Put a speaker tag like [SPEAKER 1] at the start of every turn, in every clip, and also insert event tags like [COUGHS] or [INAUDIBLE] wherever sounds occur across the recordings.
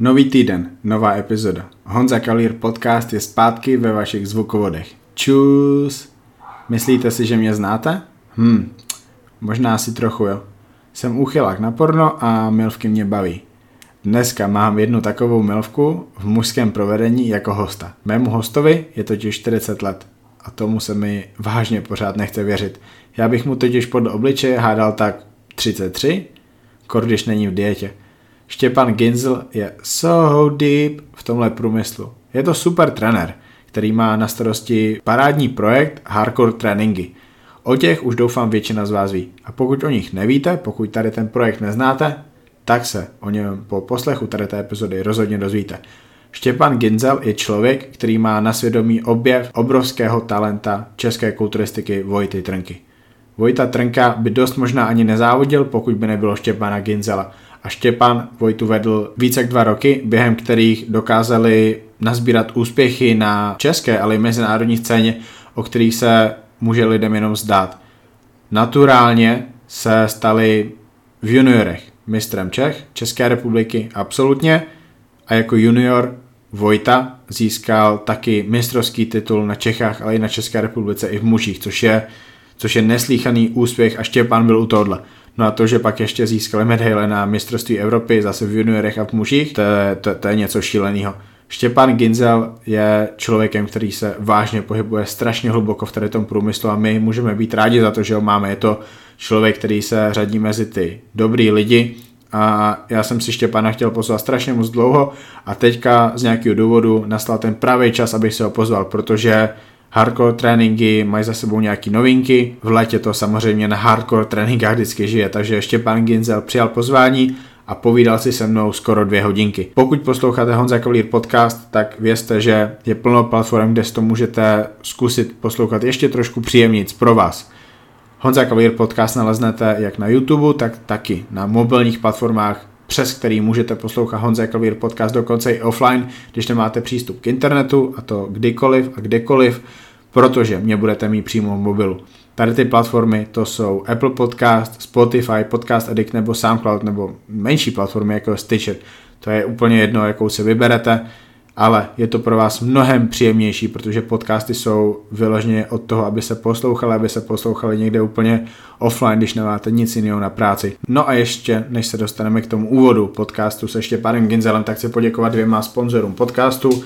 [SPEAKER 1] Nový týden, nová epizoda. Honza Kalír podcast je zpátky ve vašich zvukovodech. Čus! Myslíte si, že mě znáte? Hm, možná asi trochu jo. Jsem úchylák na porno a milvky mě baví. Dneska mám jednu takovou milvku v mužském provedení jako hosta. Mému hostovi je totiž 40 let a tomu se mi vážně pořád nechce věřit. Já bych mu totiž pod obličeje hádal tak 33, kor když není v dietě. Štěpan Ginzel je so deep v tomhle průmyslu. Je to super trenér, který má na starosti parádní projekt Hardcore Tréninky. O těch už doufám většina z vás ví. A pokud o nich nevíte, pokud tady ten projekt neznáte, tak se o něm po poslechu tady té epizody rozhodně dozvíte. Štěpan Ginzel je člověk, který má na svědomí objev obrovského talenta české kulturistiky Vojty Trnky. Vojta Trnka by dost možná ani nezávodil, pokud by nebylo Štěpana Ginzela – a Štěpan Vojtu vedl více jak dva roky, během kterých dokázali nazbírat úspěchy na české, ale i mezinárodní scéně, o kterých se může lidem jenom zdát. Naturálně se stali v juniorech mistrem Čech, České republiky absolutně a jako junior Vojta získal taky mistrovský titul na Čechách, ale i na České republice i v mužích, což je, což je neslíchaný úspěch a Štěpán byl u tohohle. No a to, že pak ještě získali medaile na mistrovství Evropy zase v juniorech a v mužích, to je, to, to je něco šíleného. Štěpán Ginzel je člověkem, který se vážně pohybuje strašně hluboko v tady tom průmyslu a my můžeme být rádi za to, že ho máme. Je to člověk, který se řadí mezi ty dobrý lidi a já jsem si Štěpána chtěl pozvat strašně moc dlouho a teďka z nějakého důvodu nastal ten pravý čas, abych se ho pozval, protože hardcore tréninky mají za sebou nějaké novinky, v létě to samozřejmě na hardcore tréninkách vždycky žije, takže Štěpán Ginzel přijal pozvání a povídal si se mnou skoro dvě hodinky. Pokud posloucháte Honza Kovlír podcast, tak vězte, že je plno platform, kde si to můžete zkusit poslouchat ještě trošku příjemnic pro vás. Honza Kovlír podcast naleznete jak na YouTube, tak taky na mobilních platformách přes který můžete poslouchat Honza Klavír podcast dokonce i offline, když nemáte přístup k internetu a to kdykoliv a kdekoliv, protože mě budete mít přímo v mobilu. Tady ty platformy to jsou Apple Podcast, Spotify, Podcast Addict nebo SoundCloud nebo menší platformy jako Stitcher. To je úplně jedno, jakou si vyberete ale je to pro vás mnohem příjemnější, protože podcasty jsou vyloženě od toho, aby se poslouchali, aby se poslouchali někde úplně offline, když nemáte nic jiného na práci. No a ještě, než se dostaneme k tomu úvodu podcastu se Štěpánem Ginzelem, tak chci poděkovat dvěma sponzorům podcastu,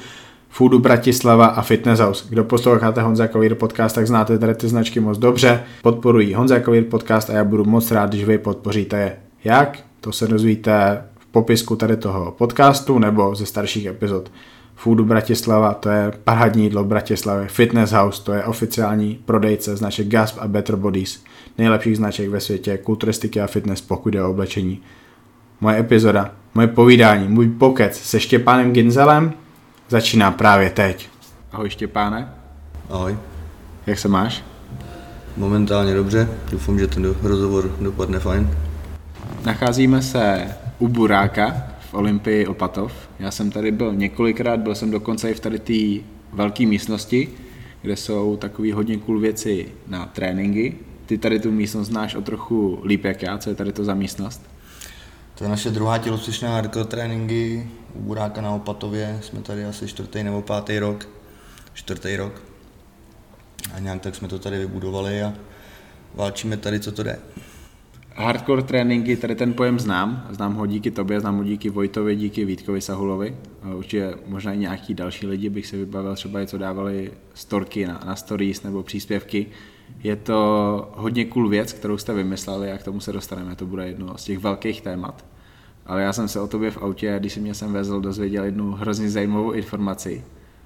[SPEAKER 1] Foodu Bratislava a Fitness House. Kdo posloucháte Honza Kovír podcast, tak znáte tady ty značky moc dobře. Podporují Honza Kovír podcast a já budu moc rád, když vy podpoříte je. Jak? To se dozvíte v popisku tady toho podcastu nebo ze starších epizod. Foodu Bratislava, to je parádní jídlo v Bratislavě, Fitness House, to je oficiální prodejce značek Gasp a Better Bodies, nejlepších značek ve světě kulturistiky a fitness, pokud je o oblečení. Moje epizoda, moje povídání, můj pokec se Štěpánem Ginzelem začíná právě teď. Ahoj Štěpáne.
[SPEAKER 2] Ahoj.
[SPEAKER 1] Jak se máš?
[SPEAKER 2] Momentálně dobře, doufám, že ten rozhovor dopadne fajn.
[SPEAKER 1] Nacházíme se u Buráka, v Olympii Opatov. Já jsem tady byl několikrát, byl jsem dokonce i v tady té velké místnosti, kde jsou takové hodně cool věci na tréninky. Ty tady tu místnost znáš o trochu líp jak já, co je tady to za místnost?
[SPEAKER 2] To je naše druhá tělocvičná hardcore tréninky u Buráka na Opatově. Jsme tady asi čtvrtý nebo pátý rok. Čtvrtý rok. A nějak tak jsme to tady vybudovali a válčíme tady, co to jde
[SPEAKER 1] hardcore tréninky, tady ten pojem znám. Znám ho díky tobě, znám ho díky Vojtovi, díky Vítkovi Sahulovi. Určitě možná i nějaký další lidi bych se vybavil, třeba i co dávali storky na, na stories nebo příspěvky. Je to hodně cool věc, kterou jste vymysleli a k tomu se dostaneme. To bude jedno z těch velkých témat. Ale já jsem se o tobě v autě, když si mě sem vezl, dozvěděl jednu hrozně zajímavou informaci.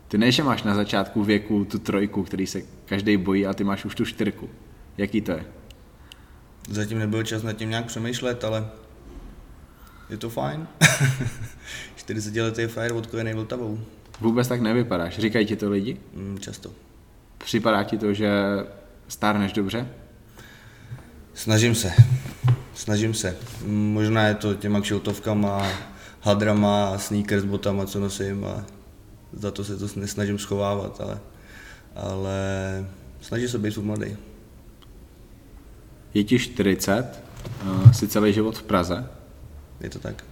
[SPEAKER 1] Ty než máš na začátku věku tu trojku, který se každý bojí, a ty máš už tu čtyřku. Jaký to je?
[SPEAKER 2] Zatím nebyl čas nad tím nějak přemýšlet, ale je to fajn. [LAUGHS] 40 letý frajer odkojený Vltavou.
[SPEAKER 1] Vůbec tak nevypadáš. Říkají ti to lidi?
[SPEAKER 2] Mm, často.
[SPEAKER 1] Připadá ti to, že stárneš dobře?
[SPEAKER 2] Snažím se. Snažím se. Možná je to těma kšiltovkama, hadrama, sneakers, botama, co nosím a za to se to nesnažím schovávat, ale, ale snažím se být mladý
[SPEAKER 1] je ti 40, uh, jsi celý život v Praze.
[SPEAKER 2] Je to tak.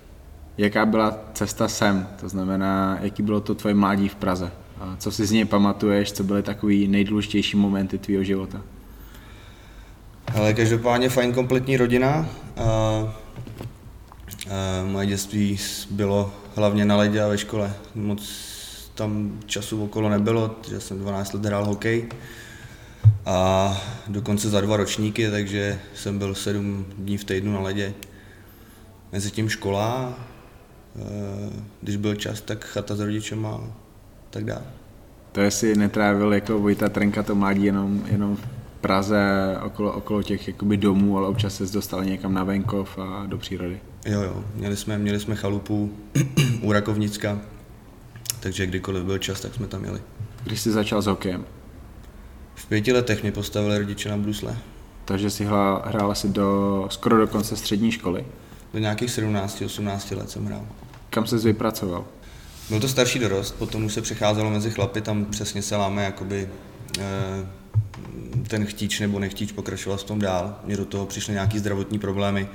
[SPEAKER 1] Jaká byla cesta sem? To znamená, jaký bylo to tvoje mládí v Praze? A co si z něj pamatuješ, co byly takový nejdůležitější momenty tvého života?
[SPEAKER 2] Ale každopádně fajn kompletní rodina. A, a moje dětství bylo hlavně na ledě a ve škole. Moc tam času okolo nebylo, protože jsem 12 let hrál hokej a dokonce za dva ročníky, takže jsem byl sedm dní v týdnu na ledě. Mezi tím škola, když byl čas, tak chata s rodičem a tak dále.
[SPEAKER 1] To jestli netrávil jako Vojta Trenka to mládí jenom, jenom Praze okolo, okolo těch jakoby domů, ale občas se dostal někam na venkov a do přírody.
[SPEAKER 2] Jo, jo, měli jsme, měli jsme chalupu u Rakovnicka, takže kdykoliv byl čas, tak jsme tam jeli.
[SPEAKER 1] Když jsi začal s hokejem?
[SPEAKER 2] V pěti letech mě postavili rodiče na brusle.
[SPEAKER 1] Takže jsi hrál, hrál asi do, skoro do konce střední školy?
[SPEAKER 2] Do nějakých 17-18 let jsem hrál.
[SPEAKER 1] Kam se vypracoval?
[SPEAKER 2] Byl to starší dorost, potom už se přecházelo mezi chlapy, tam přesně se láme jakoby ten chtíč nebo nechtíč pokračoval v tom dál. Mě do toho přišly nějaký zdravotní problémy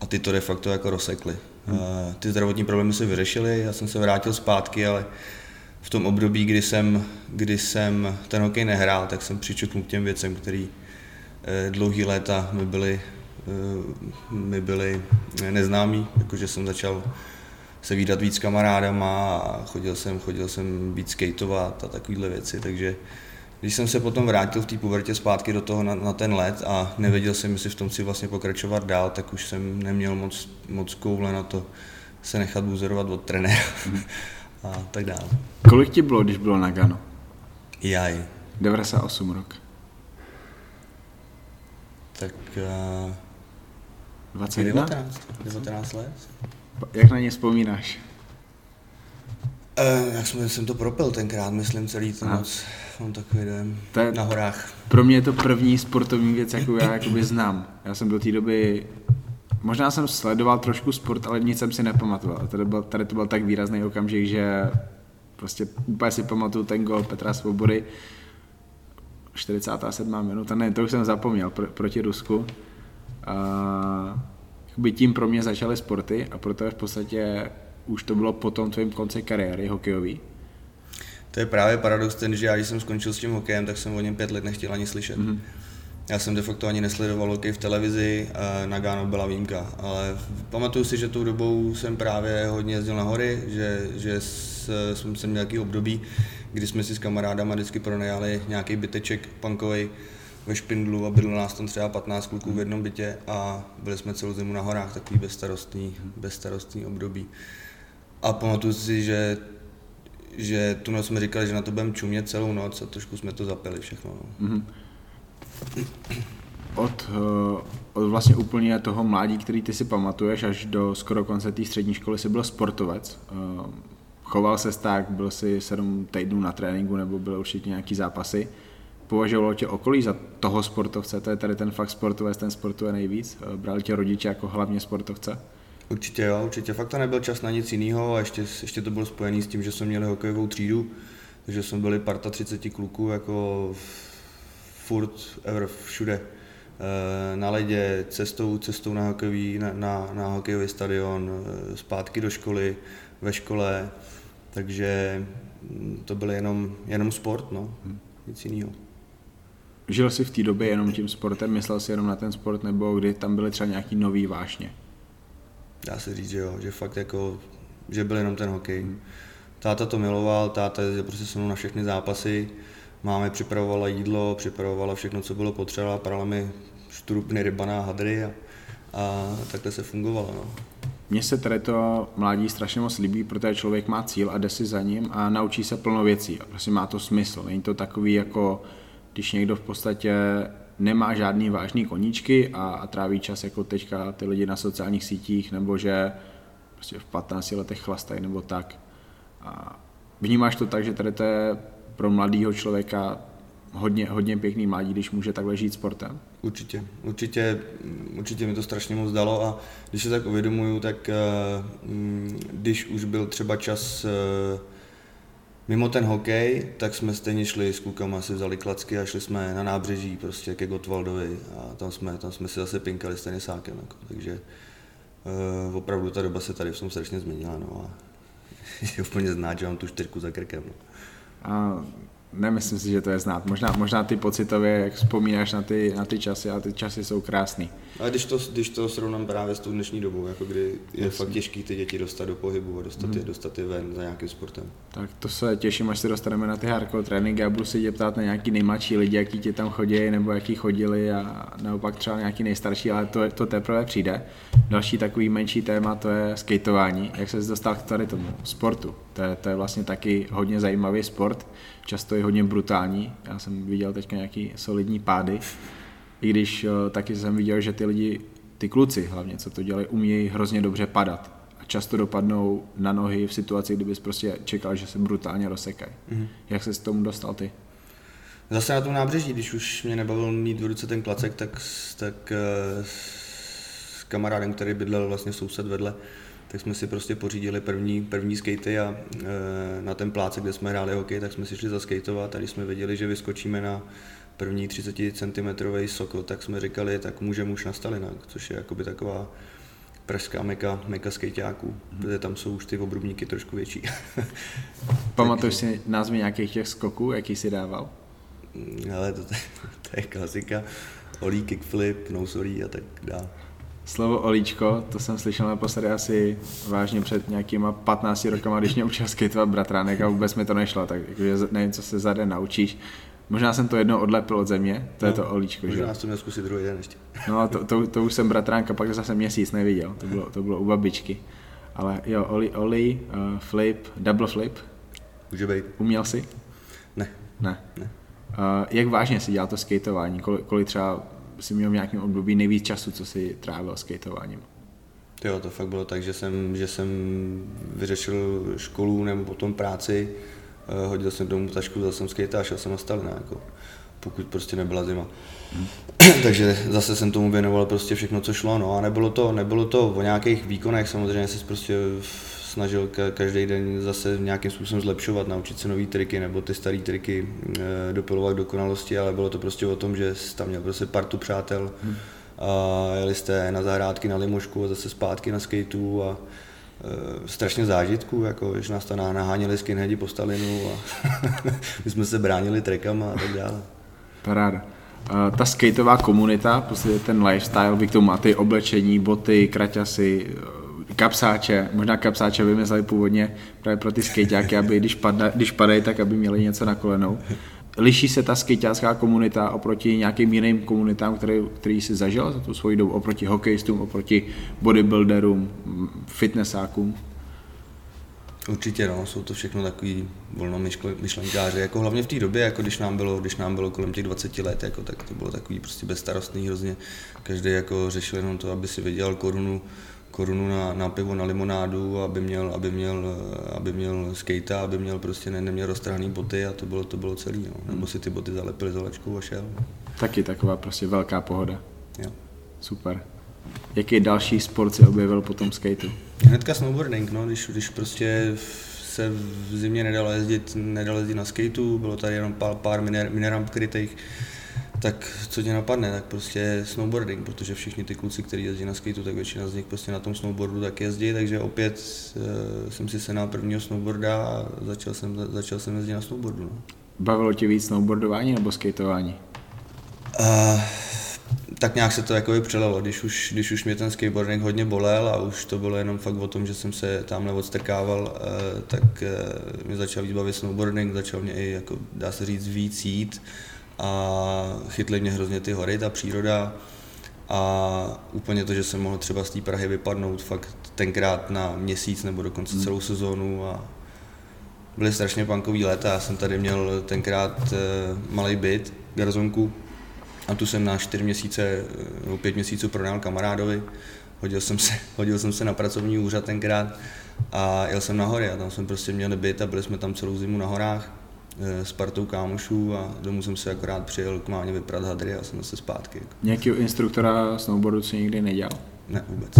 [SPEAKER 2] a ty to de facto jako rozsekly. Hmm. Eh, ty zdravotní problémy se vyřešily, já jsem se vrátil zpátky, ale v tom období, kdy jsem, kdy jsem ten hokej nehrál, tak jsem přičuknul k těm věcem, které eh, dlouhý léta mi byly, mi byly neznámý, jakože jsem začal se výdat víc kamarádama a chodil jsem, chodil jsem víc skateovat a takovéhle věci, takže když jsem se potom vrátil v té pubertě zpátky do toho na, na ten let a nevěděl jsem, jestli v tom si vlastně pokračovat dál, tak už jsem neměl moc, moc koule na to se nechat buzerovat od trenéra [LAUGHS] a tak dále.
[SPEAKER 1] Kolik ti bylo, když bylo na Gano?
[SPEAKER 2] Jaj.
[SPEAKER 1] 98 rok.
[SPEAKER 2] Tak... Uh,
[SPEAKER 1] 21?
[SPEAKER 2] 19, 19 let.
[SPEAKER 1] Jak na ně vzpomínáš?
[SPEAKER 2] Uh, jak jsem, jsem to propil tenkrát, myslím, celý ten noc. Mám takový dojem to je, na horách.
[SPEAKER 1] Pro mě je to první sportovní věc, jakou já jakoby znám. Já jsem do té doby, možná jsem sledoval trošku sport, ale nic jsem si nepamatoval. Tady, byl, tady to byl tak výrazný okamžik, že prostě úplně si pamatuju ten gol Petra Svobody, 47. minuta, ne, to už jsem zapomněl, pr- proti Rusku. A jakoby tím pro mě začaly sporty a proto v podstatě už to bylo po tom tvém konci kariéry hokejový.
[SPEAKER 2] To je právě paradox ten, že já když jsem skončil s tím hokejem, tak jsem o něm pět let nechtěl ani slyšet. Mm-hmm. Já jsem de facto ani nesledoval hokej v televizi, na Gáno byla výjimka, ale pamatuju si, že tou dobou jsem právě hodně jezdil na hory, že, že jsem, jsem nějaký období, kdy jsme si s kamarádama vždycky pronajali nějaký byteček punkový ve Špindlu a bydlo nás tam třeba 15 kluků v jednom bytě a byli jsme celou zimu na horách, takový bezstarostný, bezstarostný období. A pamatuju si, že že tu noc jsme říkali, že na to budeme čumět celou noc a trošku jsme to zapili všechno. No. Mm-hmm.
[SPEAKER 1] Od, eh, od vlastně úplně toho mládí, který ty si pamatuješ, až do skoro konce té střední školy si byl sportovec. Eh, choval se tak, byl si sedm týdnů na tréninku nebo byly určitě nějaký zápasy. Považovalo tě okolí za toho sportovce, to je tady ten fakt sportovec, ten sportuje nejvíc. Eh, Brali tě rodiče jako hlavně sportovce?
[SPEAKER 2] Určitě jo, určitě. Fakt to nebyl čas na nic jiného a ještě, ještě to bylo spojené s tím, že jsme měli hokejovou třídu, takže jsme byli parta 30 kluků jako furt, ever, všude. Eh, na ledě, cestou, cestou na, hokejový, na, na, na hokejový stadion, eh, zpátky do školy, ve škole, takže mm, to byl jenom, jenom sport, no, nic jiného.
[SPEAKER 1] Žil jsi v té době jenom tím sportem, myslel jsi jenom na ten sport, nebo kdy tam byly třeba nějaký nový vášně?
[SPEAKER 2] Dá se říct, že jo, že fakt jako, že byl jenom ten hokej. Hmm. Táta to miloval, táta je prostě se mnou na všechny zápasy, máme připravovala jídlo, připravovala všechno, co bylo potřeba, prala mi štrupny, rybaná hadry a, a takhle se fungovalo. No.
[SPEAKER 1] Mně se tady to mládí strašně moc líbí, protože člověk má cíl a jde si za ním a naučí se plno věcí. A prostě má to smysl. Není to takový jako, když někdo v podstatě nemá žádný vážný koníčky a, a tráví čas jako teďka ty lidi na sociálních sítích, nebo že prostě v 15 letech chlastají nebo tak. A vnímáš to tak, že tady to je pro mladého člověka hodně, hodně pěkný mladí, když může takhle žít sportem?
[SPEAKER 2] Určitě, určitě, určitě mi to strašně moc dalo a když se tak uvědomuju, tak eh, mm, když už byl třeba čas eh, Mimo ten hokej, tak jsme stejně šli s klukama, si vzali klacky a šli jsme na nábřeží prostě ke Gotwaldovi a tam jsme, tam jsme si zase pinkali s tenisákem. Jako. Takže Uh, opravdu ta doba se tady v tom strašně změnila, no a [LAUGHS] je úplně znát, že mám tu čtyřku za krkem. No.
[SPEAKER 1] A nemyslím si, že to je znát. Možná, možná ty pocitově, jak vzpomínáš na ty, na ty časy, a ty časy jsou krásný.
[SPEAKER 2] A když to, když to srovnám právě s tou dnešní dobou, jako kdy je Jasně. fakt těžký ty děti dostat do pohybu a dostat, hmm. je, dostat je ven za nějakým sportem.
[SPEAKER 1] Tak to se těším, až se dostaneme na ty hardcore tréninky a budu se tě ptát na nějaký nejmladší lidi, jaký ti tam chodí, nebo jaký chodili a naopak třeba nějaký nejstarší, ale to, to teprve přijde. Další takový menší téma to je skateování. Jak se dostal k tady tomu sportu? To je, to je vlastně taky hodně zajímavý sport, často je hodně brutální. Já jsem viděl teďka nějaký solidní pády, i když uh, taky jsem viděl, že ty lidi, ty kluci hlavně, co to dělají, umějí hrozně dobře padat. A často dopadnou na nohy v situaci, kdybys prostě čekal, že se brutálně rozsekají. Mm-hmm. Jak se s tomu dostal ty?
[SPEAKER 2] Zase na tom nábřeží, když už mě nebavil mít v ruce ten klacek, tak, tak uh, s kamarádem, který bydlel vlastně soused vedle, tak jsme si prostě pořídili první, první skatey a e, na ten pláce, kde jsme hráli hokej, tak jsme si šli zaskejtovat a když jsme věděli, že vyskočíme na první 30 cm sokl, tak jsme říkali, tak můžeme už na Stalinak, což je jakoby taková pražská meka, meka skejťáků, mm-hmm. protože tam jsou už ty obrubníky trošku větší. [LAUGHS]
[SPEAKER 1] Pamatuješ si názvy nějakých těch skoků, jaký jsi dával?
[SPEAKER 2] Ale to, to, [LAUGHS] to je klasika. Olí, kickflip, nosolí a tak dále.
[SPEAKER 1] Slovo olíčko, to jsem slyšel naposledy asi vážně před nějakýma 15 rokama, když mě učil skateovat bratránek a vůbec mi to nešlo, tak jakože nevím, co se za den naučíš. Možná jsem to jedno odlepil od země, to no, je to olíčko.
[SPEAKER 2] Možná že? jsem měl zkusit druhý den ještě. [LAUGHS]
[SPEAKER 1] No to, to, to, už jsem bratránka pak zase měsíc neviděl, to bylo, to bylo u babičky. Ale jo, oli, oli, uh, flip, double flip.
[SPEAKER 2] Může být.
[SPEAKER 1] Uměl jsi?
[SPEAKER 2] Ne.
[SPEAKER 1] Ne. ne. Uh, jak vážně si dělal to skateování? Kolik, kolik třeba si měl v nějakém období nejvíc času, co si trávil skateováním?
[SPEAKER 2] Jo, to fakt bylo tak, že jsem, že jsem vyřešil školu nebo potom práci, uh, hodil jsem domů tašku, vzal jsem skate a šel jsem na Stalina, jako, pokud prostě nebyla zima. Hmm. [CLEARS THROAT] Takže zase jsem tomu věnoval prostě všechno, co šlo, no a nebylo to, nebylo to o nějakých výkonech, samozřejmě se prostě snažil každý den zase nějakým způsobem zlepšovat, naučit se nové triky nebo ty staré triky e, dopilovat k dokonalosti, ale bylo to prostě o tom, že tam měl prostě partu přátel hmm. a jeli jste na zahrádky na limošku a zase zpátky na skateu a e, strašně zážitků, jako že nás tam naháněli skinheadi po Stalinu a [LAUGHS] my jsme se bránili trekama a tak dále.
[SPEAKER 1] Paráda. Ta skateová komunita, prostě ten lifestyle, vy k tomu máte oblečení, boty, kraťasy, kapsáče, možná kapsáče vymysleli původně právě pro ty skejťáky, aby když, padne, když padají, tak aby měli něco na kolenou. Liší se ta skejťácká komunita oproti nějakým jiným komunitám, který, který si zažil za tu svoji dobu, oproti hokejistům, oproti bodybuilderům, fitnessákům?
[SPEAKER 2] Určitě no, jsou to všechno takový volnomyšlenkáři, jako hlavně v té době, jako když nám bylo, když nám bylo kolem těch 20 let, jako, tak to bylo takový prostě bezstarostný hrozně. Každý jako řešil jenom to, aby si vydělal korunu, korunu na, na pivo, na limonádu, aby měl, aby měl, aby měl skate, aby měl prostě ne, neměl roztrhaný boty a to bylo, to bylo celý. No. Nebo si ty boty zalepili zalačkou a šel.
[SPEAKER 1] Taky taková prostě velká pohoda.
[SPEAKER 2] Jo.
[SPEAKER 1] Super. Jaký další sport se objevil po tom skateu?
[SPEAKER 2] Hnedka snowboarding, no, když, když prostě se v zimě nedalo jezdit, nedalo jezdit na skateu, bylo tady jenom pár, pár miner, mineramp krytých, tak co tě napadne, tak prostě snowboarding, protože všichni ty kluci, kteří jezdí na skateu, tak většina z nich prostě na tom snowboardu tak jezdí, takže opět uh, jsem si senal prvního snowboarda a začal jsem, začal jsem jezdit na snowboardu. No.
[SPEAKER 1] Bavilo tě víc snowboardování nebo skateování?
[SPEAKER 2] Uh, tak nějak se to jako přelelo, když už, když už mě ten skateboarding hodně bolel a už to bylo jenom fakt o tom, že jsem se tamhle odstrkával, uh, tak uh, mě začal víc bavit snowboarding, začal mě i, jako, dá se říct, víc jít a chytly mě hrozně ty hory, ta příroda a úplně to, že jsem mohl třeba z té Prahy vypadnout fakt tenkrát na měsíc nebo dokonce celou sezónu a byly strašně punkový léta, já jsem tady měl tenkrát e, malý byt, garzonku a tu jsem na čtyři měsíce eh, nebo pět měsíců prodal kamarádovi, hodil jsem se, [LAUGHS] hodil jsem se na pracovní úřad tenkrát a jel jsem na hory a tam jsem prostě měl byt a byli jsme tam celou zimu na horách s partou kámošů a domů jsem se akorát přijel k mámě vyprat hadry a jsem se zpátky.
[SPEAKER 1] Nějakého instruktora snowboardu si nikdy nedělal?
[SPEAKER 2] Ne, vůbec.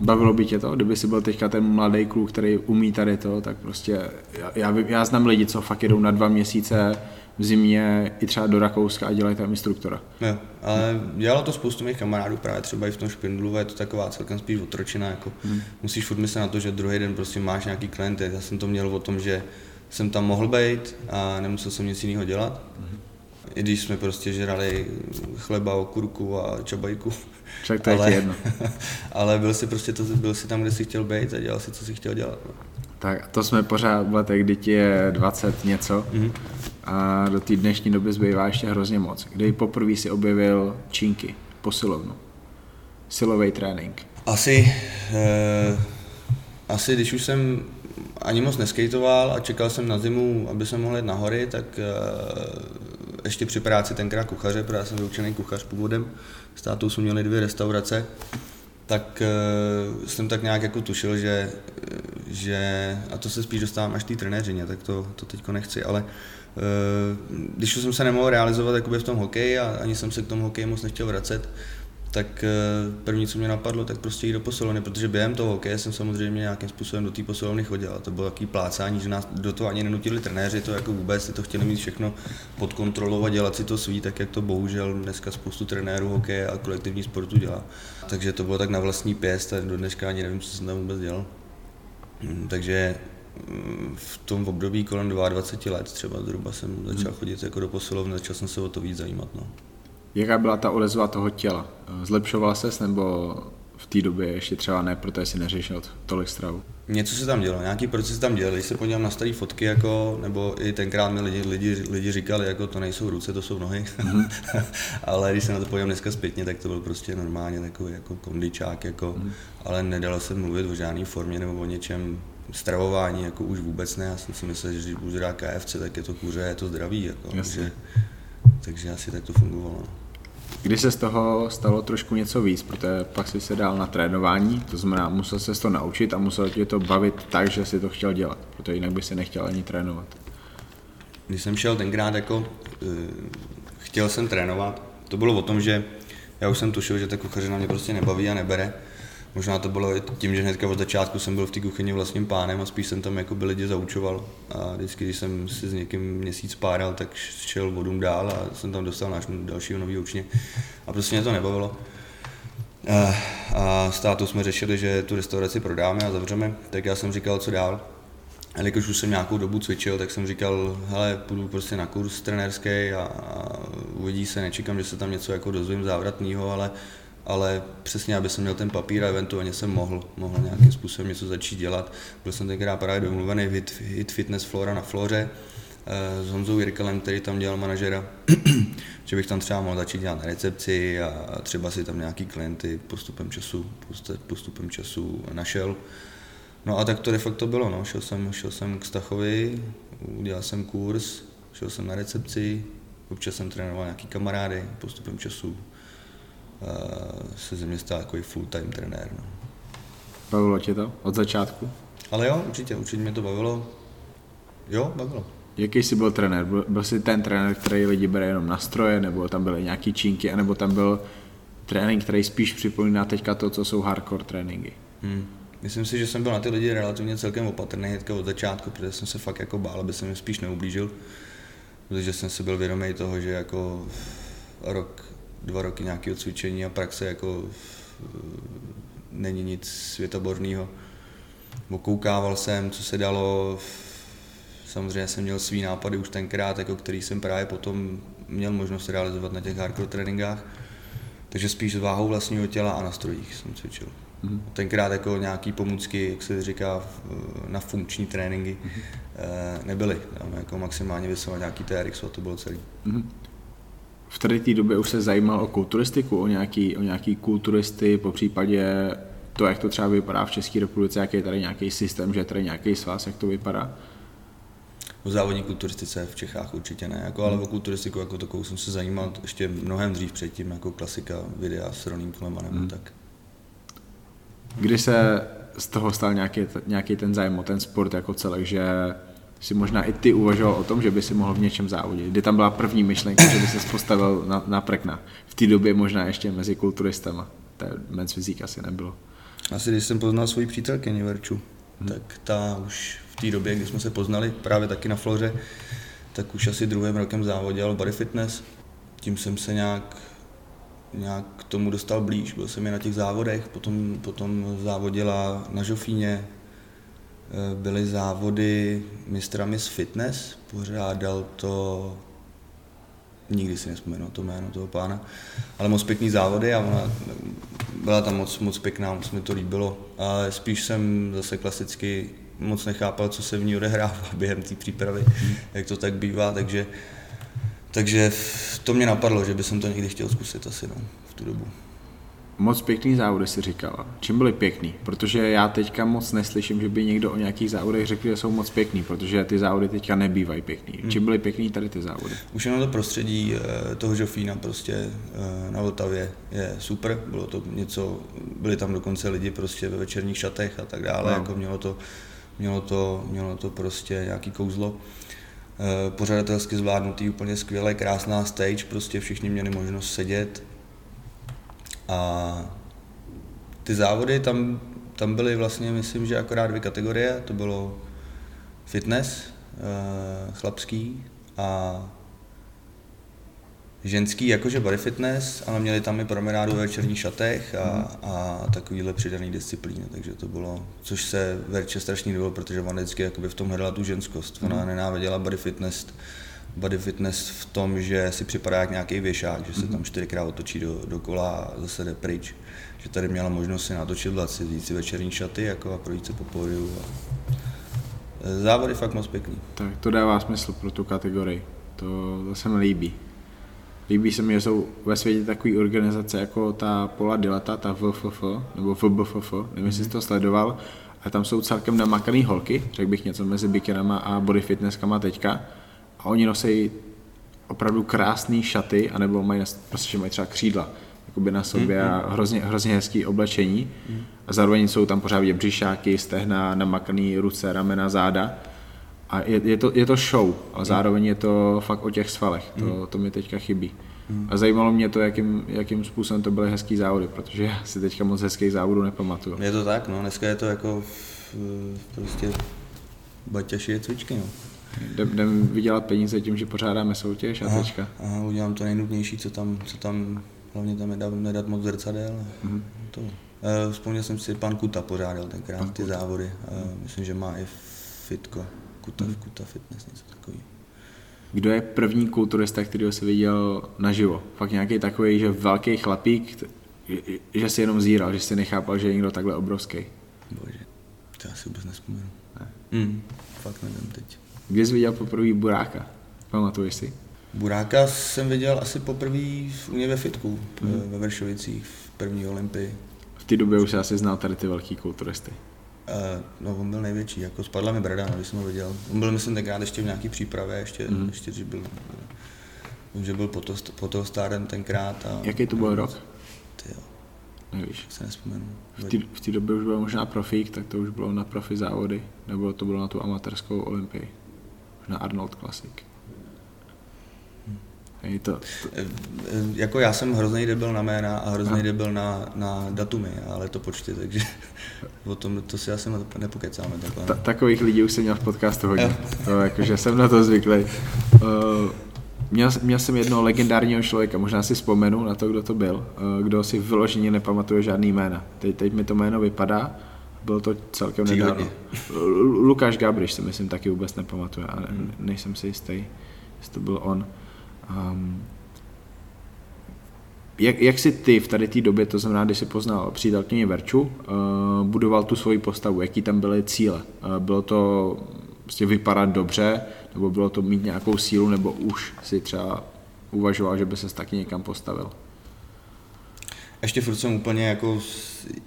[SPEAKER 1] Bavilo by tě to, kdyby si byl teďka ten mladý kluk, který umí tady to, tak prostě já, já, já znám lidi, co fakt jedou na dva měsíce v zimě i třeba do Rakouska a dělají tam instruktora.
[SPEAKER 2] Jo, ale dělalo to spoustu mých kamarádů právě třeba i v tom špindlu, je to taková celkem spíš otročina, jako hmm. musíš furt myslet na to, že druhý den prostě máš nějaký klienty. Já jsem to měl o tom, že jsem tam mohl být a nemusel jsem nic jiného dělat. Hmm. I když jsme prostě žrali chleba, okurku a čabajku.
[SPEAKER 1] Však to je ale, jedno. [LAUGHS]
[SPEAKER 2] ale byl si prostě to, byl si tam, kde si chtěl být a dělal si, co si chtěl dělat. No.
[SPEAKER 1] Tak to jsme pořád v letech, kdy ti je 20 něco mm-hmm. a do té dnešní doby zbývá ještě hrozně moc. Kdy poprvé si objevil čínky, posilovnu, silový trénink?
[SPEAKER 2] Asi, eh, asi když už jsem ani moc neskejtoval a čekal jsem na zimu, aby jsem mohl jít na hory, tak eh, ještě při práci tenkrát kuchaře, protože já jsem vyučený kuchař původem, s tátou jsme měli dvě restaurace, tak uh, jsem tak nějak jako tušil, že, že a to se spíš dostávám až té trenéřině, tak to, to teďko nechci, ale když jsem se nemohl realizovat v tom hokeji a ani jsem se k tomu hokeji moc nechtěl vracet, tak eh, první, co mě napadlo, tak prostě jít do posilovny, protože během toho hokeje jsem samozřejmě nějakým způsobem do té posilovny chodil. A to bylo takový plácání, že nás do toho ani nenutili trenéři, to jako vůbec si to chtěli mít všechno pod kontrolou a dělat si to svý, tak jak to bohužel dneska spoustu trenérů hokeje a kolektivní sportu dělá. Takže to bylo tak na vlastní pěst a do dneška ani nevím, co jsem tam vůbec dělal. Hm, takže hm, v tom období kolem 22 let třeba zhruba jsem začal hmm. chodit jako do posilovny, začal jsem se o to víc zajímat. No.
[SPEAKER 1] Jaká byla ta odezva toho těla? Zlepšovala ses nebo v té době ještě třeba ne, protože si neřešil tolik stravu?
[SPEAKER 2] Něco se tam dělo, nějaký proces tam dělal. Když se podívám na staré fotky, jako, nebo i tenkrát mi lidi, lidi, lidi říkali, jako to nejsou ruce, to jsou nohy. Mm. [LAUGHS] ale když se na to podívám dneska zpětně, tak to byl prostě normálně takový jako kondičák, jako, mm. ale nedalo se mluvit o žádné formě nebo o něčem stravování, jako už vůbec ne. Já jsem si myslel, že když budu KFC, tak je to kuře, je to zdraví. Jako, takže, takže asi tak to fungovalo. No.
[SPEAKER 1] Kdy se z toho stalo trošku něco víc, protože pak si se dal na trénování, to znamená, musel se to naučit a musel tě to bavit tak, že si to chtěl dělat, protože jinak by si nechtěl ani trénovat.
[SPEAKER 2] Když jsem šel tenkrát jako, uh, chtěl jsem trénovat, to bylo o tom, že já už jsem tušil, že ta kuchařina mě prostě nebaví a nebere, Možná to bylo i tím, že hnedka od začátku jsem byl v té kuchyni vlastním pánem a spíš jsem tam jako by lidi zaučoval. A vždycky, když jsem si s někým měsíc páral, tak šel vodům dál a jsem tam dostal náš dalšího nový učně. A prostě mě to nebavilo. A, a s tátou jsme řešili, že tu restauraci prodáme a zavřeme, tak já jsem říkal, co dál. A když už jsem nějakou dobu cvičil, tak jsem říkal, hele, půjdu prostě na kurz trenérský a, a uvidí se, nečekám, že se tam něco jako dozvím závratného, ale ale přesně, aby jsem měl ten papír a eventuálně jsem mohl, mohl nějakým způsobem něco začít dělat. Byl jsem tenkrát právě domluvený v Hit, Fitness Flora na Floře eh, s Honzou Jirkelem, který tam dělal manažera, [CLEARS THROAT] že bych tam třeba mohl začít dělat na recepci a třeba si tam nějaký klienty postupem času, postupem času našel. No a tak to de facto bylo, no. šel, jsem, šel jsem k Stachovi, udělal jsem kurz, šel jsem na recepci, občas jsem trénoval nějaký kamarády, postupem času se ze mě stal jako full-time trenér. No.
[SPEAKER 1] Bavilo tě to od začátku?
[SPEAKER 2] Ale jo, určitě, určitě mě to bavilo. Jo, bavilo.
[SPEAKER 1] Jaký jsi byl trenér? Byl, byl jsi ten trenér, který lidi bere jenom na stroje, nebo tam byly nějaký čínky, nebo tam byl trénink, který spíš připomíná teďka to, co jsou hardcore tréninky? Hmm.
[SPEAKER 2] Myslím si, že jsem byl na ty lidi relativně celkem opatrný hnedka od začátku, protože jsem se fakt jako bál, aby se mi spíš neublížil. Protože jsem si byl vědomý toho, že jako rok dva roky nějakého cvičení a praxe jako eh, není nic světoborného. Okoukával jsem, co se dalo, samozřejmě jsem měl svý nápady už tenkrát, jako který jsem právě potom měl možnost realizovat na těch hardcore tréninkách. Takže spíš s váhou vlastního těla a na strojích jsem cvičil. Mm-hmm. Tenkrát jako nějaký pomůcky, jak se říká, na funkční tréninky mm-hmm. nebyly. Tam jako maximálně vysovat nějaký TRX a to bylo celý. Mm-hmm
[SPEAKER 1] v tady té době už se zajímal o kulturistiku, o nějaký, o nějaký kulturisty, po případě to, jak to třeba vypadá v České republice, jaký je tady nějaký systém, že je tady nějaký svaz, jak to vypadá?
[SPEAKER 2] O závodní kulturistice v Čechách určitě ne, jako, ale o kulturistiku jako takovou jsem se zajímal ještě mnohem dřív předtím, jako klasika videa s Roným Kolemanem, hmm. tak.
[SPEAKER 1] Kdy se z toho stal nějaký, nějaký ten zájem o ten sport jako celek, že si možná i ty uvažoval o tom, že by si mohl v něčem závodit. Kdy tam byla první myšlenka, že by se postavil na, na prekna. V té době možná ještě mezi kulturistama. To men's fyzik asi nebylo.
[SPEAKER 2] Asi když jsem poznal svoji přítelkyni Verču, hmm. tak ta už v té době, kdy jsme se poznali, právě taky na Floře, tak už asi druhým rokem závodil body fitness. Tím jsem se nějak, nějak k tomu dostal blíž, byl jsem je na těch závodech, potom, potom závodila na Žofíně, byly závody mistra Miss Fitness, pořádal to nikdy si nespomenu to jméno toho pána, ale moc pěkný závody a ona byla tam moc, moc pěkná, moc mi to líbilo, ale spíš jsem zase klasicky moc nechápal, co se v ní odehrává [LAUGHS] během té přípravy, jak to tak bývá, takže, takže to mě napadlo, že bych to někdy chtěl zkusit asi no, v tu dobu.
[SPEAKER 1] Moc pěkný závody si říkal. Čím byly pěkný? Protože já teďka moc neslyším, že by někdo o nějakých závodech řekl, že jsou moc pěkný, protože ty závody teďka nebývají pěkný. Hmm. Čím byly pěkný tady ty závody?
[SPEAKER 2] Už jenom to prostředí eh, toho Žofína prostě eh, na Vltavě je super. Bylo to něco, byli tam dokonce lidi prostě ve večerních šatech a tak dále, no. jako mělo to, mělo to, mělo to prostě nějaký kouzlo eh, pořadatelsky zvládnutý, úplně skvěle, krásná stage, prostě všichni měli možnost sedět, a ty závody tam, tam byly vlastně, myslím, že akorát dvě kategorie, to bylo fitness, eh, chlapský a ženský, jakože body fitness, ale měli tam i promenádu ve večerních šatech a, mhm. a takovýhle přidaný disciplíny, takže to bylo, což se Verče strašně líbilo, protože ona vždycky v tom hledala tu ženskost, ona mm. nenáviděla body fitness, body fitness v tom, že si připadá jak nějaký věšák, že se tam čtyřikrát otočí do, do kola a zase jde pryč. Že tady měla možnost si natočit si vzít si večerní šaty jako a projít se po pódiu. A... Závody fakt moc pěkný.
[SPEAKER 1] Tak to dává smysl pro tu kategorii. To, to se mi líbí. Líbí se mi, že jsou ve světě takové organizace jako ta Pola Dilata, ta VFF, nebo VBFF, nevím, jestli jsi to sledoval, a tam jsou celkem namakaný holky, řekl bych něco mezi bikinama a body fitnesskama teďka a oni nosí opravdu krásné šaty, anebo mají, prostě mají třeba křídla jakoby na sobě mm, a hrozně, hrozně hezký oblečení. Mm. A zároveň jsou tam pořád vidět břišáky, stehna, namakaný ruce, ramena, záda. A je, je, to, je to show, a zároveň je to fakt o těch svalech. To, mm. to mi teďka chybí. Mm. A zajímalo mě to, jakým, jakým způsobem to byly hezký závody, protože já si teďka moc hezkých závodů nepamatuju.
[SPEAKER 2] Je to tak, no, dneska je to jako v, prostě baťaši je cvičky, no.
[SPEAKER 1] Jdem vydělat peníze tím, že pořádáme soutěž a aha, tečka.
[SPEAKER 2] Aha, udělám to nejnutnější, co tam, co tam hlavně tam nedat, nedat moc zrcadel. Mm-hmm. To. E, vzpomněl jsem si, pan Kuta pořádal tenkrát pan ty Kuta. závody. E, myslím, že má i fitko. Kuta, mm. Kuta fitness, něco takového.
[SPEAKER 1] Kdo je první kulturista, který jsi viděl naživo? Fakt nějaký takový, že velký chlapík, že si jenom zíral, že si nechápal, že je někdo takhle obrovský.
[SPEAKER 2] Bože, to já si vůbec nespomenu. Ne. Mm, fakt nevím teď.
[SPEAKER 1] Kdy jsi viděl poprvé Buráka? Pamatuješ si?
[SPEAKER 2] Buráka jsem viděl asi poprvé u mě ve fitku, hmm. ve Vršovicích, v první olympii.
[SPEAKER 1] V té době už se asi znal tady ty velký kulturisty.
[SPEAKER 2] Uh, no, on byl největší, jako spadla mi brada, když jsem ho viděl. On byl, myslím, tenkrát ještě v nějaký přípravě, ještě, mm. ještě že byl, že byl po, to, po toho stárem tenkrát. A,
[SPEAKER 1] Jaký to byl rok?
[SPEAKER 2] Ty jo.
[SPEAKER 1] Nevíš.
[SPEAKER 2] Se nespomenu.
[SPEAKER 1] V té době už byl možná profík, tak to už bylo na profi závody, nebo to bylo na tu amatérskou olympii na Arnold Classic. Je to, to...
[SPEAKER 2] Eh, eh, jako já jsem hrozný debil na jména a hrozný no. debil na, na datumy, ale to počty, takže [LAUGHS] o tom to si asi nepokecáme.
[SPEAKER 1] Ta, takových lidí už jsem měl v podcastu hodně, to, jakože jsem na to zvyklý. Uh, měl, měl jsem jednoho legendárního člověka, možná si vzpomenu na to, kdo to byl, uh, kdo si vyloženě nepamatuje žádný jména. Teď, teď mi to jméno vypadá, bylo to celkem nedávno. Lukáš Gabriš si myslím taky vůbec nepamatuje a hmm. nejsem si jistý, jestli to byl on. Um, jak, jak si ty v tady té době, to znamená, když jsi poznal přítelkyni Verču, uh, budoval tu svoji postavu, jaký tam byly cíle? Uh, bylo to prostě vypadat dobře, nebo bylo to mít nějakou sílu, nebo už si třeba uvažoval, že by se taky někam postavil?
[SPEAKER 2] Ještě furt jsem úplně jako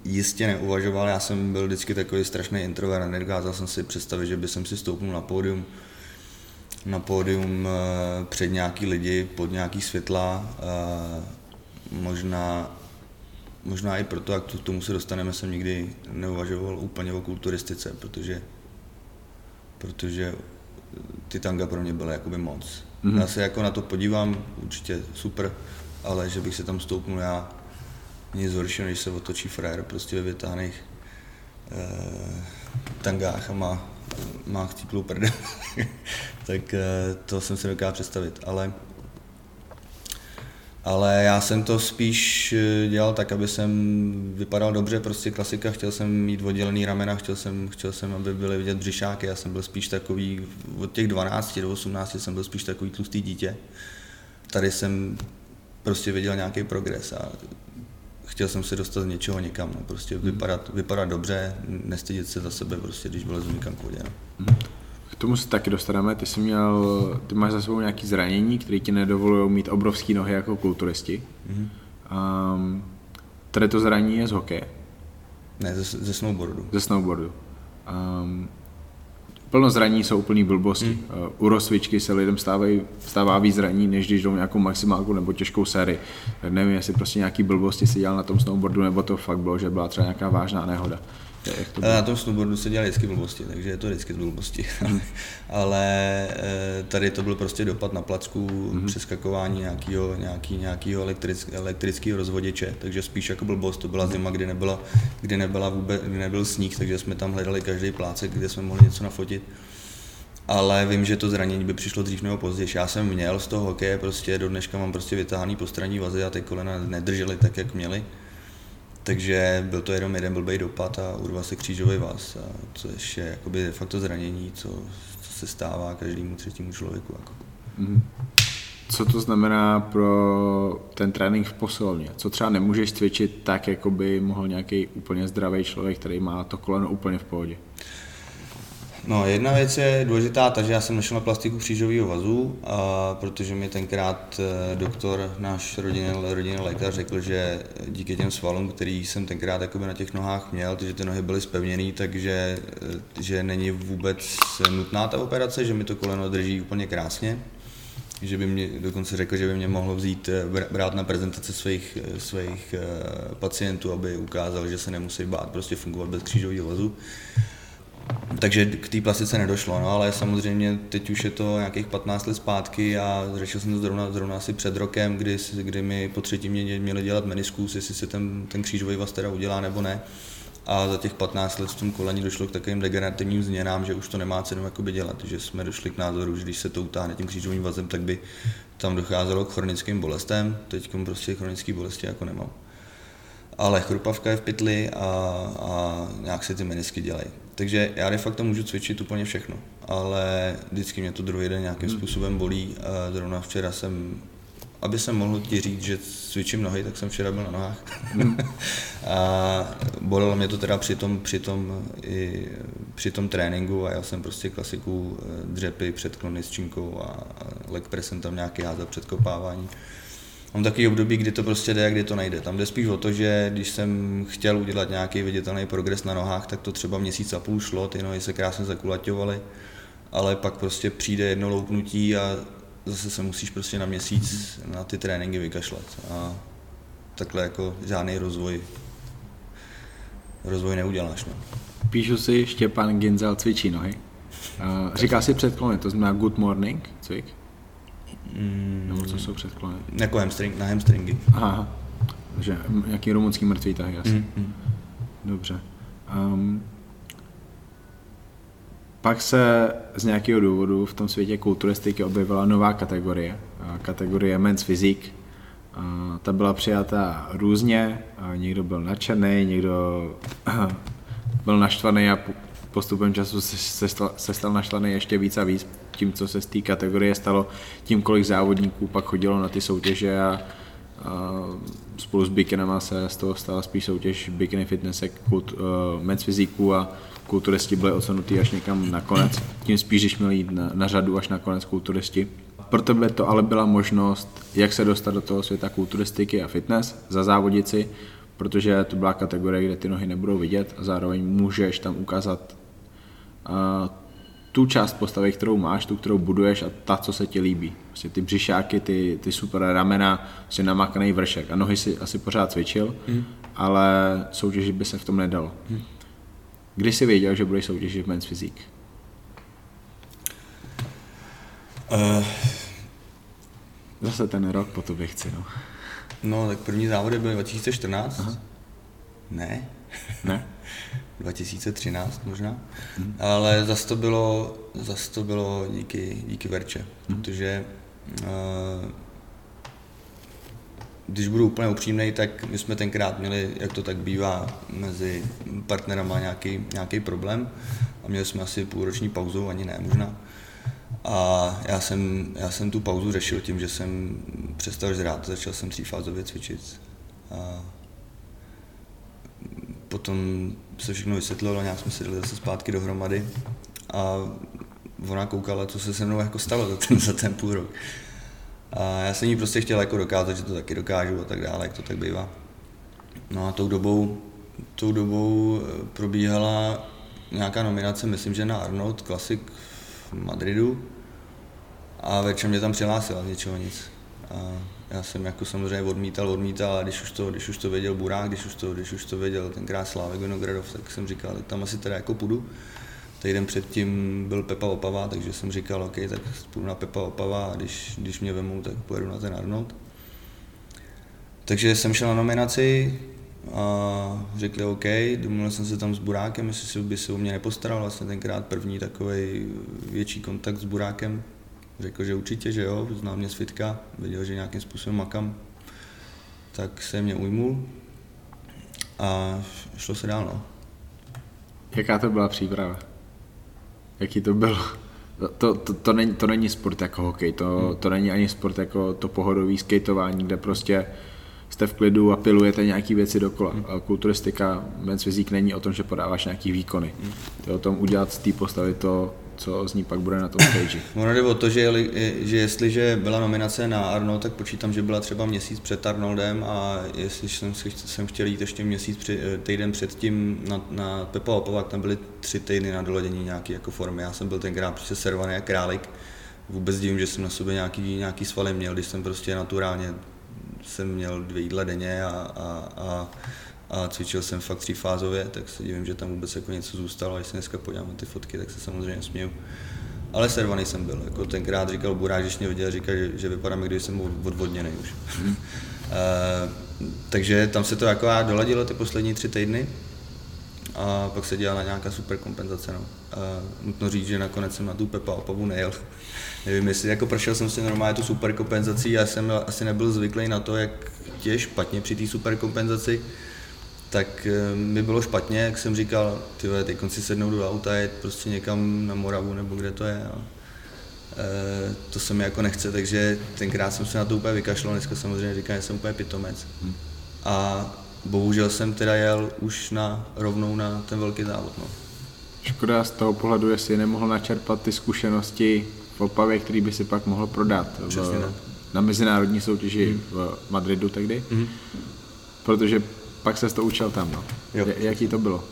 [SPEAKER 2] jistě neuvažoval, já jsem byl vždycky takový strašný introvert, nedokázal jsem si představit, že by jsem si stoupnul na pódium, na pódium eh, před nějaký lidi, pod nějaký světla, eh, možná, možná i proto, jak k tomu se dostaneme, jsem nikdy neuvažoval úplně o kulturistice, protože, protože ty tanga pro mě byly jakoby moc. Mm-hmm. Já se jako na to podívám, určitě super, ale že bych se tam stoupnul já, nic horšího, než se otočí frajer prostě ve vytáhných eh, tangách a má, má chcíplou prdel. [LAUGHS] tak eh, to jsem si dokázal představit, ale ale já jsem to spíš eh, dělal tak, aby jsem vypadal dobře, prostě klasika, chtěl jsem mít oddělený ramena, chtěl jsem, chtěl jsem, aby byly vidět břišáky, já jsem byl spíš takový, od těch 12 do 18 jsem byl spíš takový tlustý dítě. Tady jsem prostě viděl nějaký progres a chtěl jsem se dostat z něčeho někam, no, prostě hmm. vypadat, vypadat dobře, nestydět se za sebe, prostě, když vylezu někam k vodě. No.
[SPEAKER 1] K tomu se taky dostaneme, ty jsi měl, ty máš za sebou nějaký zranění, které ti nedovolují mít obrovské nohy jako kulturisti. Mm-hmm. Um, tady to zranění je z hokeje.
[SPEAKER 2] Ne, ze, ze snowboardu.
[SPEAKER 1] Ze snowboardu. Um, plno zraní jsou úplný blbosti. Mm. Uh, u rozcvičky se lidem stávají, stává víc zraní, než když jdou nějakou maximálku nebo těžkou sérii. Tak nevím, jestli prostě nějaký blbosti si dělal na tom snowboardu, nebo to fakt bylo, že byla třeba nějaká vážná nehoda.
[SPEAKER 2] Jak to na tom snowboardu se dělaly vždycky blbosti, takže je to vždycky blbosti. Hmm. [LAUGHS] Ale eh, tady to byl prostě dopad na placku, mm-hmm. přeskakování nějakého, nějaký, nějakého elektrick, elektrického rozvoděče, takže spíš jako blbost. To byla zima, kdy, nebyla, kdy, nebyla vůbec, kdy nebyl sníh, takže jsme tam hledali každý plácek, kde jsme mohli něco nafotit ale vím, že to zranění by přišlo dřív nebo později. Já jsem měl z toho hokeje, prostě do dneška mám prostě vytáhaný postranní vazy a ty kolena nedržely tak, jak měly. Takže byl to jenom jeden blbý dopad a urval se křížový vás, což je jakoby de facto zranění, co, co se stává každému třetímu člověku. Jako. Mm.
[SPEAKER 1] Co to znamená pro ten trénink v posilovně? Co třeba nemůžeš cvičit tak, jako by mohl nějaký úplně zdravý člověk, který má to koleno úplně v pohodě?
[SPEAKER 2] No, jedna věc je důležitá, takže já jsem našel na plastiku křížového vazu, a protože mi tenkrát eh, doktor, náš rodinný, rodinný lékař, řekl, že díky těm svalům, který jsem tenkrát na těch nohách měl, že ty nohy byly spevněné, takže eh, že není vůbec nutná ta operace, že mi to koleno drží úplně krásně. Že by mě dokonce řekl, že by mě mohlo vzít, eh, brát na prezentace svých, svých pacientů, aby ukázal, že se nemusí bát prostě fungovat bez křížového vazu takže k té plastice nedošlo, no, ale samozřejmě teď už je to nějakých 15 let zpátky a řešil jsem to zrovna, zrovna asi před rokem, kdy, kdy mi po třetí mě měli dělat meniskus, jestli se ten, ten křížový vás teda udělá nebo ne. A za těch 15 let v tom koleni došlo k takovým degenerativním změnám, že už to nemá cenu jakoby dělat, že jsme došli k názoru, že když se to utáhne tím křížovým vazem, tak by tam docházelo k chronickým bolestem, teď prostě chronické bolesti jako nemám. Ale chrupavka je v pytli a, a nějak se ty menisky dělají. Takže já de facto můžu cvičit úplně všechno, ale vždycky mě to druhý den nějakým hmm. způsobem bolí. A zrovna včera jsem, aby jsem mohl ti říct, že cvičím nohy, tak jsem včera byl na nohách. Hmm. [LAUGHS] a bolelo mě to teda při tom, při tom, i při tom tréninku a já jsem prostě klasiku eh, dřepy, předklony s činkou a leg tam nějaký házat předkopávání. Mám takový období, kdy to prostě jde a kdy to nejde. Tam jde spíš o to, že když jsem chtěl udělat nějaký viditelný progres na nohách, tak to třeba měsíc a půl šlo, ty nohy se krásně zakulaťovaly, ale pak prostě přijde jedno loupnutí a zase se musíš prostě na měsíc na ty tréninky vykašlat. A takhle jako žádný rozvoj rozvoj neuděláš. No.
[SPEAKER 1] Píšu si Štěpán Ginzel cvičí nohy. Říká si předklony, to znamená good morning, cvik. Mm, Nebo co jsou předklony?
[SPEAKER 2] Jako hamstring, na hamstringy.
[SPEAKER 1] Aha, takže nějaký rumunský mrtvý tahy asi. Mm, mm. Dobře. Um, pak se z nějakého důvodu v tom světě kulturistiky objevila nová kategorie, kategorie men's physique. Ta byla přijata různě, někdo byl nadšený, někdo byl naštvaný a postupem času se, se, stal, se stal naštvaný ještě víc a víc tím, co se z té kategorie stalo, tím, kolik závodníků pak chodilo na ty soutěže a, a spolu s bikinama se z toho stala spíš soutěž bikini fitness, kult, uh, men's fyzíků a kulturisti byli ocenutý až někam na konec. Tím spíš, když měli jít na, na řadu až na konec kulturisti. Pro tebe to ale byla možnost, jak se dostat do toho světa kulturistiky a fitness za závodici, protože to byla kategorie, kde ty nohy nebudou vidět a zároveň můžeš tam ukázat tu část postavy, kterou máš, tu, kterou buduješ a ta, co se ti líbí. Prostě ty břišáky, ty, ty super ramena, prostě namakaný vršek a nohy si asi pořád cvičil, hmm. ale soutěžit by se v tom nedalo. Hmm. Kdy jsi věděl, že budeš soutěžit v Men's Physique? Uh, Zase ten rok po tobě chci, no.
[SPEAKER 2] No, tak první závody byly 2014.
[SPEAKER 1] Aha.
[SPEAKER 2] Ne,
[SPEAKER 1] Ne? [LAUGHS]
[SPEAKER 2] 2013 možná, hmm. ale zas to bylo, zas to bylo díky, díky Verče, hmm. protože uh, když budu úplně upřímný, tak my jsme tenkrát měli, jak to tak bývá, mezi partnerama nějaký, nějaký problém a měli jsme asi půlroční pauzu, ani ne možná. A já jsem, já jsem tu pauzu řešil tím, že jsem přestal žrát, začal jsem třífázově cvičit. A potom se všechno vysvětlilo, nějak jsme se dali zase zpátky dohromady a ona koukala, co se se mnou jako stalo za ten, za ten půl rok. A já jsem jí prostě chtěl jako dokázat, že to taky dokážu a tak dále, jak to tak bývá. No a tou dobou, tou dobou eh, probíhala nějaká nominace, myslím, že na Arnold Classic v Madridu a večer mě tam přihlásila z ničeho nic. A já jsem jako samozřejmě odmítal, odmítal, ale když už to, když už to věděl Burák, když už to, když už to věděl tenkrát Slávek Vinogradov, tak jsem říkal, tak tam asi teda jako půjdu. Týden předtím byl Pepa Opava, takže jsem říkal, OK, tak půjdu na Pepa Opava a když, když mě vemou, tak pojedu na ten Arnold. Takže jsem šel na nominaci a řekli OK, domluvil jsem se tam s Burákem, jestli by se o mě nepostaral, vlastně tenkrát první takový větší kontakt s Burákem. Řekl, že určitě, že jo, znal mě z fitka, viděl, že nějakým způsobem makám, tak se mě ujmul a šlo se dál, no.
[SPEAKER 1] Jaká to byla příprava? Jaký to bylo? To, to, to, není, to není sport jako hokej, to, hmm. to není ani sport jako to pohodový skateování, kde prostě jste v klidu a pilujete nějaké věci dokola. Hmm. Kulturistika, men's fyzik není o tom, že podáváš nějaký výkony. Hmm. To je o tom udělat z té postavy to, co z ní pak bude na tom stage. [COUGHS]
[SPEAKER 2] Ono jde o to, že, že jestliže byla nominace na Arnold, tak počítám, že byla třeba měsíc před Arnoldem a jestli jsem, jsem chtěl jít ještě měsíc při, týden předtím na, na Pepa Opova, tam byly tři týdny na doladění nějaké jako formy. Já jsem byl tenkrát prostě servaný jak králik. Vůbec divím, že jsem na sobě nějaký, nějaký svaly měl, když jsem prostě naturálně jsem měl dvě jídla denně a, a, a a cvičil jsem fakt třífázově, tak se divím, že tam vůbec jako něco zůstalo, a když se dneska podívám na ty fotky, tak se samozřejmě směju. Ale servaný jsem byl, jako tenkrát říkal Burák, když mě viděl, říkal, že, že vypadám, když jsem odvodněný už. Uh, [LAUGHS] takže tam se to jako doladilo ty poslední tři týdny a pak se dělala nějaká super kompenzace. No. A nutno říct, že nakonec jsem na tu Pepa Opavu nejel. [LAUGHS] Nevím, jestli jako prošel jsem si normálně tu super kompenzací, já jsem asi nebyl zvyklý na to, jak tě špatně při té super kompenzaci tak eh, mi bylo špatně, jak jsem říkal, ty teď si sednou do auta, jet prostě někam na Moravu nebo kde to je. A, e, to se mi jako nechce, takže tenkrát jsem se na to úplně vykašlal, dneska samozřejmě říkám, že jsem úplně pitomec. Hmm. A bohužel jsem teda jel už na, rovnou na ten velký závod. No.
[SPEAKER 1] Škoda z toho pohledu, jestli nemohl načerpat ty zkušenosti v Opavě, který by si pak mohl prodat v, na mezinárodní soutěži hmm. v Madridu tehdy. Hmm. Protože pak se to učil tam, no. Jo. Jaký to bylo?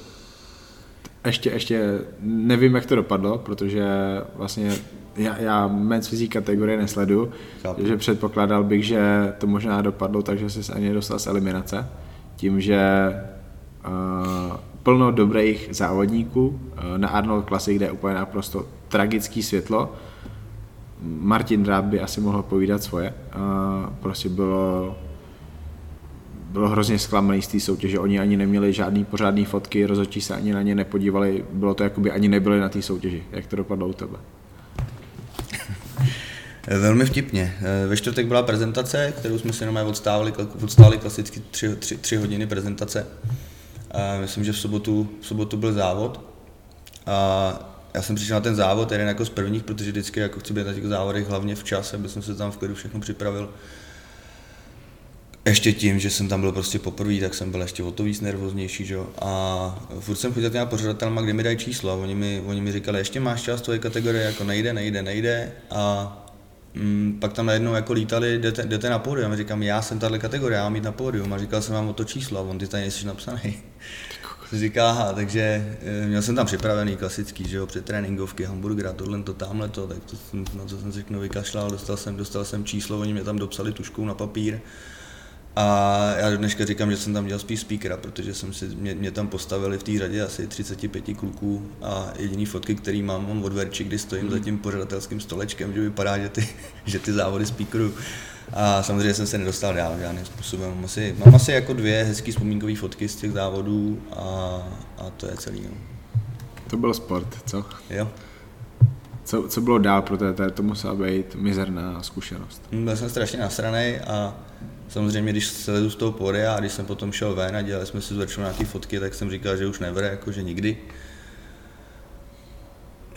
[SPEAKER 1] Ještě, ještě nevím, jak to dopadlo, protože vlastně já, já men's fyzik kategorie nesledu, Chápu. že předpokládal bych, že to možná dopadlo takže jsi ani dostal z eliminace, tím, že uh, plno dobrých závodníků uh, na Arnold Classic, kde je úplně naprosto tragický světlo, Martin Dráb by asi mohl povídat svoje, uh, prostě bylo bylo hrozně zklamaný z té soutěže. Oni ani neměli žádný pořádný fotky, rozhodčí se ani na ně nepodívali. Bylo to jako by ani nebyli na té soutěži. Jak to dopadlo u tebe? [LAUGHS]
[SPEAKER 2] Velmi vtipně. Ve čtvrtek byla prezentace, kterou jsme si jenom odstáli, odstáli klasicky tři, tři, tři hodiny prezentace. A myslím, že v sobotu, v sobotu byl závod. A já jsem přišel na ten závod, jeden jako z prvních, protože vždycky jako chci být na těch závodech hlavně včas, aby jsem se tam v klidu všechno připravil ještě tím, že jsem tam byl prostě poprvé, tak jsem byl ještě o to víc nervóznější, že? A furt jsem chodil těma pořadatelma, kde mi dají číslo a oni mi, oni mi říkali, ještě máš čas tvoje kategorie, jako nejde, nejde, nejde. A mm, pak tam najednou jako lítali, jdete, jdete na pódium. A říkám, já jsem tahle kategorie, já mám jít na pódium. A říkal jsem vám o to číslo a on ty tady nejsi napsaný. [LAUGHS] Říká, aha, takže eh, měl jsem tam připravený klasický, že jo, tréninkovky, hamburgera, tohle, to, tamhle to, tak to, na to jsem všechno vykašlal, dostal jsem, dostal jsem číslo, oni mě tam dopsali tuškou na papír a já dneška říkám, že jsem tam dělal spíš speakera, protože jsem si, mě, mě tam postavili v té řadě asi 35 kluků a jediný fotky, který mám, mám od Verči, kdy stojím mm. za tím pořadatelským stolečkem, že vypadá, že ty, [LAUGHS] že ty závody speakeru. A samozřejmě jsem se nedostal dál žádným způsobem. Mám asi, mám asi jako dvě hezké vzpomínkové fotky z těch závodů a, a to je celý. No.
[SPEAKER 1] To byl sport, co?
[SPEAKER 2] Jo.
[SPEAKER 1] Co, co bylo dál pro té, to musela být mizerná zkušenost.
[SPEAKER 2] Byl jsem strašně nasranej a samozřejmě, když se lezu z toho pory a když jsem potom šel ven a dělali jsme si s nějaké fotky, tak jsem říkal, že už never, jako že nikdy.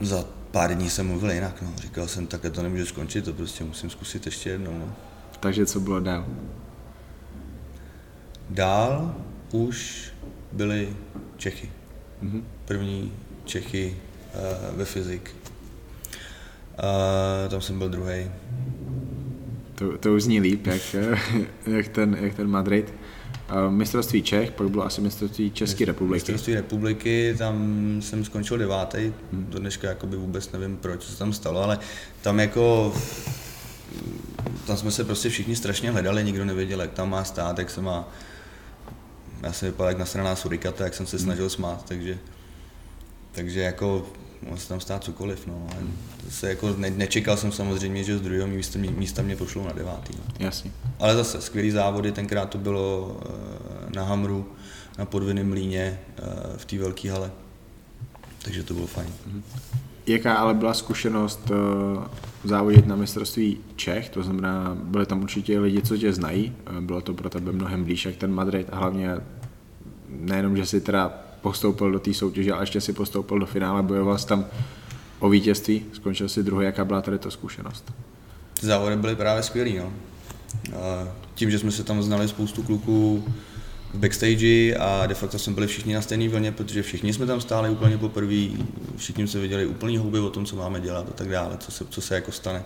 [SPEAKER 2] Za pár dní jsem mluvil jinak, no. Říkal jsem, takhle to nemůže skončit, to prostě musím zkusit ještě jednou, no.
[SPEAKER 1] Takže co bylo dál?
[SPEAKER 2] Dál už byly Čechy. Mm-hmm. První Čechy uh, ve fyzik. Uh, tam jsem byl druhý.
[SPEAKER 1] To, to už zní líp, jak, [LAUGHS] jak, ten, jak ten Madrid. Mistrovství Čech, pak bylo asi mistrovství České republiky.
[SPEAKER 2] Mistrovství republiky, tam jsem skončil devátý, hmm. do dneška jakoby vůbec nevím, proč se tam stalo, ale tam jako tam jsme se prostě všichni strašně hledali, nikdo nevěděl, jak tam má stát, jak se má já jsem vypadal jak nasraná surikata, jak jsem se snažil smát, takže, takže jako mohl se tam stát cokoliv, no. A zase jako ne, nečekal jsem samozřejmě, že z druhého místa, místa mě pošlou na devátý. No.
[SPEAKER 1] Jasně.
[SPEAKER 2] Ale zase skvělý závody, tenkrát to bylo eh, na Hamru, na podvinném mlíně eh, v té velké hale. Takže to bylo fajn. Mhm.
[SPEAKER 1] Jaká ale byla zkušenost eh, závodit na mistrovství Čech, to znamená, byly tam určitě lidi, co tě znají, bylo to pro tebe mnohem blíž jak ten Madrid a hlavně nejenom, že si teda postoupil do té soutěže a ještě si postoupil do finále, bojoval tam o vítězství, skončil si druhý, jaká byla tady to zkušenost?
[SPEAKER 2] Závody byly právě skvělý, no. Tím, že jsme se tam znali spoustu kluků v backstage a de facto jsme byli všichni na stejné vlně, protože všichni jsme tam stáli úplně poprvé, všichni jsme viděli úplný houby o tom, co máme dělat a tak dále, co se, co se jako stane.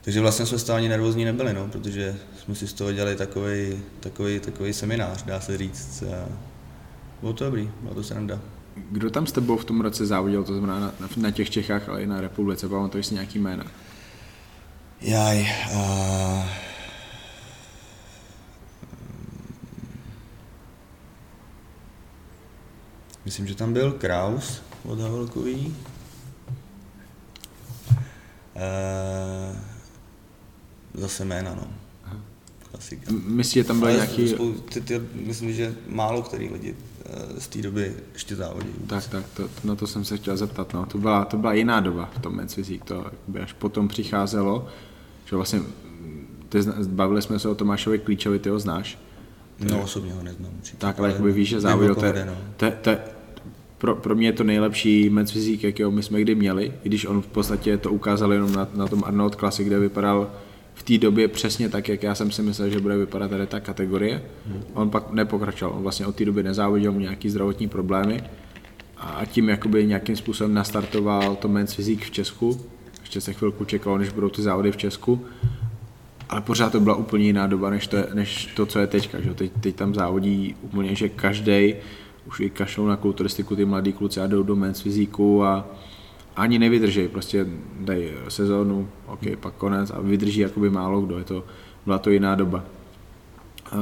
[SPEAKER 2] Takže vlastně jsme ani nervózní nebyli, no, protože jsme si z toho dělali takový, takový, takový seminář, dá se říct. Bylo to dobrý, bylo to sranda.
[SPEAKER 1] Kdo tam s tebou v tom roce závodil, to znamená na, na těch Čechách, ale i na republice, pamatuješ si nějaký jména?
[SPEAKER 2] Jaj, uh... Myslím, že tam byl Kraus od Havelkový. Uh, zase jména, no.
[SPEAKER 1] Klasika. Myslíš, že tam byly nějaký...
[SPEAKER 2] ty, ty, myslím, že málo který lidi z té doby ještě závodí.
[SPEAKER 1] Tak, tak, to, na to jsem se chtěl zeptat. No. To, byla, to byla jiná doba v tom Mencvizík, to až potom přicházelo, že vlastně ty, bavili jsme se o Tomášovi Klíčovi, ty ho znáš?
[SPEAKER 2] No, osobně ho neznám.
[SPEAKER 1] Určitě. Tak, ale jakoby víš, že závodil, to, no. to, to, pro, pro mě je to nejlepší mecvizík, jakého my jsme kdy měli, i když on v podstatě to ukázal jenom na, na tom Arnold Classic, kde vypadal v té době přesně tak, jak já jsem si myslel, že bude vypadat tady ta kategorie. On pak nepokračoval, on vlastně od té doby nezávodil, měl nějaký zdravotní problémy a tím jakoby nějakým způsobem nastartoval to men's fyzik v Česku. Ještě se chvilku čekalo, než budou ty závody v Česku. Ale pořád to byla úplně jiná doba, než to, než to co je teďka. Že? Teď, teď tam závodí úplně, že každý už i kašlou na kulturistiku ty mladí kluci a jdou do men's fyziku a, ani nevydrží, prostě dají sezónu, ok, pak konec a vydrží jakoby málo kdo, je to, byla to jiná doba.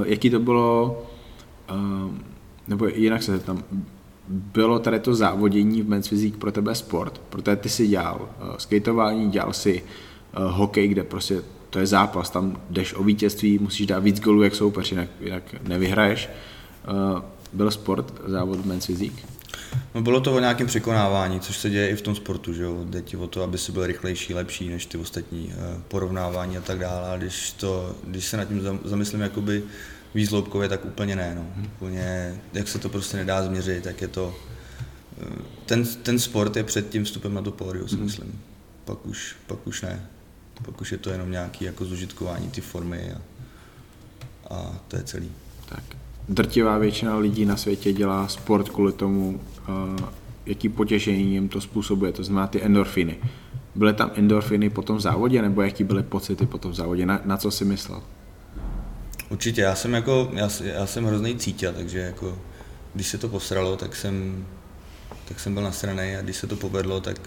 [SPEAKER 1] Jaký to bylo, nebo jinak se tam bylo tady to závodění v Men's Physique pro tebe sport, protože ty si dělal skateování, dělal si hokej, kde prostě to je zápas, tam jdeš o vítězství, musíš dát víc golů jak soupeř, jinak, jinak nevyhraješ. Byl sport závod v Men's Physique?
[SPEAKER 2] No bylo to o nějakém překonávání, což se děje i v tom sportu, že jo. Jde ti o to, aby si byl rychlejší, lepší než ty ostatní eh, porovnávání a tak dále. A když, to, když se nad tím zamyslím jakoby výzloubkově, tak úplně ne. No. Hmm. Úplně, jak se to prostě nedá změřit, tak je to... Eh, ten, ten sport je před tím vstupem na to pódium, si hmm. myslím. Pak už, pak už ne. Pak už je to jenom nějaký jako zužitkování ty formy a, a to je celý.
[SPEAKER 1] Tak drtivá většina lidí na světě dělá sport kvůli tomu, uh, jaký potěšení jim to způsobuje, to znamená ty endorfiny. Byly tam endorfiny po tom závodě, nebo jaký byly pocity po tom závodě? Na, na co jsi myslel?
[SPEAKER 2] Určitě, já jsem jako, já, já jsem hrozný cítě, takže jako, když se to posralo, tak jsem, tak jsem byl nasraný a když se to povedlo, tak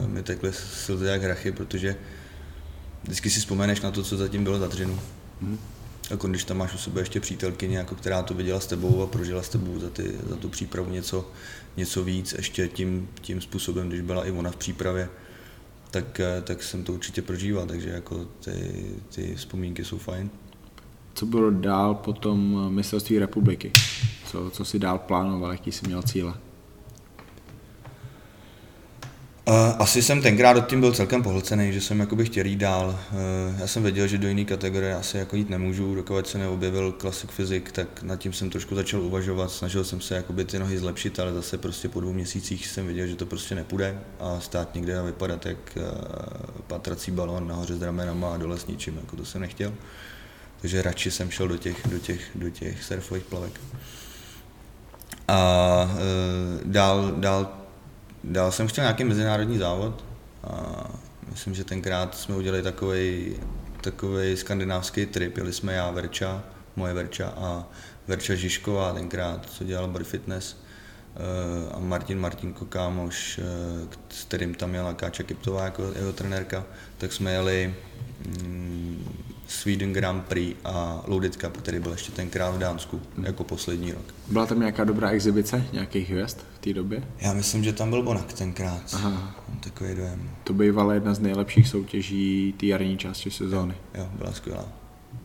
[SPEAKER 2] uh, mi tekly slzy jak hrachy, protože vždycky si vzpomeneš na to, co zatím bylo za dřinu. Mm jako když tam máš u sebe ještě přítelkyně, jako která to viděla s tebou a prožila s tebou za, ty, za tu přípravu něco, něco víc, ještě tím, tím způsobem, když byla i ona v přípravě, tak, eh, tak jsem to určitě prožíval, takže jako ty, ty vzpomínky jsou fajn.
[SPEAKER 1] Co bylo dál po tom mistrovství republiky? Co, co si dál plánoval, jaký jsi měl cíle?
[SPEAKER 2] Asi jsem tenkrát od tím byl celkem pohlcený, že jsem jakoby chtěl jít dál. Uh, já jsem věděl, že do jiné kategorie asi jako jít nemůžu, dokud se neobjevil klasik fyzik, tak nad tím jsem trošku začal uvažovat, snažil jsem se jakoby ty nohy zlepšit, ale zase prostě po dvou měsících jsem viděl, že to prostě nepůjde a stát někde a vypadat jak uh, patrací balon nahoře s ramenama a dole s ničím, jako to jsem nechtěl. Takže radši jsem šel do těch, do těch, do těch surfových plavek. A dál, dál Dál jsem chtěl nějaký mezinárodní závod a myslím, že tenkrát jsme udělali takový takový skandinávský trip, jeli jsme já, Verča, moje Verča a Verča Žižková tenkrát, co dělala body fitness. Eh, a Martin Martinko, kámoš, eh, s kterým tam jela Káča Kiptová jako jeho trenérka, tak jsme jeli mm, Sweden Grand Prix a Loaded Cup, který byl ještě tenkrát v Dánsku hmm. jako poslední rok.
[SPEAKER 1] Byla tam nějaká dobrá exibice nějakých hvězd v té době?
[SPEAKER 2] Já myslím, že tam byl Bonak tenkrát. Aha. Takový dojem.
[SPEAKER 1] To bývala jedna z nejlepších soutěží té jarní části sezóny.
[SPEAKER 2] Jo, jo, byla skvělá.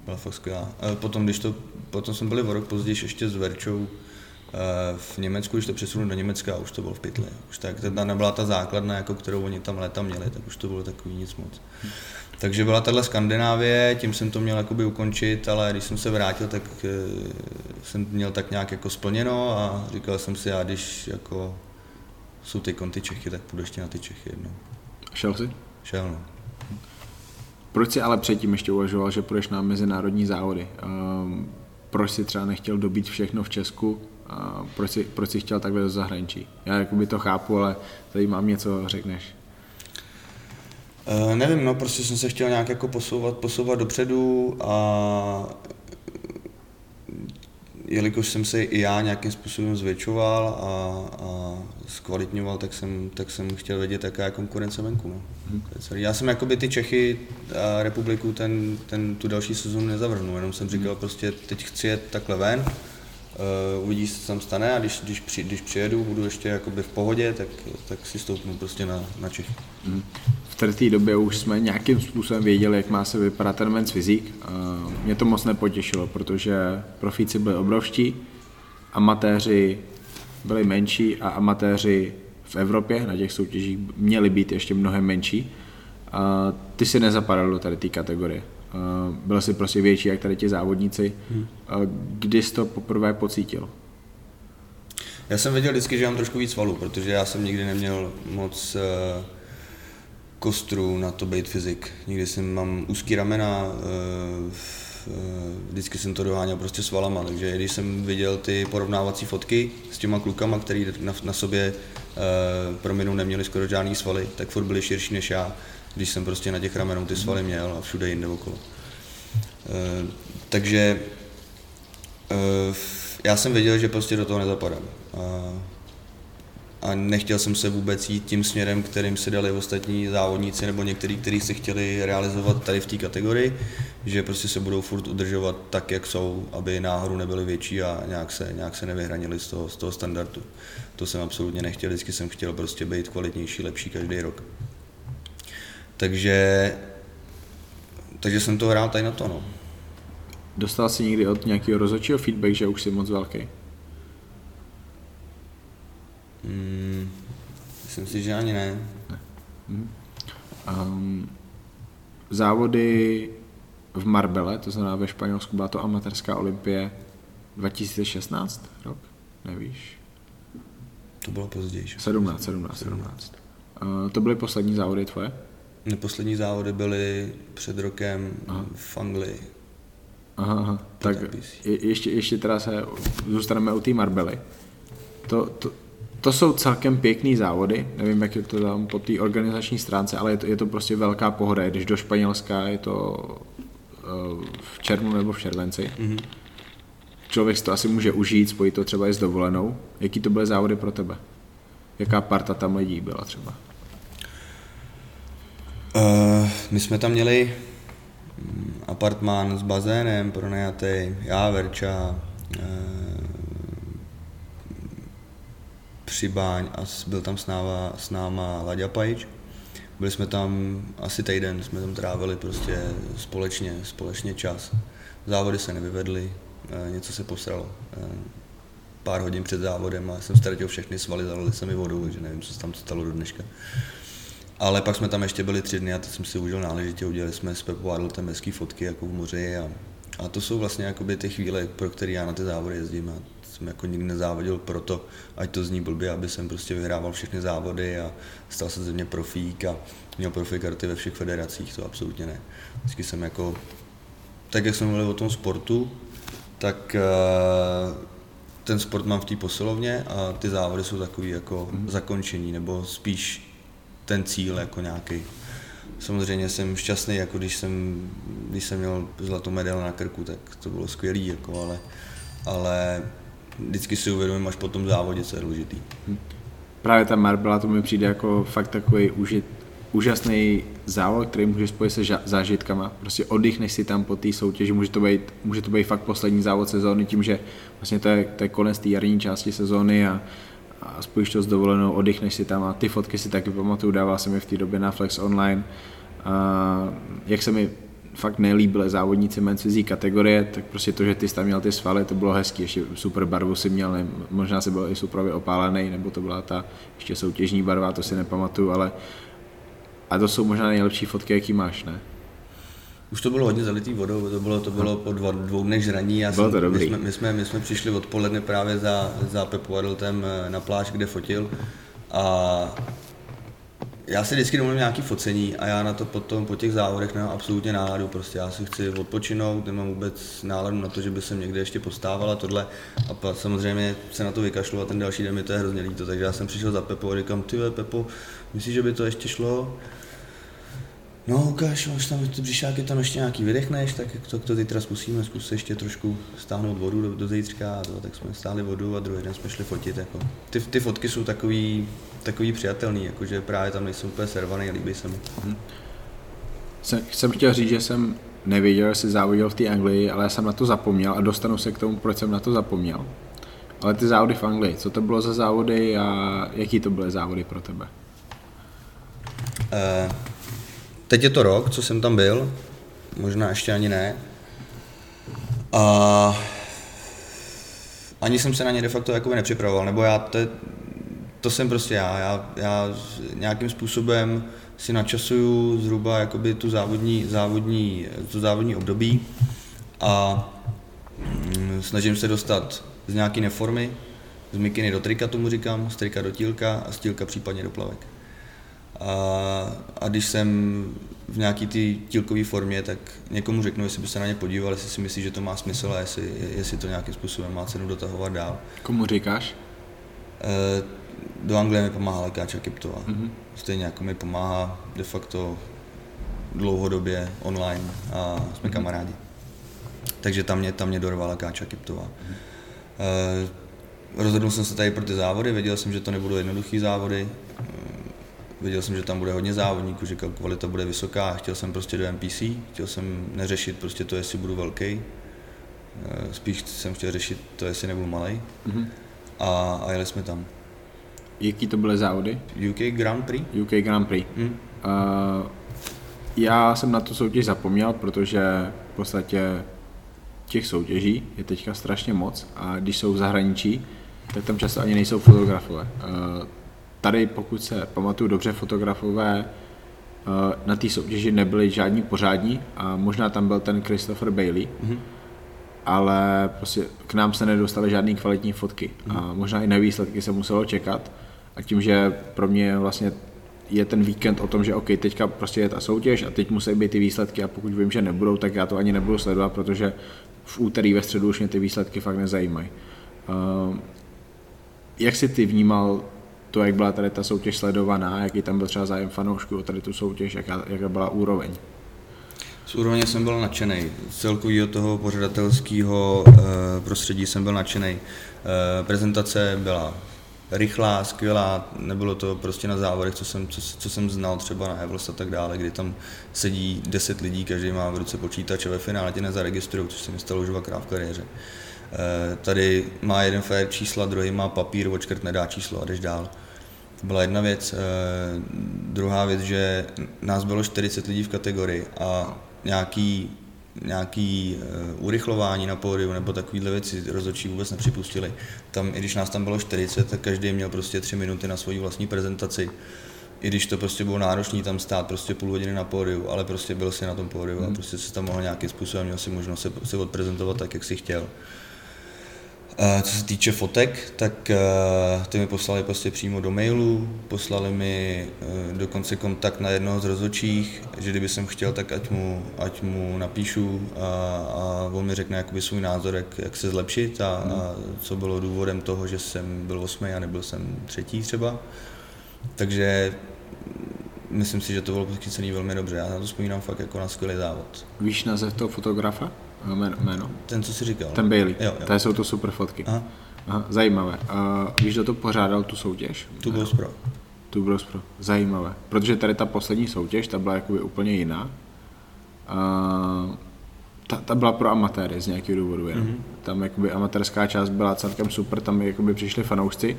[SPEAKER 2] Byla fakt skvělá. Potom, když to, potom jsme byli o rok později ještě s Verčou eh, v Německu, když to přesunuli do Německa, už to bylo v pytli. Už tak, ta nebyla ta základna, jako kterou oni tam léta měli, tak už to bylo takový nic moc. Hmm. Takže byla tahle Skandinávie, tím jsem to měl jakoby ukončit, ale když jsem se vrátil, tak eh, jsem měl tak nějak jako splněno a říkal jsem si, já když jako jsou ty konty Čechy, tak půjdu ještě na ty Čechy jednou.
[SPEAKER 1] Šel jsi?
[SPEAKER 2] Šel, no.
[SPEAKER 1] Proč jsi ale předtím ještě uvažoval, že půjdeš na mezinárodní závody? Um, proč jsi třeba nechtěl dobít všechno v Česku? Uh, proč, jsi, proč jsi chtěl takhle do zahraničí? Já jakoby to chápu, ale tady mám něco, řekneš.
[SPEAKER 2] Uh, nevím, no, prostě jsem se chtěl nějak jako posouvat, posouvat dopředu a jelikož jsem se i já nějakým způsobem zvětšoval a, a zkvalitňoval, tak jsem, tak jsem chtěl vědět, jaká je konkurence venku. No. Hmm. Já jsem jakoby ty Čechy a republiku ten, ten, tu další sezónu nezavrhnul, jenom jsem říkal hmm. prostě teď chci jet takhle ven, uh, uvidí, co tam stane a když, když, při, když přijedu, budu ještě jakoby v pohodě, tak, tak si stoupnu prostě na, na Čechy. Hmm
[SPEAKER 1] té době už jsme nějakým způsobem věděli, jak má se vypadat ten men's fyzik. Mě to moc nepotěšilo, protože profíci byli obrovští, amatéři byli menší a amatéři v Evropě na těch soutěžích měli být ještě mnohem menší. A ty si nezapadal do tady té kategorie. Byl jsi prostě větší, jak tady ti závodníci. Hmm. Kdy jsi to poprvé pocítil?
[SPEAKER 2] Já jsem věděl vždycky, že mám trošku víc valů, protože já jsem nikdy neměl moc uh kostru na to být fyzik. Nikdy jsem mám úzký ramena, eh, eh, vždycky jsem to doháněl prostě s valama, takže když jsem viděl ty porovnávací fotky s těma klukama, který na, na sobě eh, pro minu neměli skoro žádný svaly, tak furt byli širší než já, když jsem prostě na těch ramenou ty svaly měl a všude jinde okolo. Takže já jsem věděl, že prostě do toho nezapadám nechtěl jsem se vůbec jít tím směrem, kterým se dali ostatní závodníci nebo někteří, kteří se chtěli realizovat tady v té kategorii, že prostě se budou furt udržovat tak, jak jsou, aby náhodou nebyly větší a nějak se, nějak se nevyhranili z toho, z toho standardu. To jsem absolutně nechtěl, vždycky jsem chtěl prostě být kvalitnější, lepší každý rok. Takže, takže jsem to hrál tady na to. No.
[SPEAKER 1] Dostal jsi někdy od nějakého rozhodčího feedback, že už jsi moc velký?
[SPEAKER 2] Hmm, myslím si, že ani ne. ne.
[SPEAKER 1] Hmm. Um, závody v Marbele, to znamená ve Španělsku, byla to amatérská olympie 2016 rok? Nevíš?
[SPEAKER 2] To bylo později.
[SPEAKER 1] 17, 17, 17. Uh, to byly poslední závody tvoje?
[SPEAKER 2] Neposlední závody byly před rokem aha. v Anglii.
[SPEAKER 1] Aha, aha. tak je, ještě, ještě teda se zůstaneme u té Marbely. To, to, to jsou celkem pěkný závody, nevím, jak je to tam po té organizační stránce, ale je to, je to prostě velká pohoda. Když do Španělska je to uh, v červnu nebo v červenci. Mm-hmm. Člověk si to asi může užít, spojit to třeba i s dovolenou. Jaký to byly závody pro tebe? Jaká parta tam lidí byla třeba?
[SPEAKER 2] Uh, my jsme tam měli mm, apartmán s bazénem pronajatý, já, Verča, uh, Přibáň a byl tam s náma, s náma Laďa Pajč byli jsme tam asi týden, jsme tam trávili prostě společně, společně čas. Závody se nevyvedly, eh, něco se posralo. Eh, pár hodin před závodem a jsem ztratil všechny svaly, zalili se mi vodou, takže nevím, co se tam stalo do dneška. Ale pak jsme tam ještě byli tři dny a teď jsem si užil náležitě, udělali jsme s Pepo Adletem hezký fotky jako v moři a, a to jsou vlastně jakoby ty chvíle, pro které já na ty závody jezdím a jsem jako nikdy nezávodil proto, ať to zní blbě, aby jsem prostě vyhrával všechny závody a stal se ze mě profík a měl profi karty ve všech federacích, to absolutně ne. Vždycky jsem jako, tak jak jsme mluvili o tom sportu, tak uh, ten sport mám v té posilovně a ty závody jsou takový jako mm. zakončení, nebo spíš ten cíl jako nějaký. Samozřejmě jsem šťastný, jako když jsem, když jsem měl zlatou medaili na krku, tak to bylo skvělý, jako, ale, ale vždycky si uvědomím až po tom závodě, co je důležitý. Hm.
[SPEAKER 1] Právě ta Marbella to mi přijde jako fakt takový užit, úžasný závod, který může spojit se zážitkama. Prostě oddechneš si tam po té soutěži, může to, být, může to být fakt poslední závod sezóny tím, že vlastně to je, to je konec té jarní části sezóny a, a spojíš to s dovolenou, oddechneš si tam a ty fotky si taky pamatuju, dával jsem je v té době na Flex Online. A jak se mi fakt nelíbily závodníci men's kategorie, tak prostě to, že ty jsi tam měl ty svaly, to bylo hezký, ještě super barvu si měl, ne, možná si byl i super opálený, nebo to byla ta ještě soutěžní barva, to si nepamatuju, ale a to jsou možná nejlepší fotky, jaký máš, ne?
[SPEAKER 2] Už to bylo hodně zalitý vodou, to bylo, to bylo po dva, dvou dnech žraní. Já
[SPEAKER 1] bylo to dobrý.
[SPEAKER 2] My jsme, my, jsme, my jsme přišli odpoledne právě za, za Pepu Adletem eh, na pláž, kde fotil a já si vždycky domluvím nějaký focení a já na to potom po těch závodech nemám absolutně náladu, prostě já si chci odpočinout, nemám vůbec náladu na to, že by jsem někde ještě postával a tohle a pak samozřejmě se na to vykašlu a ten další den mi to je hrozně líto, takže já jsem přišel za Pepo a říkám, ty Pepo, myslíš, že by to ještě šlo? No ukáž, až tam ty břišáky tam ještě nějaký vydechneš, tak to, to zítra zkusíme, zkus ještě trošku stáhnout vodu do, do zítřka a to, tak jsme stáhli vodu a druhý den jsme šli fotit. Jako. Ty, ty fotky jsou takový, takový přijatelný, jakože právě tam nejsou úplně servaný líbí se mi.
[SPEAKER 1] Jsem, jsem chtěl říct, že jsem nevěděl, jestli závodil v té Anglii, ale já jsem na to zapomněl a dostanu se k tomu, proč jsem na to zapomněl. Ale ty závody v Anglii, co to bylo za závody a jaký to byly závody pro tebe?
[SPEAKER 2] Uh, Teď je to rok, co jsem tam byl, možná ještě ani ne. A ani jsem se na ně de facto jakoby nepřipravoval, nebo já, to, to jsem prostě já, já, já nějakým způsobem si načasuju zhruba jakoby tu závodní, závodní, tu závodní období a mm, snažím se dostat z nějaké neformy, z mikiny do trika tomu říkám, z trika do tílka a z tílka případně do plavek. A, a když jsem v nějaký ty tílkové formě, tak někomu řeknu, jestli by se na ně podíval, jestli si myslí, že to má smysl a jestli, jestli to nějakým způsobem má cenu dotahovat dál.
[SPEAKER 1] Komu říkáš?
[SPEAKER 2] E, do Anglie mi pomáhá Lekáča Kiptová. Mm-hmm. Stejně jako mi pomáhá de facto dlouhodobě online a jsme mm-hmm. kamarádi. Takže tam mě, tam mě dorvala Káča Kiptová. Mm-hmm. E, rozhodl jsem se tady pro ty závody, věděl jsem, že to nebudou jednoduché závody, Viděl jsem, že tam bude hodně závodníků, že kvalita bude vysoká, chtěl jsem prostě do NPC, chtěl jsem neřešit prostě to, jestli budu velký, eh, spíš jsem chtěl řešit to, jestli nebudu malý. Mm-hmm. A, a jeli jsme tam.
[SPEAKER 1] Jaký to byly závody?
[SPEAKER 2] UK Grand Prix.
[SPEAKER 1] UK Grand Prix. Mm. Uh, já jsem na tu soutěž zapomněl, protože v podstatě těch soutěží je teďka strašně moc a když jsou v zahraničí, tak tam často ani nejsou fotografové. Uh, tady, pokud se pamatuju dobře, fotografové na té soutěži nebyli žádní pořádní a možná tam byl ten Christopher Bailey, mm-hmm. ale prostě k nám se nedostaly žádné kvalitní fotky a možná i na výsledky se muselo čekat a tím, že pro mě vlastně je ten víkend o tom, že OK, teďka prostě je ta soutěž a teď musí být ty výsledky a pokud vím, že nebudou, tak já to ani nebudu sledovat, protože v úterý ve středu už mě ty výsledky fakt nezajímají. Uh, jak jsi ty vnímal to, jak byla tady ta soutěž sledovaná, jaký tam byl třeba zájem fanoušků o tady tu soutěž, jaká, jaká byla úroveň?
[SPEAKER 2] Z úrovně jsem byl nadšený. Z celkového toho pořadatelského e, prostředí jsem byl nadšený. E, prezentace byla rychlá, skvělá, nebylo to prostě na závodech, co jsem, co, co jsem znal třeba na Evels a tak dále, kdy tam sedí 10 lidí, každý má v ruce počítač a ve finále tě nezaregistrují, což se mi stalo už dvakrát v kariéře. E, tady má jeden fair čísla, druhý má papír, očkrt nedá číslo a jdeš dál. To byla jedna věc. Eh, druhá věc, že nás bylo 40 lidí v kategorii a nějaký, nějaký eh, urychlování na pódiu nebo takovéhle věci rozhodčí vůbec nepřipustili. Tam, i když nás tam bylo 40, tak každý měl prostě 3 minuty na svoji vlastní prezentaci. I když to prostě bylo náročné tam stát prostě půl hodiny na pódiu, ale prostě byl si na tom pódiu hmm. a prostě se tam mohl nějakým způsobem, měl si možnost se, se odprezentovat tak, jak si chtěl. Co se týče fotek, tak eh, ty mi poslali prostě přímo do mailu, poslali mi eh, dokonce kontakt na jednoho z rozhodčích, že kdyby jsem chtěl, tak ať mu, ať mu napíšu a, a on mi řekne jakoby svůj názor, jak, jak se zlepšit a, a co bylo důvodem toho, že jsem byl osmý a nebyl jsem třetí třeba. Takže myslím si, že to bylo podchycený velmi dobře. Já na to vzpomínám fakt jako na skvělý závod.
[SPEAKER 1] Víš název toho fotografa? Jméno?
[SPEAKER 2] Ten, co jsi říkal.
[SPEAKER 1] Ten Bailey.
[SPEAKER 2] Jo, jo.
[SPEAKER 1] Tady jsou to super fotky. Aha. Aha, zajímavé. Uh, víš, kdo to pořádal, tu soutěž?
[SPEAKER 2] Tu Bros Pro.
[SPEAKER 1] Tu Bros Pro. Zajímavé. Protože tady ta poslední soutěž, ta byla jakoby úplně jiná. Uh, ta, ta byla pro amatéry z nějakého důvodu jenom. Mm-hmm. Tam jakoby amatérská část byla celkem super, tam jakoby přišli fanoušci,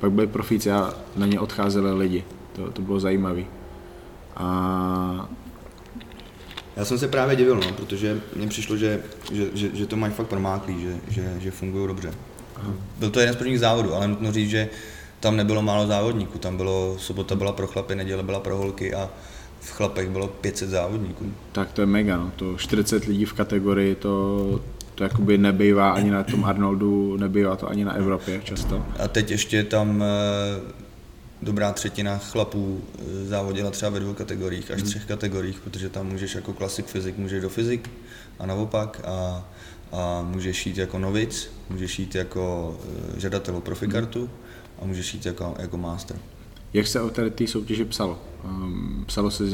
[SPEAKER 1] pak byli profíci a na ně odcházeli lidi. To, to bylo zajímavé. A
[SPEAKER 2] já jsem se právě divil, no, protože mně přišlo, že, že, že, že to mají fakt promáklý, že, že, že fungují dobře. Aha. Byl to jeden z prvních závodů, ale nutno říct, že tam nebylo málo závodníků. Tam bylo, sobota byla pro chlapy, neděle byla pro holky a v chlapech bylo 500 závodníků.
[SPEAKER 1] Tak to je mega, no. to 40 lidí v kategorii, to, to jakoby nebývá ani na tom Arnoldu, nebývá to ani na Evropě často.
[SPEAKER 2] A teď ještě tam eh, dobrá třetina chlapů eh, závodila třeba ve dvou kategoriích, až hmm. třech kategoriích, protože tam můžeš jako klasik fyzik, můžeš do fyzik a naopak a, a můžeš jít jako novic, můžeš jít jako eh, žadatel o profikartu hmm. a můžeš jít jako, jako master.
[SPEAKER 1] Jak se o tady té soutěži psalo? Um, psalo se,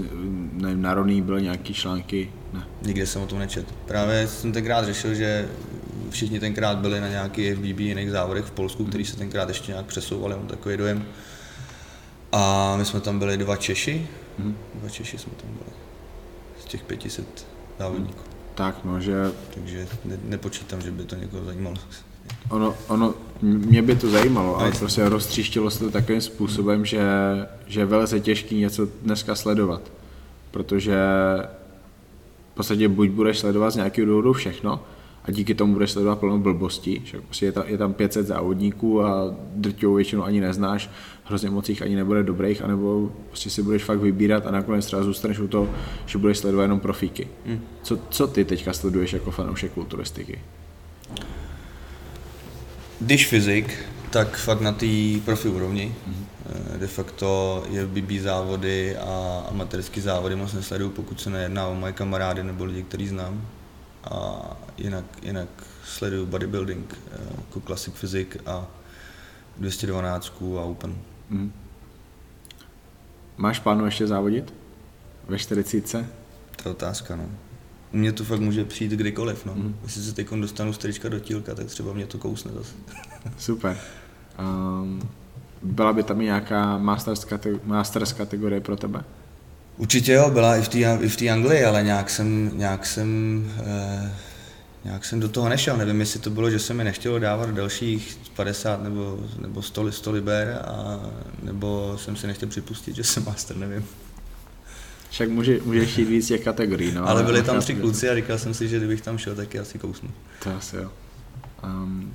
[SPEAKER 1] nevím, na Roný byly nějaký články? Ne.
[SPEAKER 2] Nikde jsem o tom nečet. Právě jsem tenkrát řešil, že všichni tenkrát byli na nějaký FBB jiných závodech v Polsku, který se tenkrát ještě nějak přesouvali, mám takový dojem. A my jsme tam byli dva Češi, hmm. dva Češi jsme tam byli, z těch 500 závodníků.
[SPEAKER 1] Tak, no, že...
[SPEAKER 2] Takže ne, nepočítám, že by to někoho zajímalo.
[SPEAKER 1] Ono, ono, mě by to zajímalo, ale prostě roztříštilo se to takovým způsobem, že, že je velice těžký něco dneska sledovat. Protože v podstatě buď budeš sledovat z nějakého důvodu všechno, a díky tomu budeš sledovat plno blbostí, že prostě je, ta, je tam 500 závodníků a drtivou většinu ani neznáš, hrozně moc jich ani nebude dobrých, anebo prostě si budeš fakt vybírat a nakonec třeba zůstaneš u toho, že budeš sledovat jenom profíky. Hmm. Co, co ty teďka sleduješ jako fanoušek kulturistiky?
[SPEAKER 2] Když fyzik, tak fakt na té profi úrovni. Mm-hmm. De facto je BB závody a amatérské závody moc nesleduju, pokud se nejedná o moje kamarády nebo lidi, který znám a jinak, jinak sleduju bodybuilding, jako classic physic a 212 a open. Mm.
[SPEAKER 1] Máš plánu ještě závodit? Ve 40?
[SPEAKER 2] To je otázka, no. Mně to fakt může přijít kdykoliv, no. Mm. Jestli se teď dostanu z trička do tílka, tak třeba mě to kousne zase. [LAUGHS]
[SPEAKER 1] Super. Um, byla by tam i nějaká masters, kate- masters kategorie pro tebe?
[SPEAKER 2] Určitě jo, byla i v té i v té Anglii, ale nějak jsem, nějak jsem, eh, nějak jsem do toho nešel. Nevím, jestli to bylo, že se mi nechtělo dávat dalších 50 nebo, nebo 100, 100 liber, a, nebo jsem si nechtěl připustit, že jsem master, nevím.
[SPEAKER 1] Však může, můžeš jít víc těch kategorií, no.
[SPEAKER 2] Ale byli tam tři kluci a říkal jsem si, že kdybych tam šel, tak je asi kousnu.
[SPEAKER 1] To asi jo. Um,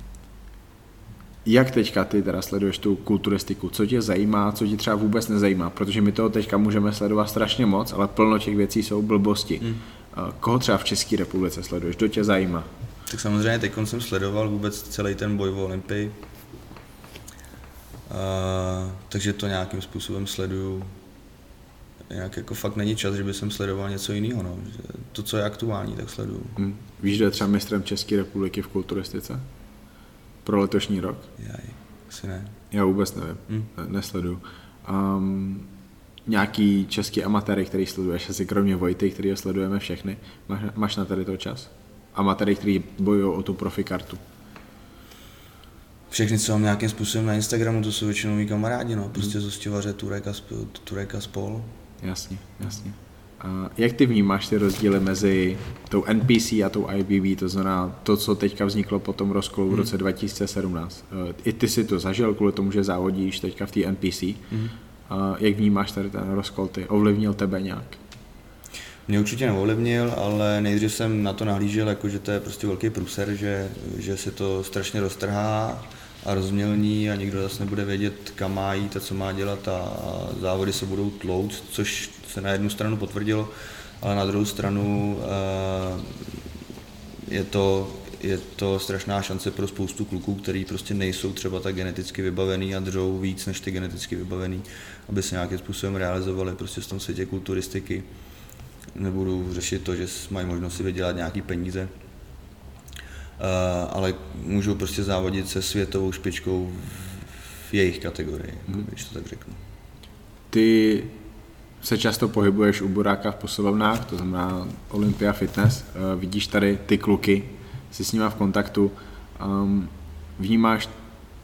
[SPEAKER 1] jak teďka ty teda sleduješ tu kulturistiku? Co tě zajímá, co tě třeba vůbec nezajímá? Protože my toho teďka můžeme sledovat strašně moc, ale plno těch věcí jsou blbosti. Hmm. Koho třeba v České republice sleduješ? Kdo tě zajímá?
[SPEAKER 2] Tak samozřejmě teď jsem sledoval vůbec celý ten boj v Olympii. Uh, takže to nějakým způsobem sleduju. Nějak jako fakt není čas, že by jsem sledoval něco jiného. No. To, co je aktuální, tak sleduju. Hmm.
[SPEAKER 1] Víš, kdo je třeba mistrem České republiky v kulturistice? Pro letošní rok?
[SPEAKER 2] Já asi ne.
[SPEAKER 1] Já vůbec nevím, hmm. ne, nesleduju. Um, nějaký český amatéry, který sleduješ, asi kromě Vojty, který ho sledujeme všechny, máš, máš na tady to čas? Amatéry, který bojují o tu profi kartu.
[SPEAKER 2] Všechny, co mám nějakým způsobem na Instagramu, to jsou většinou mý kamarádi, no. Prostě hmm. z Turek a, Turek a spol.
[SPEAKER 1] Jasně, jasně. Jak ty vnímáš ty rozdíly mezi tou NPC a tou IBB, to znamená to, co teďka vzniklo po tom rozkolu v hmm. roce 2017? I ty si to zažil kvůli tomu, že závodíš teďka v té NPC. Hmm. Jak vnímáš tady ten rozkol? Ty ovlivnil tebe nějak?
[SPEAKER 2] Mě určitě neovlivnil, ale nejdřív jsem na to nahlížel, jako že to je prostě velký průser, že, že se to strašně roztrhá a rozmělní a nikdo zase nebude vědět, kam má jít a co má dělat a závody se budou tlouct, což se na jednu stranu potvrdilo, ale na druhou stranu eh, je to, je to strašná šance pro spoustu kluků, který prostě nejsou třeba tak geneticky vybavený a držou víc než ty geneticky vybavený, aby se nějakým způsobem realizovali prostě v tom světě kulturistiky. Nebudu řešit to, že mají možnost si vydělat nějaký peníze, Eh, ale můžou prostě závodit se světovou špičkou v jejich kategorii, hmm. když to tak řeknu.
[SPEAKER 1] Ty se často pohybuješ u buráka v posilovnách, to znamená Olympia Fitness, uh, vidíš tady ty kluky, jsi s nimi v kontaktu, um, vnímáš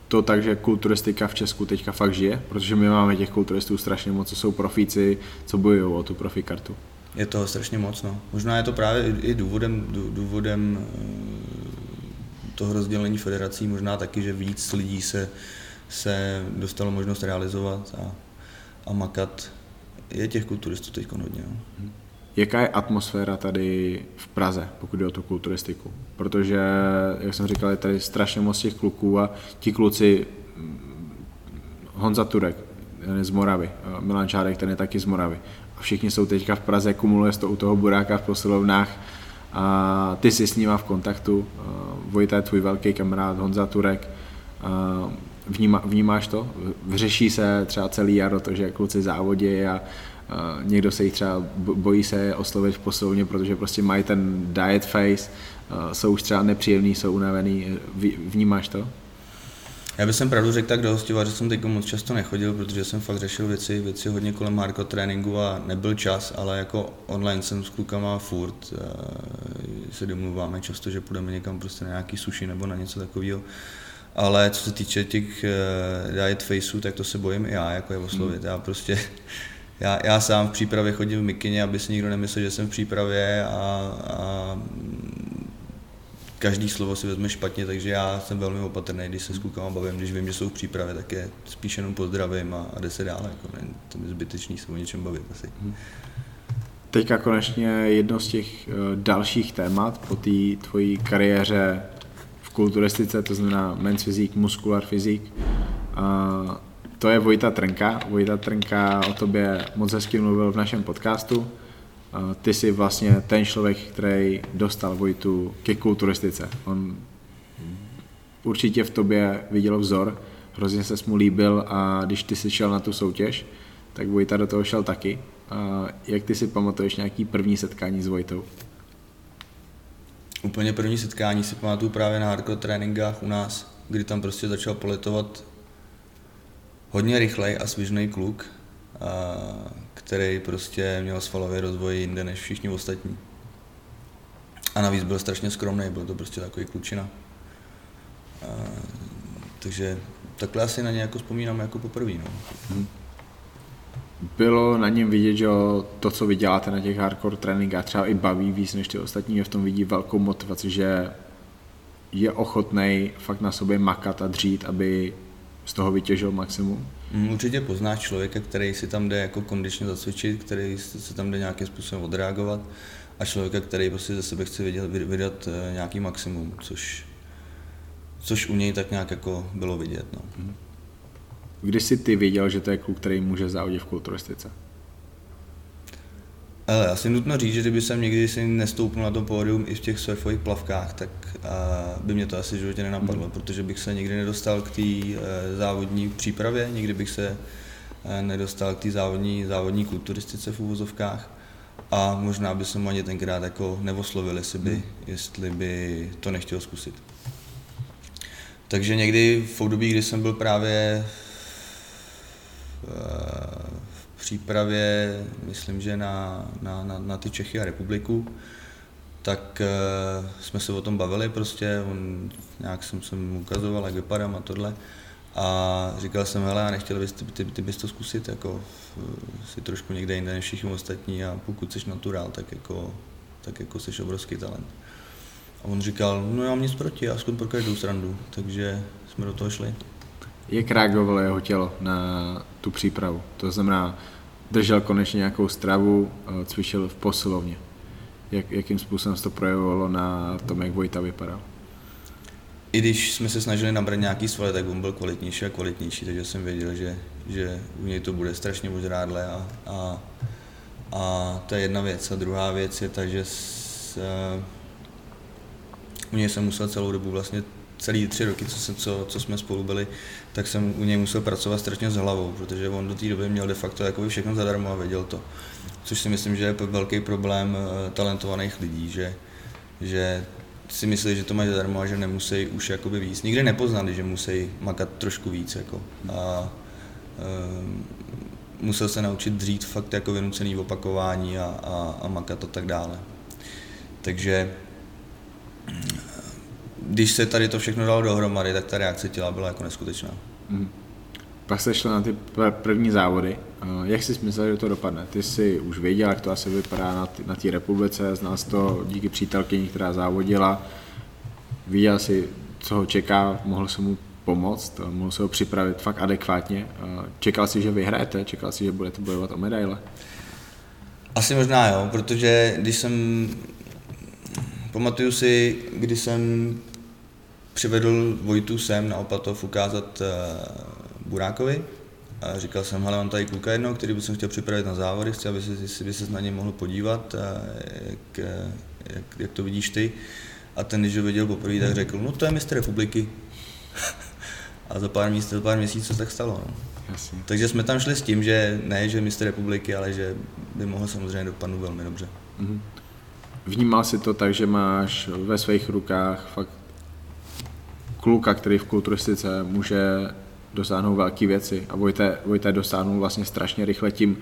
[SPEAKER 1] to tak, že kulturistika v Česku teďka fakt žije, protože my máme těch kulturistů strašně moc, co jsou profíci, co bojují o tu profikartu.
[SPEAKER 2] Je to strašně moc, no. Možná je to právě i důvodem, důvodem eh, toho rozdělení federací možná taky, že víc lidí se, se dostalo možnost realizovat a, a makat. Je těch kulturistů teď hodně. No.
[SPEAKER 1] Jaká je atmosféra tady v Praze, pokud jde o tu kulturistiku? Protože, jak jsem říkal, je tady strašně moc těch kluků a ti kluci, mm, Honza Turek, ten je z Moravy, Milan Čárek, ten je taky z Moravy. A všichni jsou teďka v Praze, kumuluje to u toho buráka v posilovnách a ty jsi s nima v kontaktu. Vojta je tvůj velký kamarád, Honza Turek. Vníma, vnímáš to? Řeší se třeba celý jaro to, že kluci závodí a, a někdo se jich třeba bojí se oslovit v posilovně, protože prostě mají ten diet face, jsou už třeba nepříjemný, jsou unavený. Vnímáš to?
[SPEAKER 2] Já bych pravdu řekl tak do hostiva, že jsem teď moc často nechodil, protože jsem fakt řešil věci, věci hodně kolem hardcore tréninku a nebyl čas, ale jako online jsem s klukama furt, se domluváme často, že půjdeme někam prostě na nějaký sushi nebo na něco takového. Ale co se týče těch uh, diet faceů, tak to se bojím i já, jako je oslovit. Hmm. Já prostě, [LAUGHS] já, já sám v přípravě chodím v mikině, aby si nikdo nemyslel, že jsem v přípravě a, a každý slovo si vezme špatně, takže já jsem velmi opatrný, když se s klukama bavím, když vím, že jsou v přípravě, tak je spíš jenom pozdravím a, a jde se dále, jako ne, to je zbytečný se o něčem bavit asi. Hmm.
[SPEAKER 1] Teďka konečně jedno z těch uh, dalších témat po té tvojí kariéře kulturistice, to znamená men's fyzik, muscular fyzik. Uh, to je Vojta Trnka. Vojta Trnka o tobě moc hezky mluvil v našem podcastu ty jsi vlastně ten člověk, který dostal Vojtu ke kulturistice. On určitě v tobě viděl vzor, hrozně se mu líbil a když ty jsi šel na tu soutěž, tak Vojta do toho šel taky. A jak ty si pamatuješ nějaký první setkání s Vojtou?
[SPEAKER 2] Úplně první setkání si pamatuju právě na hardcore tréninkách u nás, kdy tam prostě začal poletovat hodně rychlej a svižný kluk. A který prostě měl svalový rozvoj jinde než všichni ostatní. A navíc byl strašně skromný, byl to prostě takový klučina. A, takže takhle asi na ně jako vzpomínám jako poprvé. No. Hmm.
[SPEAKER 1] Bylo na něm vidět, že to, co vy děláte na těch hardcore tréninkách, třeba i baví víc než ty ostatní, v tom vidí velkou motivaci, že je ochotný fakt na sobě makat a dřít, aby z toho vytěžil maximum?
[SPEAKER 2] Mm, určitě poznáš člověka, který si tam jde jako kondičně zacvičit, který si tam jde nějakým způsobem odreagovat a člověka, který prostě ze sebe chce vydat, vydat eh, nějaký maximum, což, což u něj tak nějak jako bylo vidět. No. Mhm.
[SPEAKER 1] Kdy jsi ty věděl, že to je kluk, který může závodit v kulturistice?
[SPEAKER 2] Ale asi nutno říct, že kdyby jsem někdy si nestoupil na to pódium i v těch surfových plavkách, tak by mě to asi v životě nenapadlo, mm. protože bych se nikdy nedostal k té e, závodní přípravě, nikdy bych se e, nedostal k té závodní, závodní kulturistice v úvozovkách a možná by jsem ani tenkrát jako nevoslovil, jestli by, mm. jestli by to nechtěl zkusit. Takže někdy v období, kdy jsem byl právě e, přípravě, myslím, že na, na, na, na ty Čechy a republiku, tak uh, jsme se o tom bavili prostě, on, nějak jsem se mu ukazoval, jak vypadám a tohle. A říkal jsem, hele, a nechtěl bys, ty, ty, ty bys to zkusit, jako si trošku někde jinde než všichni ostatní a pokud jsi naturál, tak jako, tak jako jsi obrovský talent. A on říkal, no já mám nic proti, já aspoň pro každou srandu, takže jsme do toho šli.
[SPEAKER 1] Jak reagovalo jeho tělo na tu přípravu? To znamená, držel konečně nějakou stravu, eh, cvičil v posilovně. Jak, jakým způsobem se to projevovalo na tom, jak Vojta vypadal?
[SPEAKER 2] I když jsme se snažili nabrat nějaký svaly, tak on byl kvalitnější a kvalitnější, takže jsem věděl, že, že u něj to bude strašně ožrádle a, a, a to je jedna věc. A druhá věc je ta, že s, uh, u něj jsem musel celou dobu vlastně celý tři roky, co, jsem, co, co jsme spolu byli, tak jsem u něj musel pracovat strašně s hlavou, protože on do té doby měl de facto jakoby všechno zadarmo a věděl to. Což si myslím, že je velký problém uh, talentovaných lidí, že, že si myslí, že to mají zadarmo a že nemusí už jakoby víc. Nikdy nepoznali, že musí makat trošku víc. Jako. A um, musel se naučit dřít fakt jako vynucený opakování a, a, a makat a tak dále. Takže když se tady to všechno dalo dohromady, tak ta reakce těla byla jako neskutečná. Mm.
[SPEAKER 1] Pak se šlo na ty první závody. Jak jsi myslel, že to dopadne? Ty jsi už věděl, jak to asi vypadá na té na republice, znal jsi to díky přítelkyni, která závodila. Viděl jsi, co ho čeká, mohl se mu pomoct, mohl se ho připravit fakt adekvátně. Čekal jsi, že vyhrajete? Čekal jsi, že budete bojovat o medaile?
[SPEAKER 2] Asi možná jo, protože když jsem, pamatuju si, když jsem přivedl Vojtu sem na Opatov ukázat eh, Burákovi. A říkal jsem, hele, mám tady kluka jednou, který bych chtěl připravit na závody, chci, aby se, by se na něj mohl podívat, jak, jak, jak, to vidíš ty. A ten, když ho viděl poprvé, tak řekl, no to je mistr republiky. [LAUGHS] a za pár, míst, za pár měsíců tak stalo. No. Jasně. Takže jsme tam šli s tím, že ne, že mistr republiky, ale že by mohl samozřejmě dopadnout velmi dobře. Mm-hmm.
[SPEAKER 1] Vnímal si to tak, že máš ve svých rukách fakt kluka, který v kulturistice může dosáhnou velké věci a Vojte, Vojte dosáhnul vlastně strašně rychle tím,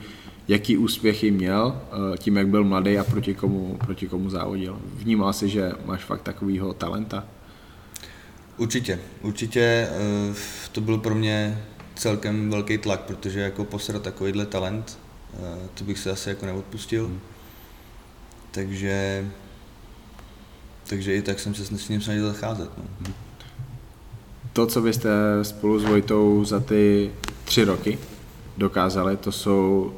[SPEAKER 1] jaký úspěchy měl, eh, tím, jak byl mladý a proti komu, proti komu závodil. Vnímal si, že máš fakt takovýho talenta?
[SPEAKER 2] Určitě, určitě eh, to byl pro mě celkem velký tlak, protože jako posrat takovýhle talent, eh, to bych se asi jako neodpustil. Hmm. Takže, takže i tak jsem se s ním snažil zacházet. No. Hmm
[SPEAKER 1] to, co byste spolu s Vojtou za ty tři roky dokázali, to jsou,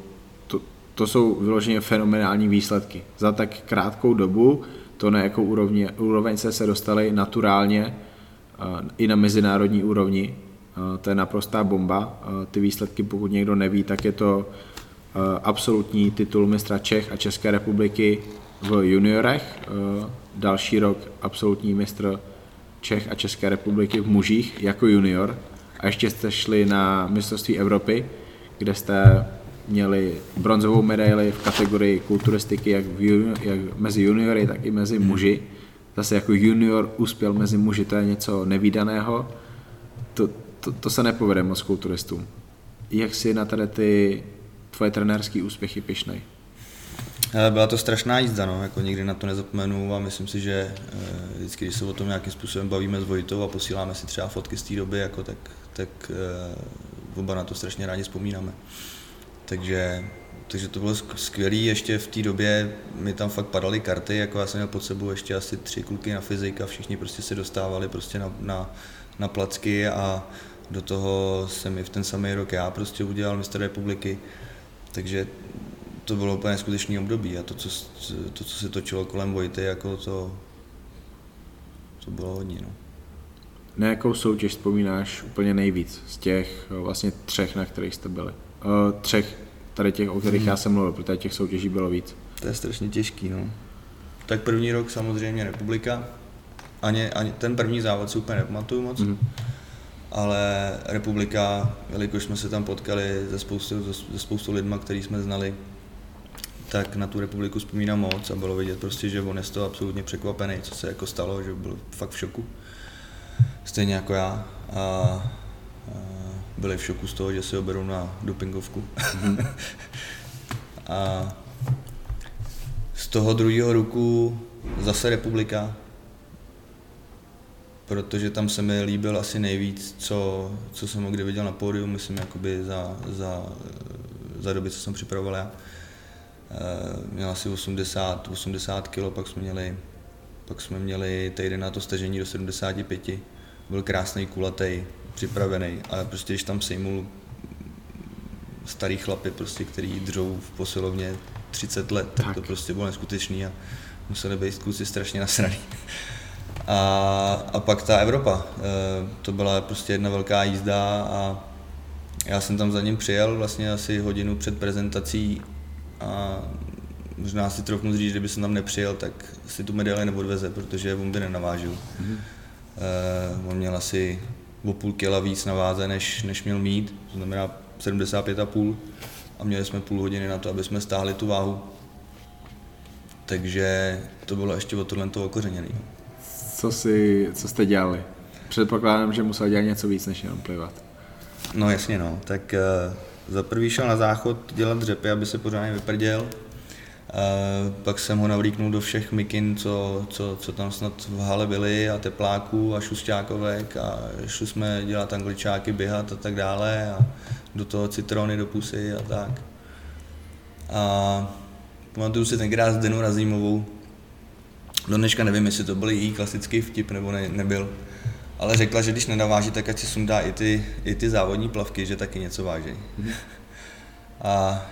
[SPEAKER 1] to, to jsou vyloženě fenomenální výsledky. Za tak krátkou dobu to na jakou úrovni, úroveň se se dostali naturálně i na mezinárodní úrovni. To je naprostá bomba. Ty výsledky, pokud někdo neví, tak je to absolutní titul mistra Čech a České republiky v juniorech. Další rok absolutní mistr Čech a České republiky v mužích jako junior a ještě jste šli na mistrovství Evropy, kde jste měli bronzovou medaili v kategorii kulturistiky jak, v junior, jak mezi juniory, tak i mezi muži. Zase jako junior uspěl mezi muži, to je něco nevýdaného. To, to, to se nepovede moc kulturistům. Jak si na tady ty tvoje trenérské úspěchy pišnej?
[SPEAKER 2] Byla to strašná jízda, no, jako nikdy na to nezapomenu a myslím si, že eh, vždycky, když se o tom nějakým způsobem bavíme s Vojtou a posíláme si třeba fotky z té doby, jako, tak, tak eh, oba na to strašně rádi vzpomínáme. Takže, takže to bylo skvělé, ještě v té době mi tam fakt padaly karty, jako já jsem měl pod sebou ještě asi tři kluky na fyzika, všichni prostě se dostávali prostě na, na, na placky a do toho jsem i v ten samý rok já prostě udělal mistr republiky, takže to bylo úplně skutečný období a to, co, to, co se točilo kolem Vojty, jako to, to bylo hodně. No.
[SPEAKER 1] Na jakou soutěž vzpomínáš úplně nejvíc z těch eh, vlastně třech, na kterých jste byli? Uh, třech, tady těch, o kterých hmm. já jsem mluvil, protože těch soutěží bylo víc.
[SPEAKER 2] To je strašně těžký, no. Tak první rok samozřejmě republika. Ani, ani ten první závod si úplně nepamatuju moc. Hmm. Ale republika, jelikož jsme se tam potkali ze spoustu, ze spoustu lidma, který jsme znali, tak na tu republiku vzpomínám moc a bylo vidět prostě, že on je z toho absolutně překvapený, co se jako stalo, že byl fakt v šoku. Stejně jako já. A, a byli v šoku z toho, že si ho berou na dopingovku. [LAUGHS] A z toho druhého ruku zase republika. protože tam se mi líbil asi nejvíc, co, co jsem ho kdy viděl na pódiu, myslím, jakoby za, za, za doby, co jsem připravoval já. Eh, měl asi 80, 80 kg, pak jsme měli, pak jsme měli týden na to stažení do 75. Byl krásný, kulatý, připravený, ale prostě když tam sejmul starý chlapy, prostě, který držou v posilovně 30 let, tak, tak to prostě bylo neskutečný a museli být kluci strašně nasraný. A, a pak ta Evropa, eh, to byla prostě jedna velká jízda a já jsem tam za ním přijel vlastně asi hodinu před prezentací a možná si trochu říct, že kdyby jsem tam nepřijel, tak si tu medaili neodveze, protože on by nenavážil. Mm-hmm. Uh, on měl asi o půl kila víc na váze, než, než měl mít, to znamená 75,5 a měli jsme půl hodiny na to, aby jsme stáhli tu váhu. Takže to bylo ještě o tohle toho okořeněný.
[SPEAKER 1] Co, si, co jste dělali? Předpokládám, že musel dělat něco víc, než jenom plivat.
[SPEAKER 2] No jasně no, tak uh, za prvý šel na záchod dělat dřepy, aby se pořádně vyprděl. Uh, pak jsem ho navlíknul do všech mikin, co, co, co tam snad v hale byly a tepláků a šustákovek a šli jsme dělat angličáky, běhat a tak dále a do toho citrony do pusy a tak. A pamatuju si tenkrát s Denu Razímovou, do dneška nevím, jestli to byl její klasický vtip nebo ne, nebyl, ale řekla, že když nenaváží, tak ať si sundá i ty, i ty závodní plavky, že taky něco váží. A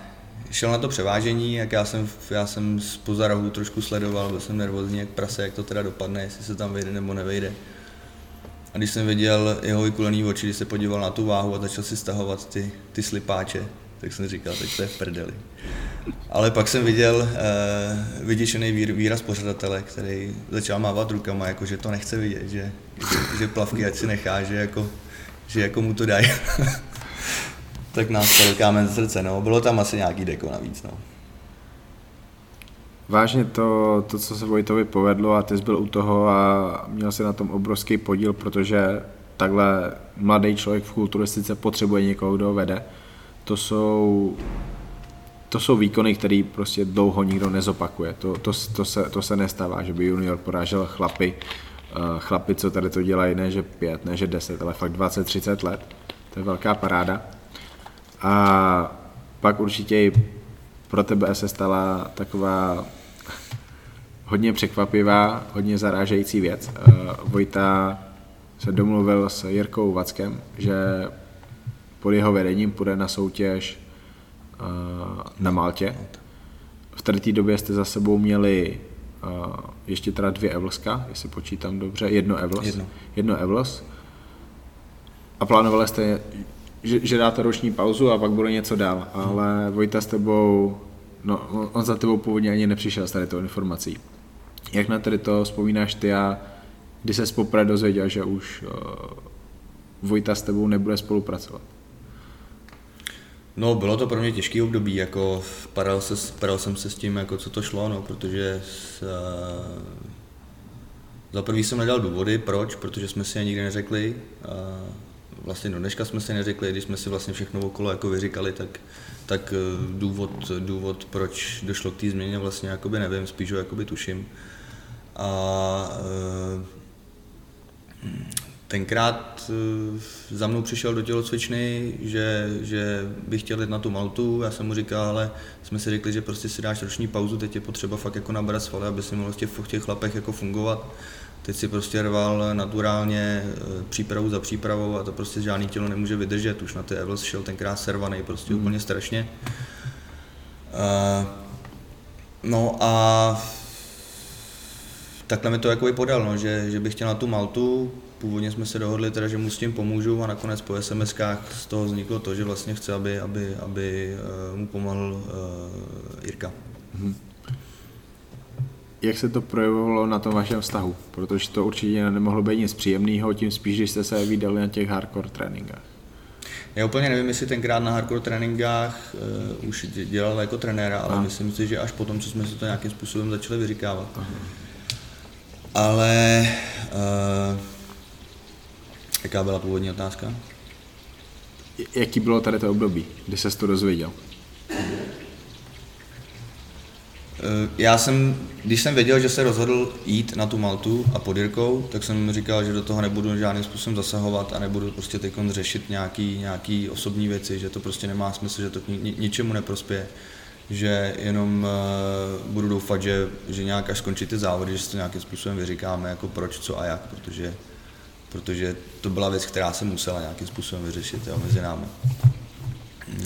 [SPEAKER 2] šel na to převážení, jak já jsem, já jsem z rohu trošku sledoval, byl jsem nervózní jak prase, jak to teda dopadne, jestli se tam vejde nebo nevejde. A když jsem viděl jeho vykulený oči, když se podíval na tu váhu a začal si stahovat ty, ty slipáče, tak jsem říkal, teď to je v prdeli. Ale pak jsem viděl uh, vyděšený výraz pořadatele, který začal mávat rukama, jako že to nechce vidět, že, že, že plavky ať si nechá, že jako, že jako mu to dají. [LAUGHS] tak nás to kámen z srdce, no. Bylo tam asi nějaký deko navíc, no.
[SPEAKER 1] Vážně to, to, co se Vojtovi povedlo a ty jsi byl u toho a měl si na tom obrovský podíl, protože takhle mladý člověk v kulturistice potřebuje někoho, kdo ho vede. To jsou to jsou výkony, které prostě dlouho nikdo nezopakuje. To, to, to, se, to se nestává, že by junior porážel chlapy, uh, chlapy, co tady to dělají, ne že pět, ne že deset, ale fakt 20-30 let. To je velká paráda. A pak určitě i pro tebe se stala taková hodně překvapivá, hodně zarážející věc. Uh, Vojta se domluvil s Jirkou Vackem, že pod jeho vedením půjde na soutěž na Maltě. V té době jste za sebou měli ještě teda dvě Evlska, jestli počítám dobře, jedno Evlos. Jedno. jedno Evlos. A plánovali jste, že, že dáte roční pauzu a pak bude něco dál, ale Vojta s tebou, no on za tebou původně ani nepřišel s tady tou informací. Jak na tady to vzpomínáš ty a kdy se poprvé dozvěděl, že už uh, Vojta s tebou nebude spolupracovat?
[SPEAKER 2] No, bylo to pro mě těžký období, jako padal, se, padal jsem se s tím, jako co to šlo, no, protože s, uh, za prvý jsem nedal důvody, proč, protože jsme si je nikdy neřekli, uh, vlastně do dneška jsme si neřekli, když jsme si vlastně všechno okolo jako vyříkali, tak, tak uh, důvod, důvod, proč došlo k té změně, vlastně jakoby nevím, spíš ho jakoby tuším. A uh, tenkrát eh, za mnou přišel do tělocvičny, že, že bych chtěl jít na tu Maltu, já jsem mu říkal, ale jsme si řekli, že prostě si dáš roční pauzu, teď je potřeba fakt jako nabrat svaly, aby si mohl v těch, v těch chlapech jako fungovat. Teď si prostě rval naturálně eh, přípravu za přípravou a to prostě žádný tělo nemůže vydržet. Už na ty Evels šel tenkrát servaný, prostě mm. úplně strašně. Uh, no a takhle mi to jako podal, no, že, že bych chtěl na tu Maltu, původně jsme se dohodli teda, že mu s tím pomůžu a nakonec po SMSkách z toho vzniklo to, že vlastně chce, aby, aby, aby eh, mu pomohl uh, Jirka. Hmm.
[SPEAKER 1] Jak se to projevovalo na tom vašem vztahu? Protože to určitě nemohlo být nic příjemného, tím spíš, když jste se vydali na těch hardcore tréninkách.
[SPEAKER 2] Já úplně nevím, jestli tenkrát na hardcore tréninkách uh, už dělal jako trenéra, ale a. myslím si, že až potom, co jsme se to nějakým způsobem začali vyříkávat. Aha. Ale uh, Jaká byla původní otázka?
[SPEAKER 1] Jaký bylo tady to období, kdy se to dozvěděl?
[SPEAKER 2] Eh, já jsem, když jsem věděl, že se rozhodl jít na tu Maltu a pod Jirkou, tak jsem říkal, že do toho nebudu žádným způsobem zasahovat a nebudu prostě teď řešit nějaký, nějaký osobní věci, že to prostě nemá smysl, že to k ni, ničemu neprospěje že jenom uh, budu doufat, že, že nějak až skončí ty závody, že si to nějakým způsobem vyříkáme, jako proč, co a jak, protože, protože to byla věc, která se musela nějakým způsobem vyřešit jo, mezi námi.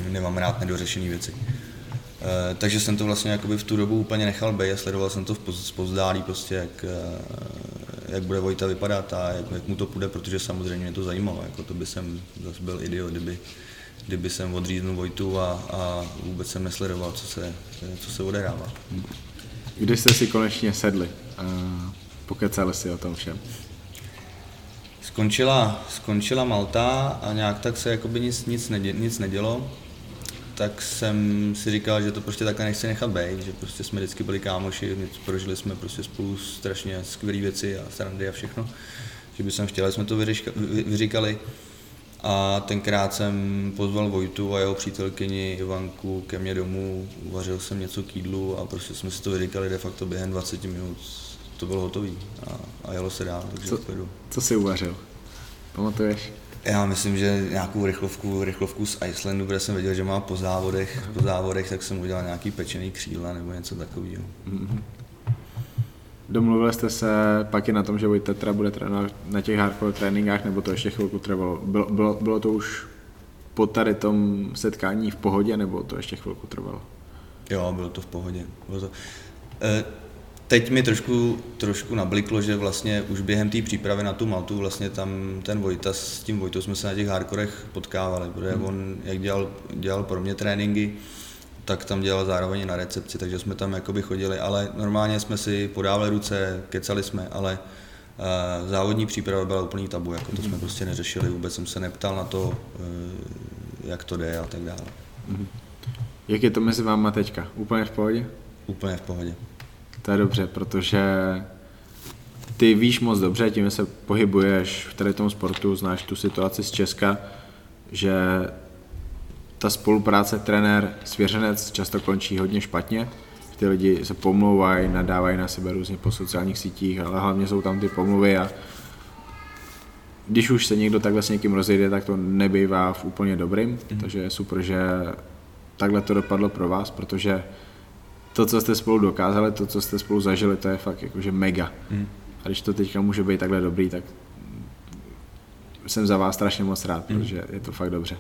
[SPEAKER 2] Nemám rád nedořešené věci. Uh, takže jsem to vlastně jakoby v tu dobu úplně nechal být a sledoval jsem to v pozdálí prostě, jak, uh, jak bude Vojta vypadat a jak, jak mu to půjde, protože samozřejmě mě to zajímalo, jako to by jsem zase byl idiot, kdyby, kdyby jsem odříznul Vojtu a, a vůbec jsem nesledoval, co se, co se odehrává.
[SPEAKER 1] Když jste si konečně sedli a pokecali si o tom všem?
[SPEAKER 2] Skončila, skončila Malta a nějak tak se jakoby nic, nic, nedě, nic nedělo, tak jsem si říkal, že to prostě takhle nechci nechat být, že prostě jsme vždycky byli kámoši, prožili jsme prostě spolu strašně skvělé věci a srandy a všechno, že by jsem chtěl, jsme to vyříkali. A tenkrát jsem pozval Vojtu a jeho přítelkyni Ivanku ke mně domů, uvařil jsem něco k jídlu a prostě jsme si to vyříkali de facto během 20 minut. To bylo hotový a, a jelo se dál, takže
[SPEAKER 1] co, Co jsi uvařil? Pamatuješ?
[SPEAKER 2] Já myslím, že nějakou rychlovku, rychlovku z Icelandu, kde jsem věděl, že má po závodech, po závodech, tak jsem udělal nějaký pečený křídla nebo něco takového. Mm-hmm.
[SPEAKER 1] Domluvili jste se pak i na tom, že Vojta teda bude trénovat na těch hardcore tréninkách, nebo to ještě chvilku trvalo? Bylo, bylo, bylo to už po tady tom setkání v pohodě, nebo to ještě chvilku trvalo?
[SPEAKER 2] Jo, bylo to v pohodě. Bylo to... E, teď mi trošku, trošku nabliklo, že vlastně už během té přípravy na tu Maltu vlastně tam ten Vojta, s tím Vojtou jsme se na těch hardcorech potkávali, protože hmm. on, jak dělal, dělal pro mě tréninky, tak tam dělal zároveň na recepci, takže jsme tam jakoby chodili, ale normálně jsme si podávali ruce, kecali jsme, ale uh, závodní příprava byla úplný tabu, jako to jsme mhm. prostě neřešili, vůbec jsem se neptal na to, uh, jak to jde a tak dále.
[SPEAKER 1] Mhm. Jak je to mezi váma teďka? Úplně v pohodě?
[SPEAKER 2] Úplně v pohodě.
[SPEAKER 1] To je dobře, protože ty víš moc dobře, tím se pohybuješ v tady tom sportu, znáš tu situaci z Česka, že ta spolupráce trenér svěřenec často končí hodně špatně. Ty lidi se pomlouvají, nadávají na sebe různě po sociálních sítích, ale hlavně jsou tam ty pomluvy a když už se někdo takhle s někým rozjede, tak to nebývá v úplně dobrým, mm. takže je super, že takhle to dopadlo pro vás, protože to, co jste spolu dokázali, to, co jste spolu zažili, to je fakt jakože mega. Mm. A když to teďka může být takhle dobrý, tak jsem za vás strašně moc rád, mm. protože je to fakt dobře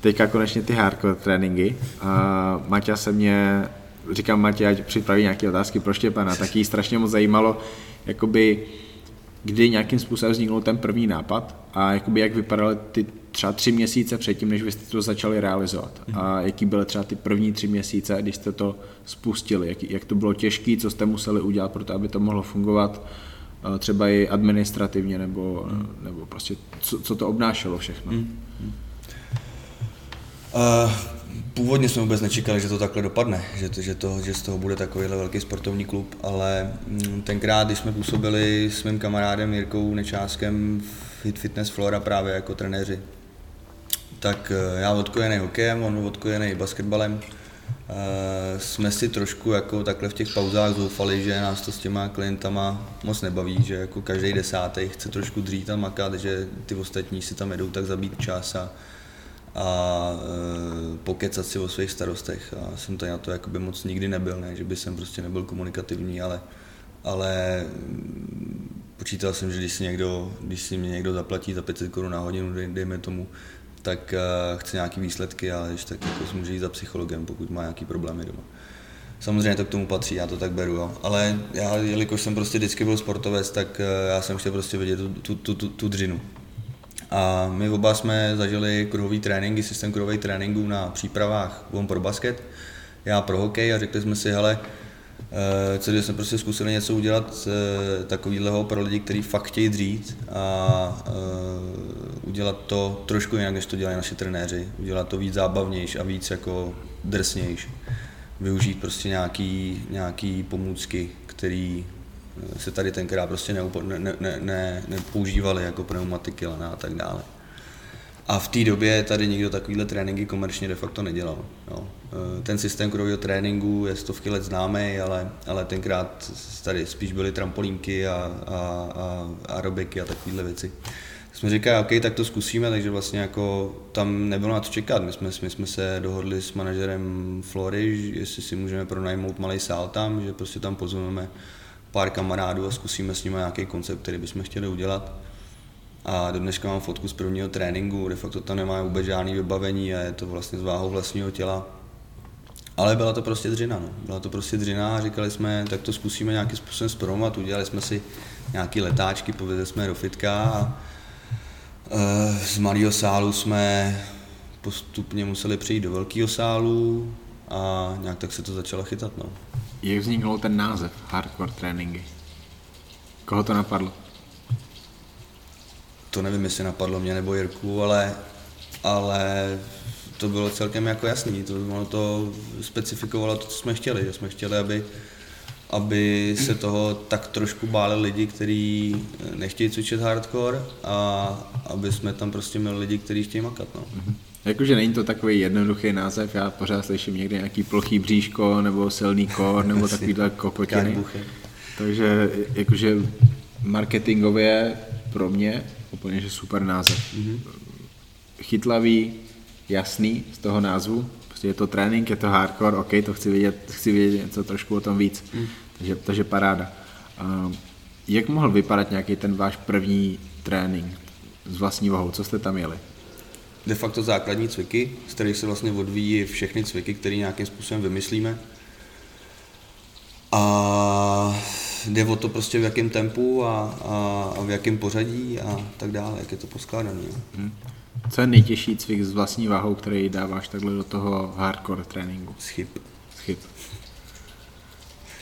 [SPEAKER 1] teďka konečně ty hardcore tréninky. A Maťa se mě, říkám Maťa, ať připraví nějaké otázky pro Štěpana, tak jí strašně moc zajímalo, jakoby, kdy nějakým způsobem vzniknul ten první nápad a jakoby jak vypadaly ty třeba tři měsíce předtím, než vy jste to začali realizovat. A jaký byly třeba ty první tři měsíce, když jste to spustili, jak, jak to bylo těžké, co jste museli udělat pro to, aby to mohlo fungovat, třeba i administrativně, nebo, nebo prostě co, co to obnášelo všechno. Mm.
[SPEAKER 2] Uh, původně jsme vůbec nečekali, že to takhle dopadne, že, to, že, to, že z toho bude takovýhle velký sportovní klub, ale mm, tenkrát, když jsme působili s mým kamarádem Jirkou Nečáskem v Hit Fitness Flora právě jako trenéři, tak eh, já odkojený hokejem, on odkojený basketbalem, uh, jsme si trošku jako takhle v těch pauzách zoufali, že nás to s těma klientama moc nebaví, že jako každý desátý chce trošku dřít a makat, že ty ostatní si tam jedou tak zabít čas a, a e, pokecat si o svých starostech. A jsem tady na to jakoby moc nikdy nebyl, ne, že by jsem prostě nebyl komunikativní, ale, ale mm, počítal jsem, že když si, někdo, když si mě někdo zaplatí za 500 korun na hodinu, dej, dejme tomu, tak uh, chce nějaký výsledky, ale když tak jako může jít za psychologem, pokud má nějaký problémy doma. Samozřejmě to k tomu patří, já to tak beru, jo. ale já, jelikož jsem prostě vždycky byl sportovec, tak uh, já jsem chtěl prostě vidět tu, tu, tu, tu, tu dřinu. A my oba jsme zažili kruhový tréninky, systém kruhových tréninků na přípravách on pro basket, já pro hokej a řekli jsme si, hele, eh, co jsme prostě zkusili něco udělat eh, takového pro lidi, kteří fakt chtějí dřít a eh, udělat to trošku jinak, než to dělají naši trenéři. Udělat to víc zábavnější a víc jako drsnější. Využít prostě nějaký, nějaký pomůcky, který se tady tenkrát prostě neupo, ne, ne, ne, nepoužívaly jako pneumatiky, lana a tak dále. A v té době tady nikdo takovýhle tréninky komerčně de facto nedělal. Jo. Eh, ten systém krového tréninku je stovky let známý, ale, ale tenkrát tady spíš byly trampolínky a, a, a aerobiky a takovéhle věci. Jsme říkali, OK, tak to zkusíme, takže vlastně jako tam nebylo na to čekat. My jsme, my jsme se dohodli s manažerem Flory, jestli si můžeme pronajmout malý sál tam, že prostě tam pozveme pár kamarádů a zkusíme s nimi nějaký koncept, který bychom chtěli udělat. A do dneška mám fotku z prvního tréninku, de facto tam nemá vůbec žádný vybavení a je to vlastně s váhou vlastního těla. Ale byla to prostě dřina, no. Byla to prostě dřina a říkali jsme, tak to zkusíme nějakým způsobem zpromovat. Udělali jsme si nějaké letáčky, povedli jsme do fitka a e, z malého sálu jsme postupně museli přijít do velkého sálu a nějak tak se to začalo chytat, no.
[SPEAKER 1] Jak vzniknul ten název hardcore tréninky? Koho to napadlo?
[SPEAKER 2] To nevím, jestli napadlo mě nebo Jirku, ale, ale to bylo celkem jako jasný. To, ono to specifikovalo to, co jsme chtěli. Že jsme chtěli, aby, aby se toho tak trošku báli lidi, kteří nechtějí cvičit hardcore a aby jsme tam prostě měli lidi, kteří chtějí makat. No. Mm-hmm.
[SPEAKER 1] Jakože není to takový jednoduchý název, já pořád slyším někdy nějaký plochý bříško, nebo silný kor, nebo [LAUGHS] takovýhle kokotiny. Takže jakože marketingově pro mě úplně že super název. Mm-hmm. Chytlavý, jasný z toho názvu, prostě je to trénink, je to hardcore, ok, to chci vidět, chci vědět něco trošku o tom víc, mm. takže, takže paráda. Uh, jak mohl vypadat nějaký ten váš první trénink s vlastní vahou, co jste tam jeli?
[SPEAKER 2] De facto základní cviky, z kterých se vlastně odvíjí všechny cviky, které nějakým způsobem vymyslíme. A jde o to prostě v jakém tempu a, a, a v jakém pořadí a tak dále, jak je to poskládané. Hmm.
[SPEAKER 1] Co je nejtěžší cvik s vlastní váhou, který dáváš takhle do toho hardcore tréninku?
[SPEAKER 2] Schyb.
[SPEAKER 1] Schyb.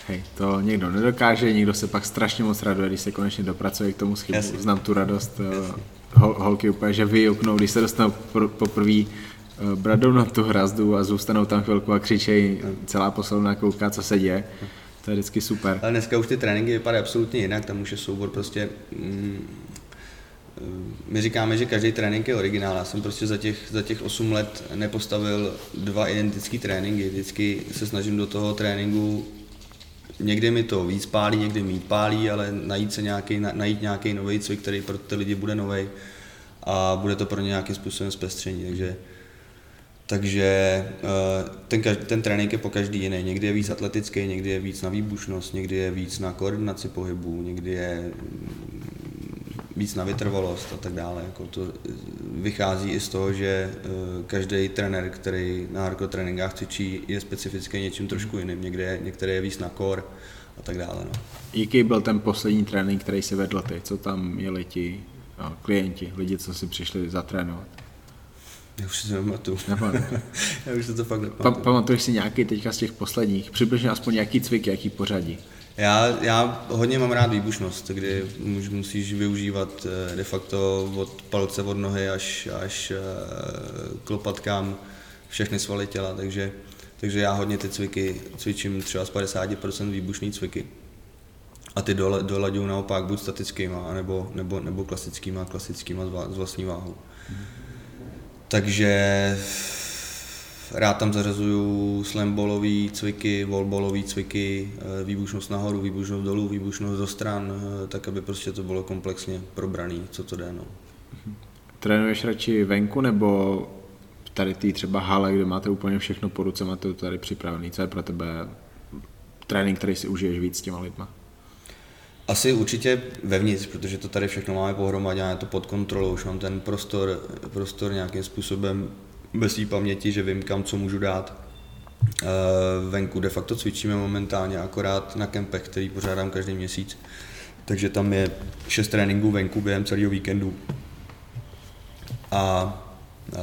[SPEAKER 1] Hej, to někdo nedokáže, někdo se pak strašně moc raduje, když se konečně dopracuje k tomu schybu. Jasně. Znám tu radost. Eh, Jasně hol, holky úplně, že vyjoknou, když se dostanou poprvé eh, bradou na tu hrazdu a zůstanou tam chvilku a křičejí, celá poslovna kouká, co se děje. To je vždycky super.
[SPEAKER 2] Ale dneska už ty tréninky vypadají absolutně jinak, tam už je soubor prostě mm, eh, my říkáme, že každý trénink je originál. Já jsem prostě za těch, za těch 8 let nepostavil dva identické tréninky. Vždycky se snažím do toho tréninku někdy mi to víc pálí, někdy mít pálí, ale najít, se nějaký, najít nějaký nový cvik, který pro ty lidi bude nový a bude to pro ně nějakým způsobem zpestření. Takže, takže eh, ten, ten trénink je po každý jiný. Někdy je víc atletický, někdy je víc na výbušnost, někdy je víc na koordinaci pohybu, někdy je víc na vytrvalost a tak dále. Jako to vychází i z toho, že eh, každý trenér, který na hardcore tréninkách cvičí, je specificky něčím trošku jiným. Někde, některé je víc na core a tak dále. No.
[SPEAKER 1] Jaký byl ten poslední trénink, který si vedl ty? Co tam měli ti no, klienti, lidi, co si přišli zatrénovat?
[SPEAKER 2] Já už si to nepamatuju. [LAUGHS] Já už si to fakt
[SPEAKER 1] nepamatuju. Pa, pamatuješ si nějaký teďka z těch posledních? Přibližně aspoň nějaký cvik, jaký pořadí?
[SPEAKER 2] Já, já hodně mám rád výbušnost, kdy musíš využívat eh, de facto od palce od nohy až, až eh, k lopatkám všechny svaly těla, takže, takže já hodně ty cviky cvičím třeba z 50% výbušný cviky. A ty dole, dolaďuju naopak buď statickýma, nebo, nebo, nebo klasickýma, klasickýma z vlastní váhou. Mm. Takže rád tam zařazuju slamballový cviky, wallballový cviky, eh, výbušnost nahoru, výbušnost dolů, výbušnost do stran, eh, tak aby prostě to bylo komplexně probraný, co to jde. No.
[SPEAKER 1] Trénuješ radši venku nebo tady ty třeba hale, kde máte úplně všechno po ruce, máte to tady připravený. Co je pro tebe trénink, který si užiješ víc s těma lidma?
[SPEAKER 2] Asi určitě vevnitř, protože to tady všechno máme pohromadě, máme to pod kontrolou, už mám ten prostor, prostor nějakým způsobem bez té paměti, že vím, kam co můžu dát. Eh, venku de facto cvičíme momentálně akorát na kempech, který pořádám každý měsíc. Takže tam je šest tréninků venku během celého víkendu. A, eh,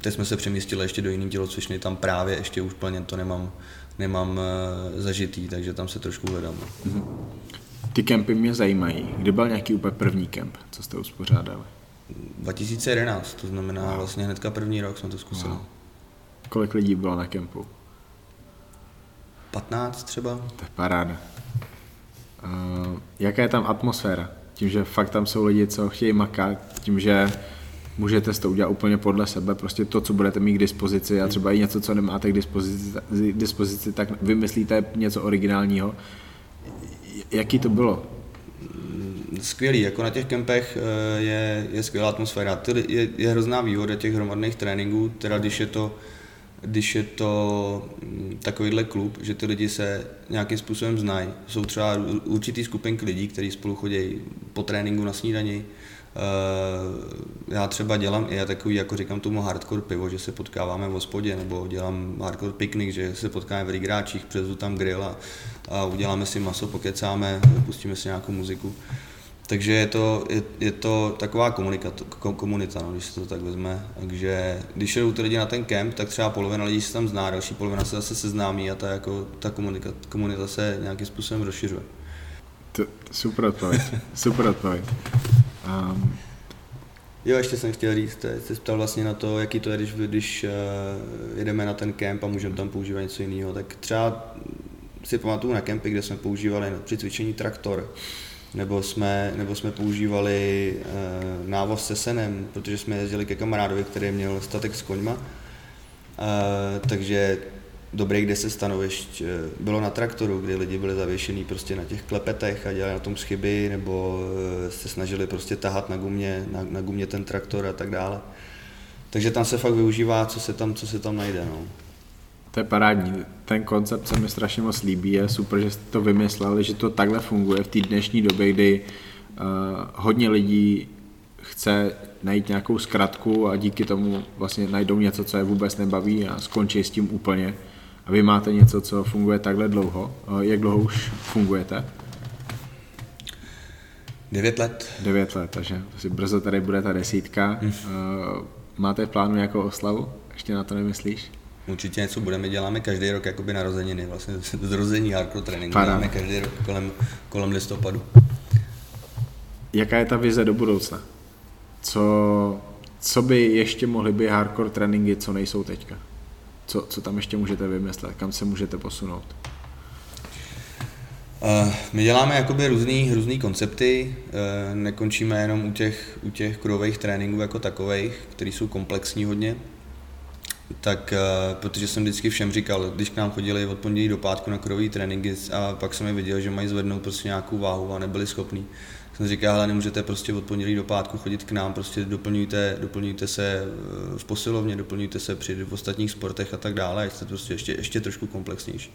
[SPEAKER 2] teď jsme se přemístili ještě do jiný tělocvičny, tam právě ještě už plně to nemám, nemám eh, zažitý, takže tam se trošku hledám. Mm-hmm.
[SPEAKER 1] Ty kempy mě zajímají. Kdy byl nějaký úplně první kemp, co jste uspořádali?
[SPEAKER 2] 2011, to znamená wow. vlastně hnedka první rok jsme to zkusili. Wow.
[SPEAKER 1] Kolik lidí bylo na kempu?
[SPEAKER 2] 15 třeba.
[SPEAKER 1] To je paráda. Uh, jaká je tam atmosféra? Tím, že fakt tam jsou lidi, co chtějí makat, tím, že můžete to udělat úplně podle sebe, prostě to, co budete mít k dispozici a třeba i něco, co nemáte k dispozici, k dispozici tak vymyslíte něco originálního. Jaký to bylo?
[SPEAKER 2] Skvělý, jako na těch kempech eh, je, je skvělá atmosféra. Je, je hrozná výhoda těch hromadných tréninků, teda když je to když je to mm, takovýhle klub, že ty lidi se nějakým způsobem znají. Jsou třeba určitý skupinky lidí, kteří spolu chodí po tréninku na snídani. Eh, já třeba dělám i já takový, jako říkám tomu hardcore pivo, že se potkáváme v hospodě, nebo dělám hardcore piknik, že se potkáme v rigráčích, přezu tam grill a, a uděláme si maso, pokecáme, pustíme si nějakou muziku. Takže je to, je, je to taková komunita, no, když se to tak vezme. Takže když jdou ty lidi na ten kemp, tak třeba polovina lidí se tam zná, další polovina se zase seznámí a ta, jako, ta komunika, komunita se nějakým způsobem rozšiřuje.
[SPEAKER 1] To, super odpověď, super odpověď. Um,
[SPEAKER 2] Jo, ještě jsem chtěl říct, jsi ptal vlastně na to, jaký to je, když, když uh, jedeme na ten kemp a můžeme tam používat něco jiného. Tak třeba si pamatuju na kempy, kde jsme používali při cvičení traktor nebo jsme, nebo jsme používali uh, návoz se senem, protože jsme jezdili ke kamarádovi, který měl statek s koňma. Uh, takže dobrých 10 stanovišť eh, bylo na traktoru, kdy lidi byli zavěšení prostě na těch klepetech a dělali na tom schyby, nebo se snažili prostě tahat na gumě, na, na gumě ten traktor a tak dále. Takže tam se fakt využívá, co se tam, co se tam najde. No.
[SPEAKER 1] To je parádní. Ten koncept se mi strašně moc líbí. Je super, že jste to vymysleli, že to takhle funguje v té dnešní době, kdy uh, hodně lidí chce najít nějakou zkratku a díky tomu vlastně najdou něco, co je vůbec nebaví a skončí s tím úplně. A vy máte něco, co funguje takhle dlouho. Uh, jak dlouho už fungujete?
[SPEAKER 2] Devět let.
[SPEAKER 1] Devět let, takže brzo tady bude ta desítka. Hmm. Uh, máte v plánu nějakou oslavu? Ještě na to nemyslíš?
[SPEAKER 2] Určitě něco budeme, děláme každý rok jakoby narozeniny, vlastně zrození hardcore tréninku děláme každý rok kolem, kolem listopadu.
[SPEAKER 1] Jaká je ta vize do budoucna? Co, co by ještě mohly být hardcore tréninky, co nejsou teďka? Co, co tam ještě můžete vymyslet? Kam se můžete posunout?
[SPEAKER 2] Uh, my děláme jakoby různý, různý koncepty, uh, nekončíme jenom u těch, u těch kruhových tréninků jako takových, které jsou komplexní hodně, tak uh, protože jsem vždycky všem říkal, když k nám chodili od pondělí do pátku na krový tréninky a pak jsem je viděl, že mají zvednout prostě nějakou váhu a nebyli schopní, jsem říkal, ale nemůžete prostě od pondělí do pátku chodit k nám, prostě doplňujte, doplňujte se eh, v posilovně, doplňujte se při v ostatních sportech a tak dále, jste prostě ještě, ještě trošku komplexnější.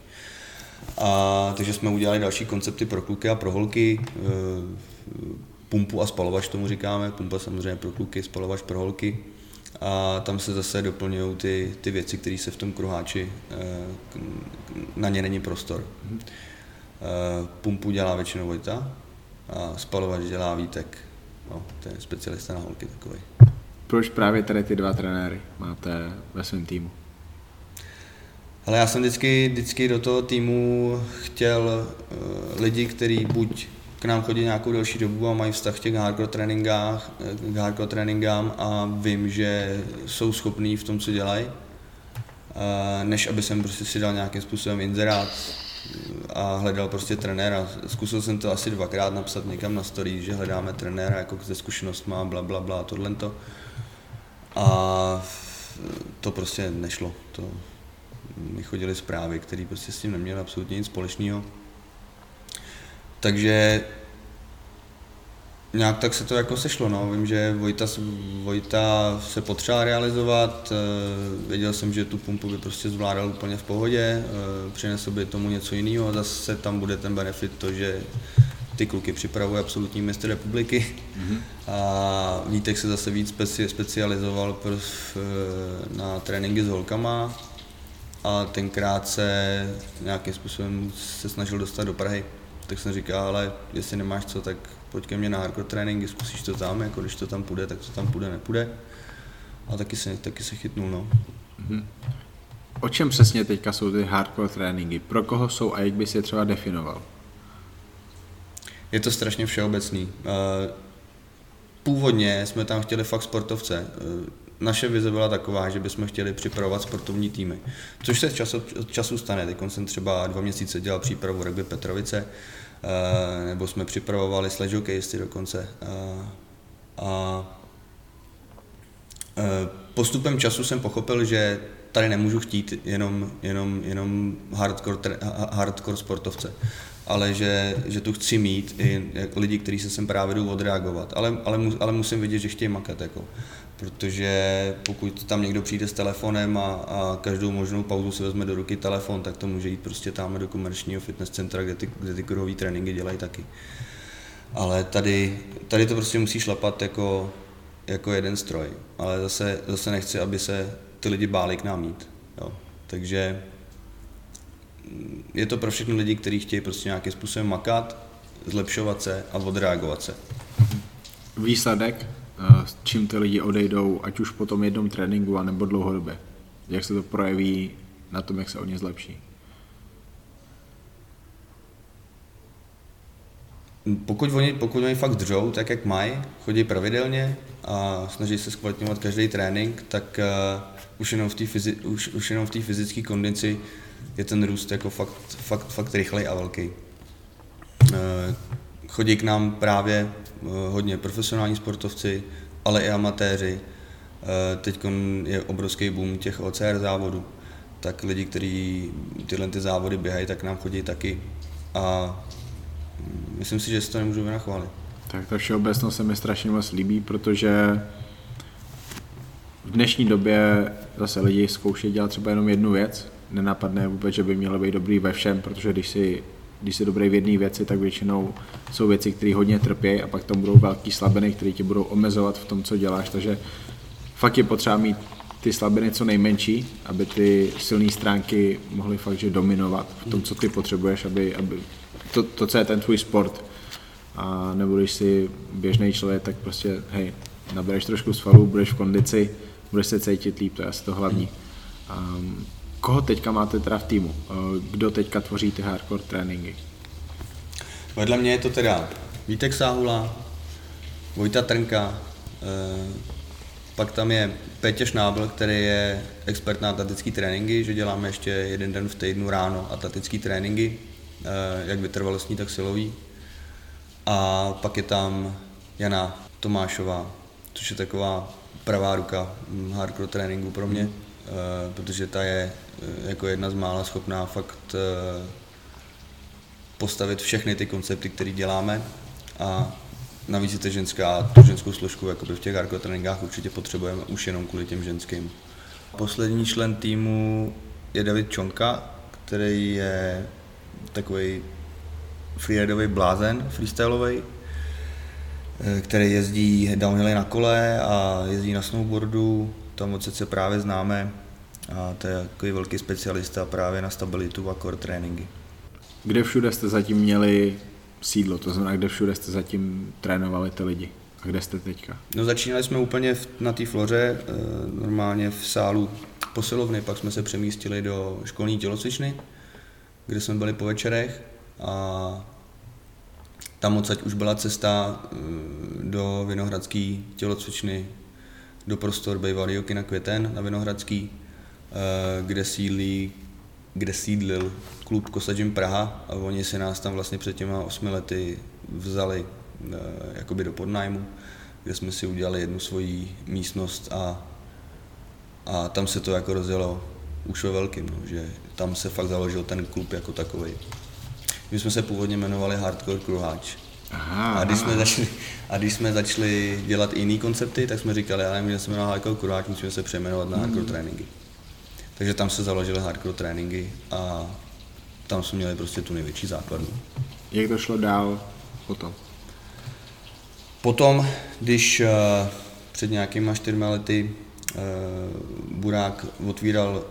[SPEAKER 2] A, takže jsme udělali další koncepty pro kluky a pro holky, e, pumpu a spalovač tomu říkáme, pumpa samozřejmě pro kluky, spalovač pro holky a tam se zase doplňují ty, ty věci, které se v tom kruháči, eh, na ně není prostor. Mm-hmm. Pumpu dělá většinou Vojta a spalovač dělá Vítek. No, to je specialista na holky takový.
[SPEAKER 1] Proč právě tady ty dva trenéry máte ve svém týmu?
[SPEAKER 2] Ale já jsem vždycky, vždycky do toho týmu chtěl uh, lidi, kteří buď k nám chodí nějakou delší dobu a mají vztah těch hardcore tréninkách, k hardcore tréninkám a vím, že jsou schopní v tom, co dělají, než aby jsem prostě si dal nějakým způsobem inzerát a hledal prostě trenéra. Zkusil jsem to asi dvakrát napsat někam na story, že hledáme trenéra jako ze má bla, bla, bla, tohle to. A to prostě nešlo. To, mi chodily zprávy, které prostě s tím neměly absolutně nic společného. Takže nějak tak se to jako sešlo, no. Vím, že Vojta, Vojta se potřeba realizovat, eh, věděl jsem, že tu pumpu by prostě zvládal úplně v pohodě, eh, přinesl by tomu něco jiného a zase tam bude ten benefit to, že ty kluky připravuje absolutní mistr republiky mm-hmm. a Vítek se zase víc speci- specializoval pr- na tréninky s holkama a tenkrát se nějakým způsobem se snažil dostat do Prahy tak jsem říkal, ale jestli nemáš co, tak pojď ke mně na hardcore tréninky, zkusíš to tam, jako když to tam půjde, tak to tam půjde, nepůjde. A taky se, taky se chytnul, no. Mm-hmm.
[SPEAKER 1] O čem přesně teďka jsou ty hardcore tréninky? Pro koho jsou a jak bys je třeba definoval?
[SPEAKER 2] Je to strašně všeobecný. Eh, původně jsme tam chtěli fakt sportovce. Eh, naše vize byla taková, že bychom chtěli připravovat sportovní týmy, což se času, času stane. Teď jsem třeba dva měsíce dělal přípravu rugby Petrovice, eh, nebo jsme připravovali sledge hokejisty dokonce. Eh, a Postupem času jsem pochopil, že tady nemůžu chtít jenom, jenom, jenom hardcore, hardcore sportovce, ale že, že tu chci mít i lidi, kteří se sem právě jdou odreagovat. Ale, ale, ale musím vidět, že chtějí makat. Jako. Protože pokud tam někdo přijde s telefonem a, a každou možnou pauzu si vezme do ruky telefon, tak to může jít prostě tam do komerčního fitness centra, kde ty, kde ty kruhové tréninky dělají taky. Ale tady, tady to prostě musí šlapat jako, jako jeden stroj. Ale zase, zase nechci, aby se ty lidi báli k nám jít. Jo. Takže mm, je to pro všechny lidi, kteří chtějí prostě nějakým způsobem makat, zlepšovat se a odreagovat se.
[SPEAKER 1] Výsledek, s čím ty lidi odejdou, ať už po tom jednom tréninku, anebo dlouhodobě. Jak se to projeví na tom, jak se oni zlepší.
[SPEAKER 2] Pokud oni, pokud oni fakt držou tak, jak mají, chodí pravidelně a snaží se zkvalitňovat každý trénink, tak uh, už jenom v té fyzi, fyzické kondici je ten růst jako fakt, fakt, fakt rychlej a velký. Uh, chodí k nám právě hodně profesionální sportovci, ale i amatéři. Uh, teď je obrovský boom těch OCR závodů, tak lidi, kteří tyhle ty závody běhají, tak nám chodí taky. A myslím si, že si to nemůžu vynachválit.
[SPEAKER 1] Tak ta všeobecnost se mi strašně moc líbí, protože v dnešní době zase lidi zkouší dělat třeba jenom jednu věc. Nenapadne vůbec, že by mělo být dobrý ve všem, protože když si, když jsi dobrý v jedné věci, tak většinou jsou věci, které hodně trpí a pak tam budou velký slabiny, které tě budou omezovat v tom, co děláš. Takže fakt je potřeba mít ty slabiny co nejmenší, aby ty silné stránky mohly fakt že dominovat v tom, co ty potřebuješ, aby, aby to, to, co je ten tvůj sport. A nebo když jsi běžný člověk, tak prostě, hej, nabereš trošku svalů, budeš v kondici, budeš se cítit líp, to je asi to hlavní. Um, koho teďka máte teda v týmu? Uh, kdo teďka tvoří ty hardcore tréninky?
[SPEAKER 2] Vedle mě je to teda Vítek Sáhula, Vojta Trnka, uh, pak tam je Petě Šnábl, který je expert na atletické tréninky, že děláme ještě jeden den v týdnu ráno atletické tréninky, uh, jak vytrvalostní, tak silový. A pak je tam Jana Tomášová, což je taková pravá ruka hardcore tréninku pro mě, mm. Protože ta je eh, jako jedna z mála schopná fakt eh, postavit všechny ty koncepty, které děláme a navíc je to ženská tu ženskou složku v těch hardcore tréninkách určitě potřebujeme už jenom kvůli těm ženským. Poslední člen týmu je David Čonka, který je takový freeridový blázen, freestyleový, Eh, který jezdí downhilly na kole a jezdí na snowboardu, tam od se právě známe a to je takový velký specialista právě na stabilitu a core tréninky.
[SPEAKER 1] Kde všude jste zatím měli sídlo, to znamená, kde všude jste zatím trénovali ty lidi? A kde jste teďka?
[SPEAKER 2] No začínali jsme úplně na té floře, eh, normálně v sálu posilovny, pak jsme se přemístili do školní tělocvičny, kde jsme byli po večerech a tam odsaď už byla cesta eh, do Vinohradské tělocvičny, do prostor bývalého kina Květen na Vinohradský, eh, kde sídlí kde sídlil klub Kosadžim Praha a oni si nás tam vlastně před těma osmi lety vzali eh, jakoby do podnájmu, kde jsme si udělali jednu svoji místnost a, a tam se to jako rozjelo už ve velkým, no, že tam se fakt založil ten klub jako takový. My jsme se původně jmenovali Hardcore Kruháč. Aha, a, když jsme začali, a když jsme začali dělat jiný koncepty, tak jsme říkali, ale my jsme na Hardcore Kruháč, musíme se přejmenovat na Hardcore mm. tréninky. Takže tam se založily Hardcore tréninky a tam jsme měli prostě tu největší základnu.
[SPEAKER 1] Jak to šlo dál potom?
[SPEAKER 2] Potom, když uh, před nějakýma čtyřmi lety uh, Burák otvíral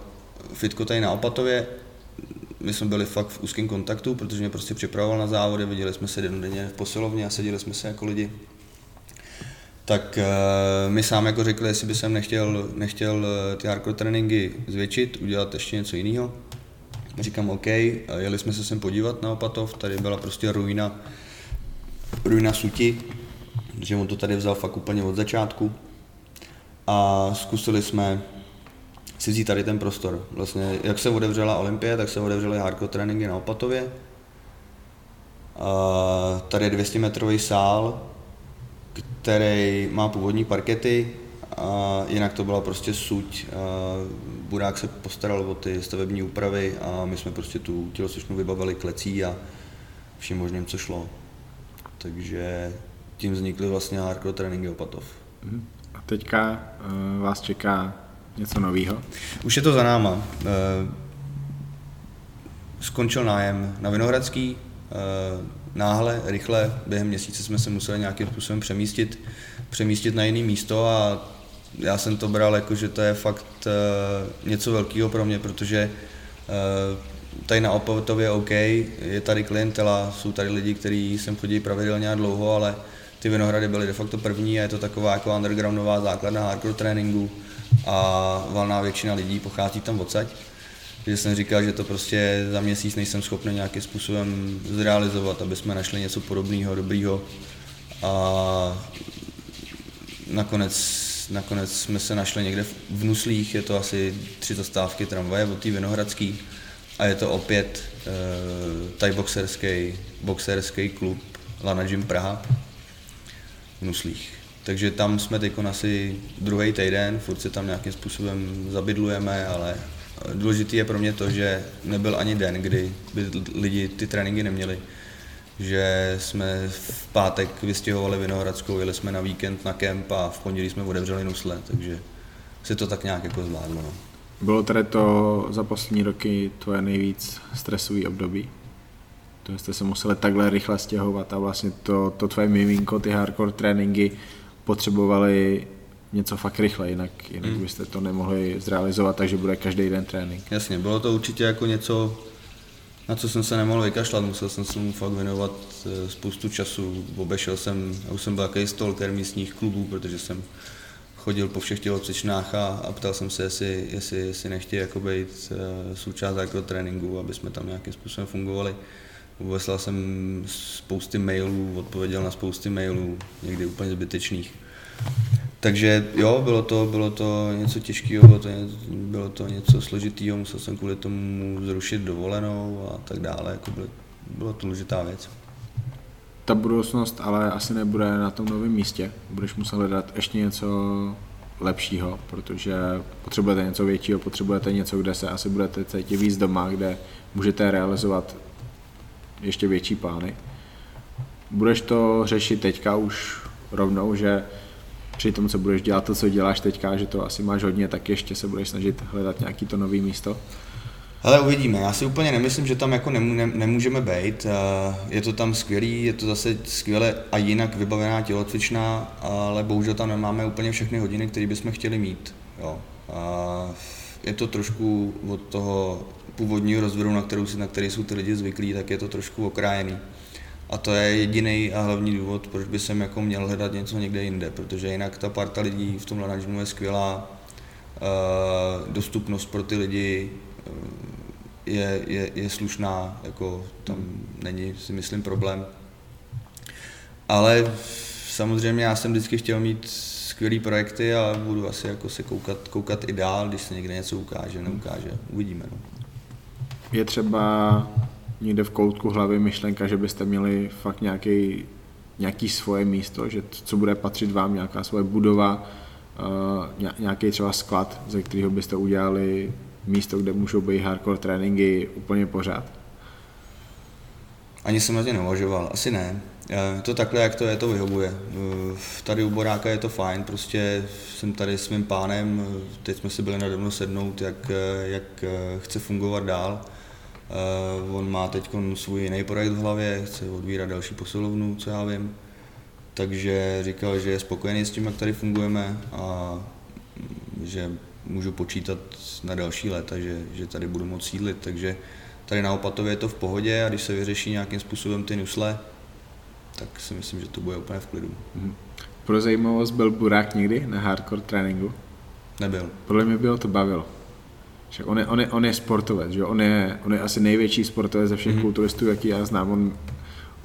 [SPEAKER 2] fitko tady na Opatově, my jsme byli fakt v úzkém kontaktu, protože mě prostě připravoval na závody, viděli jsme se denně v posilovně a seděli jsme se jako lidi. Tak uh, my sám jako řekli, jestli by jsem nechtěl, nechtěl eh, ty hardcore tréninky zvětšit, udělat ještě něco jiného. Říkám OK, jeli jsme se sem podívat na Opatov, tady byla prostě ruina, ruina suti, že on to tady vzal fakt úplně od začátku. A zkusili jsme si vzít tady ten prostor. Vlastně, jak se otevřela Olympie, tak se otevřely hardcore tréninky na Opatově. A tady je 200 metrový sál, který má původní parkety a a jinak to byla prostě suť. Burák se postaral o ty stavební úpravy a my jsme prostě tu tělocvičnu vybavili klecí a vším možným, co šlo. Takže tím vznikly vlastně hardcore tréninky Opatov.
[SPEAKER 1] Mhm. A teďka uh, vás čeká něco nového?
[SPEAKER 2] Už je to za náma. Uh, skončil nájem na Vinohradský, uh, náhle, rychle, během měsíce jsme se museli nějakým způsobem přemístit, přemístit na jiné místo a já jsem to bral jako, že to je fakt uh, něco velkého pro mě, protože tady na Opatově OK, je tady klientela, jsou tady lidi, kteří sem chodí pravidelně a dlouho, ale ty Vinohrady byly de facto první a je to taková jako undergroundová základna hardcore tréninku a valná většina lidí pochází tam odsaď. Takže jsem říkal, že to prostě za měsíc nejsem schopný nějakým způsobem zrealizovat, aby jsme našli něco podobného, dobrýho. A nakonec, nakonec jsme se našli někde v Nuslích, je to asi tři zastávky tramvaje od té Vinohradský a je to opět uh, thai boxerský, boxerský klub Lana Gym Praha v Nuslích. Takže tam jsme teď asi druhý týden, furt se tam nějakým způsobem zabydlujeme, ale důležitý je pro mě to, že nebyl ani den, kdy by lidi ty tréninky neměli. Že jsme v pátek vystěhovali Vinohradskou, jeli jsme na víkend na kemp a v pondělí jsme otevřeli Nusle, takže si to tak nějak jako zvládlo. No.
[SPEAKER 1] Bylo tedy to za poslední roky tvoje nejvíc stresový období? To jste se museli takhle rychle stěhovat a vlastně to, to tvoje miminko, ty hardcore tréninky potřebovali něco fakt rychle, jinak, jinak mm. byste to nemohli zrealizovat, takže bude každý den trénink.
[SPEAKER 2] Jasně, bylo to určitě jako něco, na co jsem se nemohl vykašlat, musel jsem se mu fakt věnovat eh, spoustu času, obešel jsem, já už jsem byl takový stalker místních klubů, protože jsem chodil po všech tělocvičnách a, a ptal jsem se, jestli, jestli, jestli nechtějí jako být uh, součást jako tréninku, aby jsme tam nějakým způsobem fungovali. Poslal jsem spousty mailů, odpověděl na spousty mailů, někdy úplně zbytečných. Takže jo, bylo to, bylo to něco těžkého, bylo to, bylo to něco složitého, musel jsem kvůli tomu zrušit dovolenou a tak dále, jako bylo, bylo to důležitá věc.
[SPEAKER 1] Ta budoucnost ale asi nebude na tom novém místě. Budeš muset hledat ještě něco lepšího, protože potřebujete něco většího, potřebujete něco, kde se asi budete cítit víc doma, kde můžete realizovat ještě větší plány. Budeš to řešit teďka už rovnou, že při tom, co budeš dělat to, co děláš teďka, že to asi máš hodně, tak ještě se budeš snažit hledat nějaký to nový místo?
[SPEAKER 2] Ale uvidíme, já si úplně nemyslím, že tam jako nemů, ne, nemůžeme být. Eh, je to tam skvělý, je to zase skvěle a jinak vybavená tělocvičná, ale bohužel tam nemáme úplně všechny hodiny, které bychom chtěli mít. Jo. A je to trošku od toho původního rozvrhu, na, kterou, na který jsou ty lidi zvyklí, tak je to trošku okrájený. A to je jediný a hlavní důvod, proč by jsem jako měl hledat něco někde jinde, protože jinak ta parta lidí v tom managementu je skvělá, uh, dostupnost pro ty lidi uh, je, je, je slušná, jako tam není si myslím problém. Ale samozřejmě já jsem vždycky chtěl mít skvělé projekty a budu asi jako se koukat, koukat i dál, když se někde něco ukáže, neukáže, uvidíme. No.
[SPEAKER 1] Je třeba někde v koutku hlavy myšlenka, že byste měli fakt nějaký, nějaký svoje místo, že co bude patřit vám, nějaká svoje budova, uh, nějaký třeba sklad, ze kterého byste udělali místo, kde můžou být hardcore tréninky úplně pořád?
[SPEAKER 2] Ani jsem na tě neuvažoval, asi ne. To takhle, jak to je, to vyhovuje. Eh, tady u Boráka je to fajn, prostě jsem tady s mým pánem, teď jsme si byli nade sednout, jak, eh, jak chce fungovat dál Uh, on má teď svůj jiný projekt v hlavě, chce odvírat další posilovnu, co já vím. Takže říkal, že je spokojený s tím, jak tady fungujeme a mm, že můžu počítat na další léta, že, že tady budu moct sídlit. Takže tady na Opatově je to v pohodě a když se vyřeší nějakým způsobem ty nusle, tak si myslím, že to bude úplně v klidu. Mm.
[SPEAKER 1] Pro zajímavost byl Burák někdy na hardcore tréninku?
[SPEAKER 2] Nebyl.
[SPEAKER 1] Podle mě bylo to bavilo. Však on je, on je, on je sportovec, že? On, je, on je asi největší sportovec ze všech mm-hmm. kulturistů, jaký já znám. On,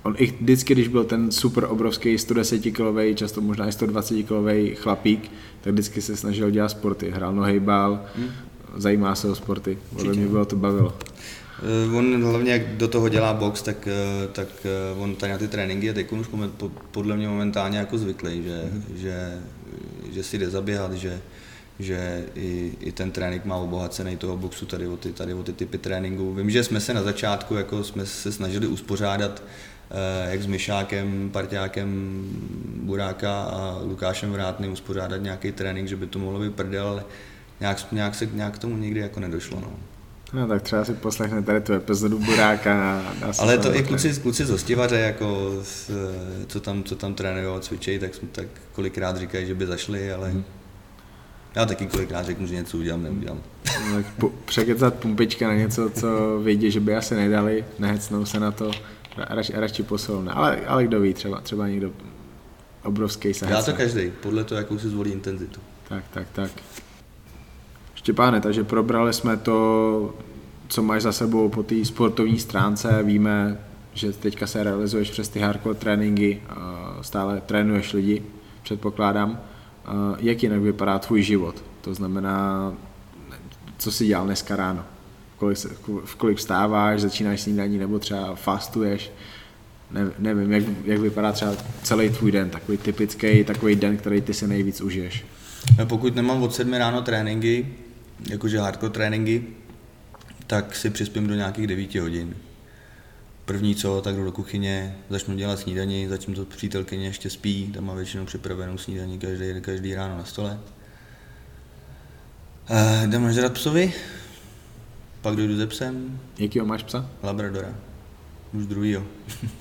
[SPEAKER 1] on i vždycky, když byl ten super obrovský 110 kilový, často možná i 120 kilový chlapík, tak vždycky se snažil dělat sporty. Hrál nohejbal, mm. zajímá se o sporty. Podle mě bylo to bavilo.
[SPEAKER 2] Eh, on hlavně, jak do toho dělá box, tak, eh, tak eh, on tady na ty tréninky je teď už podle mě momentálně jako zvyklý, že, mm. že že si jde zaběhat, že, že i, i ten trénink má obohacený toho boxu tady o ty, tady o ty typy tréninku. Vím, že jsme se na začátku jako jsme se snažili uspořádat eh, jak s Myšákem, Parťákem Buráka a Lukášem Vrátným uspořádat nějaký trénink, že by to mohlo být prdel, ale nějak, nějak, se, nějak k tomu nikdy jako nedošlo. No.
[SPEAKER 1] No tak třeba si poslechne tady tu epizodu Buráka. A
[SPEAKER 2] Ale to i kluci, kluci z Hostivaře, jako, s, co tam, co tam trénují a cvičejí, tak, tak kolikrát říkají, že by zašli, ale
[SPEAKER 1] Mhm.
[SPEAKER 2] Já taky kolikrát řeknu, že něco udělám, neudělám.
[SPEAKER 1] No, překecat pumpička na něco, co vědí, že by asi nedali, nehecnou se na to, ra- radši, radši posilne. Ale, ale kdo ví, třeba, třeba někdo obrovský se
[SPEAKER 2] Dělá to každý, podle toho, jakou si zvolí intenzitu.
[SPEAKER 1] Tak, tak, tak. Štěpáne, takže probrali jsme to, co máš za sebou po té sportovní stránce. Víme, že teďka se realizuješ přes ty hardcore tréninky, stále trénuješ lidi, předpokládám. A Jak jinak vypadá tvůj život? To znamená, co jsi dělal dneska ráno? V kolik, se, v kolik vstáváš, začínáš snídaní nebo třeba fastuješ? Ne, nevím, jak, jak vypadá třeba celý tvůj den, takový typický, takový den, který ty si nejvíc užiješ.
[SPEAKER 2] No, Pokud nemám od 7 ráno tréninky, jakože hardcore tréninky, tak si přispím do nějakých 9 hodin. První co, tak jdu do kuchyně, začnu dělat snídaní, zatím to přítelkyně ještě spí, tam má většinou připravenou snídaní každý, každý ráno na stole. Eh, jdeme žrat psovi, pak dojdu ze psem,
[SPEAKER 1] Jakýho máš psa?
[SPEAKER 2] Labradora, už druhýho.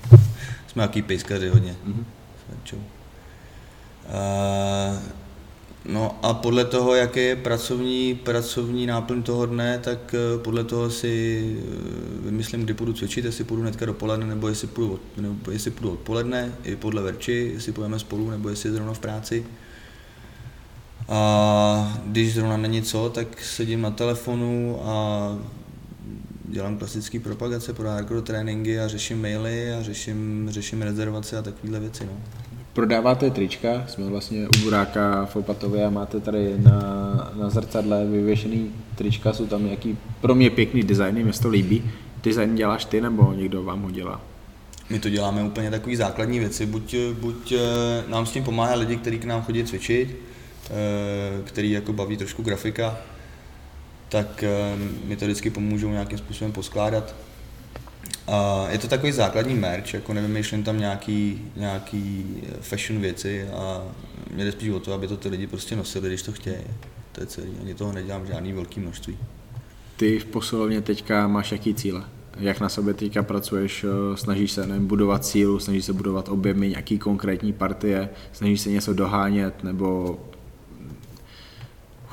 [SPEAKER 2] [LAUGHS] Jsme jaký pejskaři hodně.
[SPEAKER 1] Mhm.
[SPEAKER 2] Svědčou. Uh, no a podle toho, jaké je pracovní, pracovní náplň toho dne, tak eh, podle toho si eh, vymyslím, kdy půjdu cvičit, jestli půjdu hnedka dopoledne, nebo jestli půjdu, od, nebo jestli půjdu odpoledne, i podle Verči, jestli půjdeme spolu, nebo jestli je zrovna v práci. A když zrovna není co, tak sedím na telefonu a dělám klasické propagace pro hardcore tréninky a řeším maily a řeším, řeším rezervace a takovéhle věci. No.
[SPEAKER 1] Prodáváte trička, jsme vlastně u Buráka v Opatově a máte tady na, na zrcadle vyvěšený trička, jsou tam nějaký pro mě pěkný designy, mě to líbí. Design děláš ty nebo někdo vám ho dělá?
[SPEAKER 2] My to děláme úplně takové základní věci, buď, buď eh, nám s tím pomáhá lidi, kteří k nám chodí cvičit, eh, který jako baví trošku grafika, tak eh, mi to vždycky pomůžou nějakým způsobem poskládat. A je to takový základní merch, jako nevymýšlím tam nějaký, nějaký fashion věci a mě jde spíš o to, aby to ty lidi prostě nosili, když to chtějí. To je celý, ani toho nedělám žádný velký množství.
[SPEAKER 1] Ty v posilovně teďka máš jaký cíle? Jak na sobě teďka pracuješ? eh, Snažíš se nevím, budovat sílu, snažíš se budovat objemy, nějaký konkrétní partie, snažíš se něco dohánět, nebo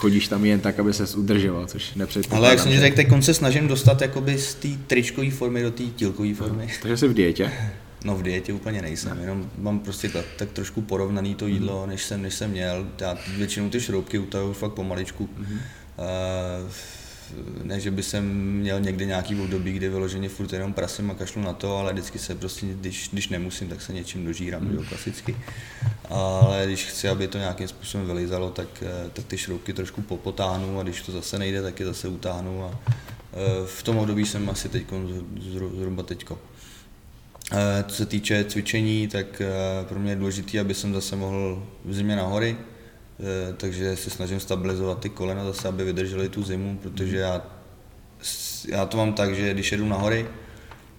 [SPEAKER 1] chodíš tam jen tak, aby ses udržoval, což nepředpokládám.
[SPEAKER 2] Ale jak jsem ti řekl, teď se snažím dostat jakoby z té tričkové formy do té tílkové formy. [LAUGHS]
[SPEAKER 1] Takže jsi v dietě.
[SPEAKER 2] No v dietě úplně nejsem, jenom mám prostě tak, tak trošku porovnaný to jídlo, než jsem, než jsem měl. Já většinou ty šroubky utahuju fakt pomaličku. Mm-hmm. Uh, ne, že by jsem měl někdy nějaký období, kdy vyloženě furt jenom prasím a kašlu na to, ale vždycky se prostě, když, když nemusím, tak se něčím dožírám, mm. jo, klasicky. Ale když chci, aby to nějakým způsobem vylizalo, tak, eh, tak ty šroubky trošku popotáhnu a když to zase nejde, tak je zase utáhnu a eh, v tom období jsem asi teď, zhruba teďko. Eh, Co se týče cvičení, tak pro mě je důležité, aby jsem zase mohl v zimě na hory, takže se snažím stabilizovat ty kolena zase, aby vydržely tu zimu, protože já, já to mám tak, že když jedu na hory,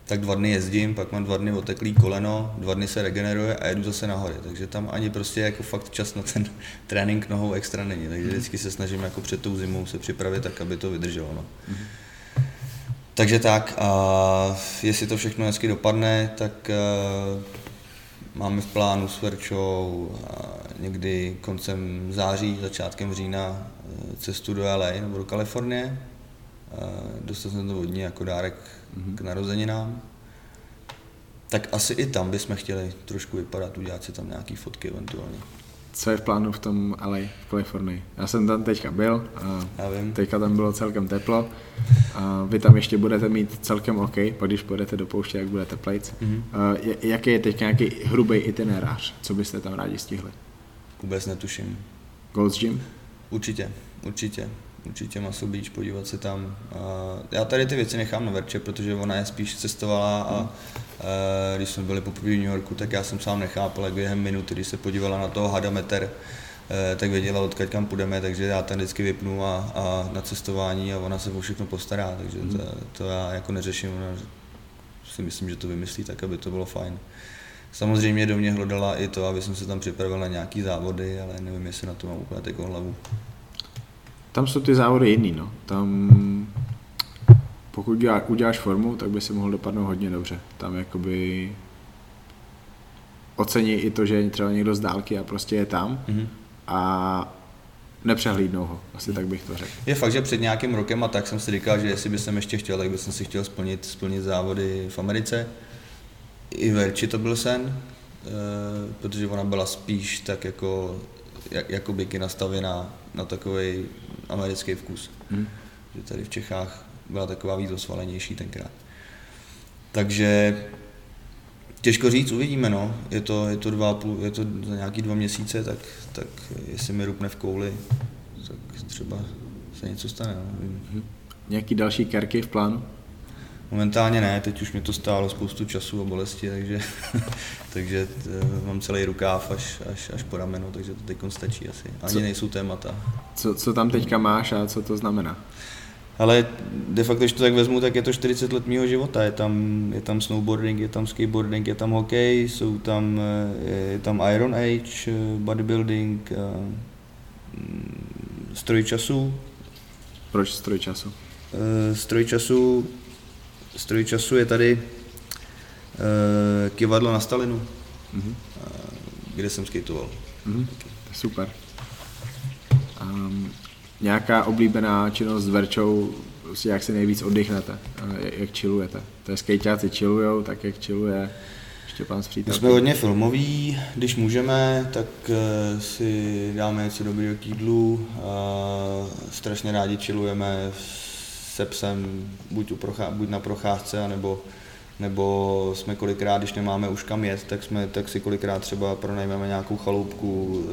[SPEAKER 2] tak dva dny jezdím, pak mám dva dny oteklý koleno, dva dny se regeneruje a jedu zase na hory, takže tam ani prostě jako fakt čas na ten [LAUGHS] trénink nohou extra není, takže vždycky se snažím jako před tou zimou se připravit tak, aby to vydrželo. No. Takže tak, a jestli to všechno hezky dopadne, tak uh, máme v plánu s Verčou někdy koncem září, začátkem října uh, cestu do LA nebo do Kalifornie. Uh, dostal jsem to od ní jako dárek mm-hmm. k narozeninám. Tak asi i tam bychom chtěli trošku vypadat, udělat si tam nějaký fotky eventuálně.
[SPEAKER 1] Co je v plánu v tom LA, v Kalifornii? Já jsem tam teďka byl, a
[SPEAKER 2] Já vím.
[SPEAKER 1] teďka tam bylo celkem teplo. A vy tam ještě budete mít celkem OK, pak když půjdete do pouště, jak bude teplejc.
[SPEAKER 2] Mhm.
[SPEAKER 1] Je- Jaký je teď nějaký hrubý itinerář? Co byste tam rádi stihli?
[SPEAKER 2] Vůbec netuším.
[SPEAKER 1] Gold's Gym?
[SPEAKER 2] Určitě, určitě. Určitě Muscle Beach, podívat se tam. A já tady ty věci nechám na Verče, protože ona je spíš cestovala a
[SPEAKER 1] Hmm.
[SPEAKER 2] e, když jsme byli poprvé v New Yorku, tak já jsem sám nechápal, jak během minuty, když se podívala na toho hadameter eh, tak věděla, odkud kam půjdeme, takže já tam vždycky vypnu a, a na cestování a ona se o všechno postará, takže to, to já jako neřeším, ona si myslím, že to vymyslí tak, aby to bylo fajn. Samozřejmě do mě hledala i to, aby jsem se tam připravil na nějaký závody, ale nevím, jestli na to mám úplně takovou hlavu.
[SPEAKER 1] Tam jsou ty závody jiný, no. Tam pokud uděláš formu, tak by si mohl dopadnout hodně dobře. Tam jakoby ocení i to, že je třeba někdo z dálky a prostě je tam mm-hmm. a nepřehlídnou ho, asi tak bych to řekl.
[SPEAKER 2] Je fakt, že před nějakým rokem a tak jsem si říkal, že jestli by jsem ještě chtěl, tak bych si chtěl splnit, splnit závody v Americe. I Verči to byl sen, e, protože ona byla spíš tak jako, jak, jako byky nastavená na takový americký vkus. Hmm. Že tady v Čechách byla taková víc osvalenější tenkrát. Takže těžko říct, uvidíme, no. Je to, je to, dva půl, je to za nějaký dva měsíce, tak, tak jestli mi rupne v kouli, tak třeba se něco stane, no.
[SPEAKER 1] Hmm. Nějaký další kerky v plánu?
[SPEAKER 2] Momentálně ne, teď už mě to stálo spoustu času a bolesti, takže, [LAUGHS] takže eh, mám celý rukáv až, až, až po rameno, takže to teď stačí asi. Ani co, nejsou témata.
[SPEAKER 1] Co, co tam teďka máš a co to znamená?
[SPEAKER 2] Ale de facto, když to tak vezmu, tak je to 40 let mého života. Je tam, je tam snowboarding, je tam skateboarding, je tam hokej, jsou tam, eh, je tam Iron Age, eh, bodybuilding, mm, stroj času.
[SPEAKER 1] Proč stroj času?
[SPEAKER 2] Stroj času stroj času je tady uh, kivadlo na Stalinu, mm-hmm. kde jsem skateoval.
[SPEAKER 1] Mm-hmm. Super. Um, nějaká oblíbená činnost s Verčou, si jak si nejvíc oddychnete, uh, jak chillujete. To je skateáci chillujou, tak jak chilluje Štěpán s přítelem.
[SPEAKER 2] Jsme hodně filmoví, když můžeme, tak si dáme něco dobrého k jídlu, strašně rádi chillujeme se psem buď, u prochá, buď na procházce, anebo, nebo jsme kolikrát, když nemáme už kam jet, tak, jsme, tak si kolikrát třeba pronajmeme nějakou chaloupku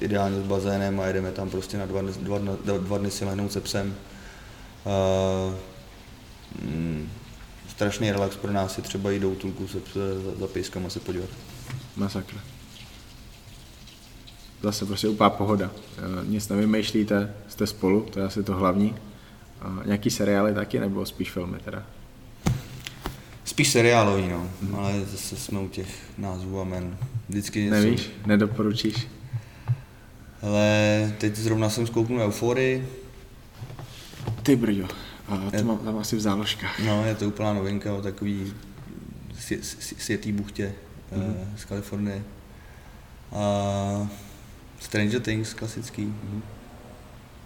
[SPEAKER 2] ideálně s bazénem a jedeme tam prostě na dva, dva, dva, dva dny si lehnout se psem. Uh, mm, strašný relax pro nás je třeba jít do útulku se, za, za pejskama se podívat.
[SPEAKER 1] Masakr. Zase prostě úplná pohoda. Nic nevymýšlíte, jste spolu, to je asi to hlavní. Nějaký seriály taky, nebo spíš filmy teda?
[SPEAKER 2] Spíš seriálový, no, hmm. ale zase jsme u těch názvů a men. Vždycky
[SPEAKER 1] něco... Nevíš? Nedoporučíš?
[SPEAKER 2] Ale teď zrovna jsem zkouknul Euforii.
[SPEAKER 1] Ty brďo, a to je, mám tam asi v záložkách.
[SPEAKER 2] No, je to úplná novinka o takový světý buchtě mm. z Kalifornie. A Stranger Things klasický. Mm.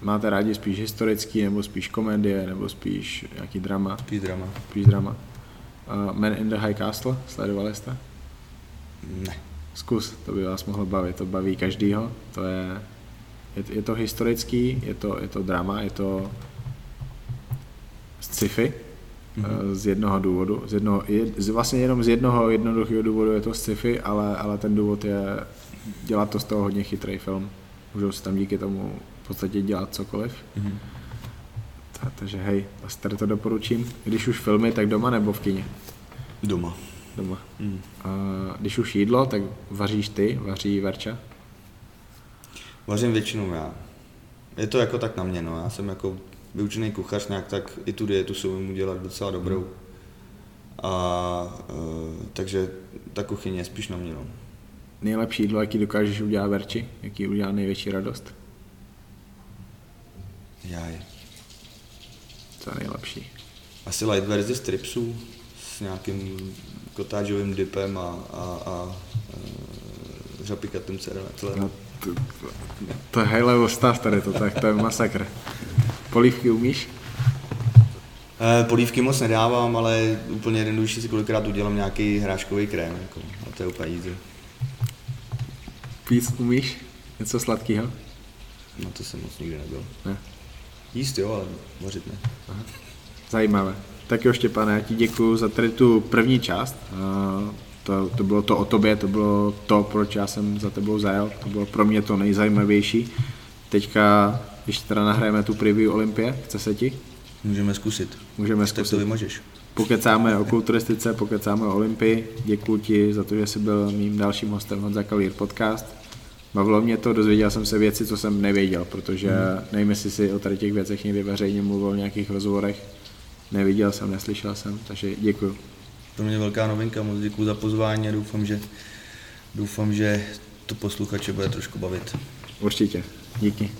[SPEAKER 1] Máte rádi spíš historický, nebo spíš komedie, nebo spíš nějaký drama?
[SPEAKER 2] Spíš drama.
[SPEAKER 1] Spíš drama. Uh, Man in the High Castle, sledovali jste?
[SPEAKER 2] Ne.
[SPEAKER 1] Zkus, to by vás mohlo bavit, to baví každýho. To je, je, je to historický, je to, je to drama, je to sci-fi, mm-hmm. z jednoho důvodu, z jednoho, je, vlastně jenom z jednoho jednoduchého důvodu je to sci-fi, ale, ale ten důvod je dělat to z toho hodně chytrý film. Můžou se tam díky tomu v podstatě dělat cokoliv. Mm-hmm. Ta, takže hej, tady to doporučím. Když už filmy, tak doma nebo v kině?
[SPEAKER 2] Doma.
[SPEAKER 1] Doma. Mm. A když už jídlo, tak vaříš ty, vaří Verča?
[SPEAKER 2] Vařím většinou já. Je to jako tak na mě, no. Já jsem jako vyučený kuchař, nějak tak i tu dietu si umím udělat docela dobrou. Mm. A e, takže ta kuchyně je spíš na mě, no.
[SPEAKER 1] Nejlepší jídlo, jaký dokážeš udělat Verči? Jaký udělá největší radost?
[SPEAKER 2] Jaj.
[SPEAKER 1] Co je nejlepší?
[SPEAKER 2] Asi light verzi stripsů s nějakým kotážovým dipem a, a, a, a řapikatým celém. No,
[SPEAKER 1] to, to, to, je high level stav tady to, tak to je masakr. Polívky umíš?
[SPEAKER 2] Eh, polívky moc nedávám, ale úplně jednodušší si kolikrát udělám nějaký hráškový krém, jako, a to je úplně easy.
[SPEAKER 1] Pít umíš? Něco sladkého?
[SPEAKER 2] No to jsem moc nikdy nebyl.
[SPEAKER 1] Ne.
[SPEAKER 2] Jíst jo, ale vařit ne. Aha.
[SPEAKER 1] Zajímavé. Tak jo, Štěpane, já ti děkuji za tady tu první část. To, to bylo to o tobě, to bylo to, proč já jsem za tebou zajel. To bylo pro mě to nejzajímavější. Teďka, když teda nahrajeme tu preview Olympie, chce se ti?
[SPEAKER 2] Můžeme zkusit.
[SPEAKER 1] Můžeme zkusit.
[SPEAKER 2] Tak to vymažeš.
[SPEAKER 1] Pokecáme o kulturistice, pokecáme o Olympii. Děkuji ti za to, že jsi byl mým dalším hostem Honza Kalír podcast Bavilo mě to, dozvěděl jsem se věci, co jsem nevěděl, protože hmm. nevím, jestli si o tady těch věcech někdy veřejně mluvil v nějakých rozhovorech. Neviděl jsem, neslyšel jsem, takže děkuji.
[SPEAKER 2] Pro mě velká novinka, moc děkuji za pozvání a doufám, že, doufám, že to posluchače bude trošku bavit.
[SPEAKER 1] Určitě, díky.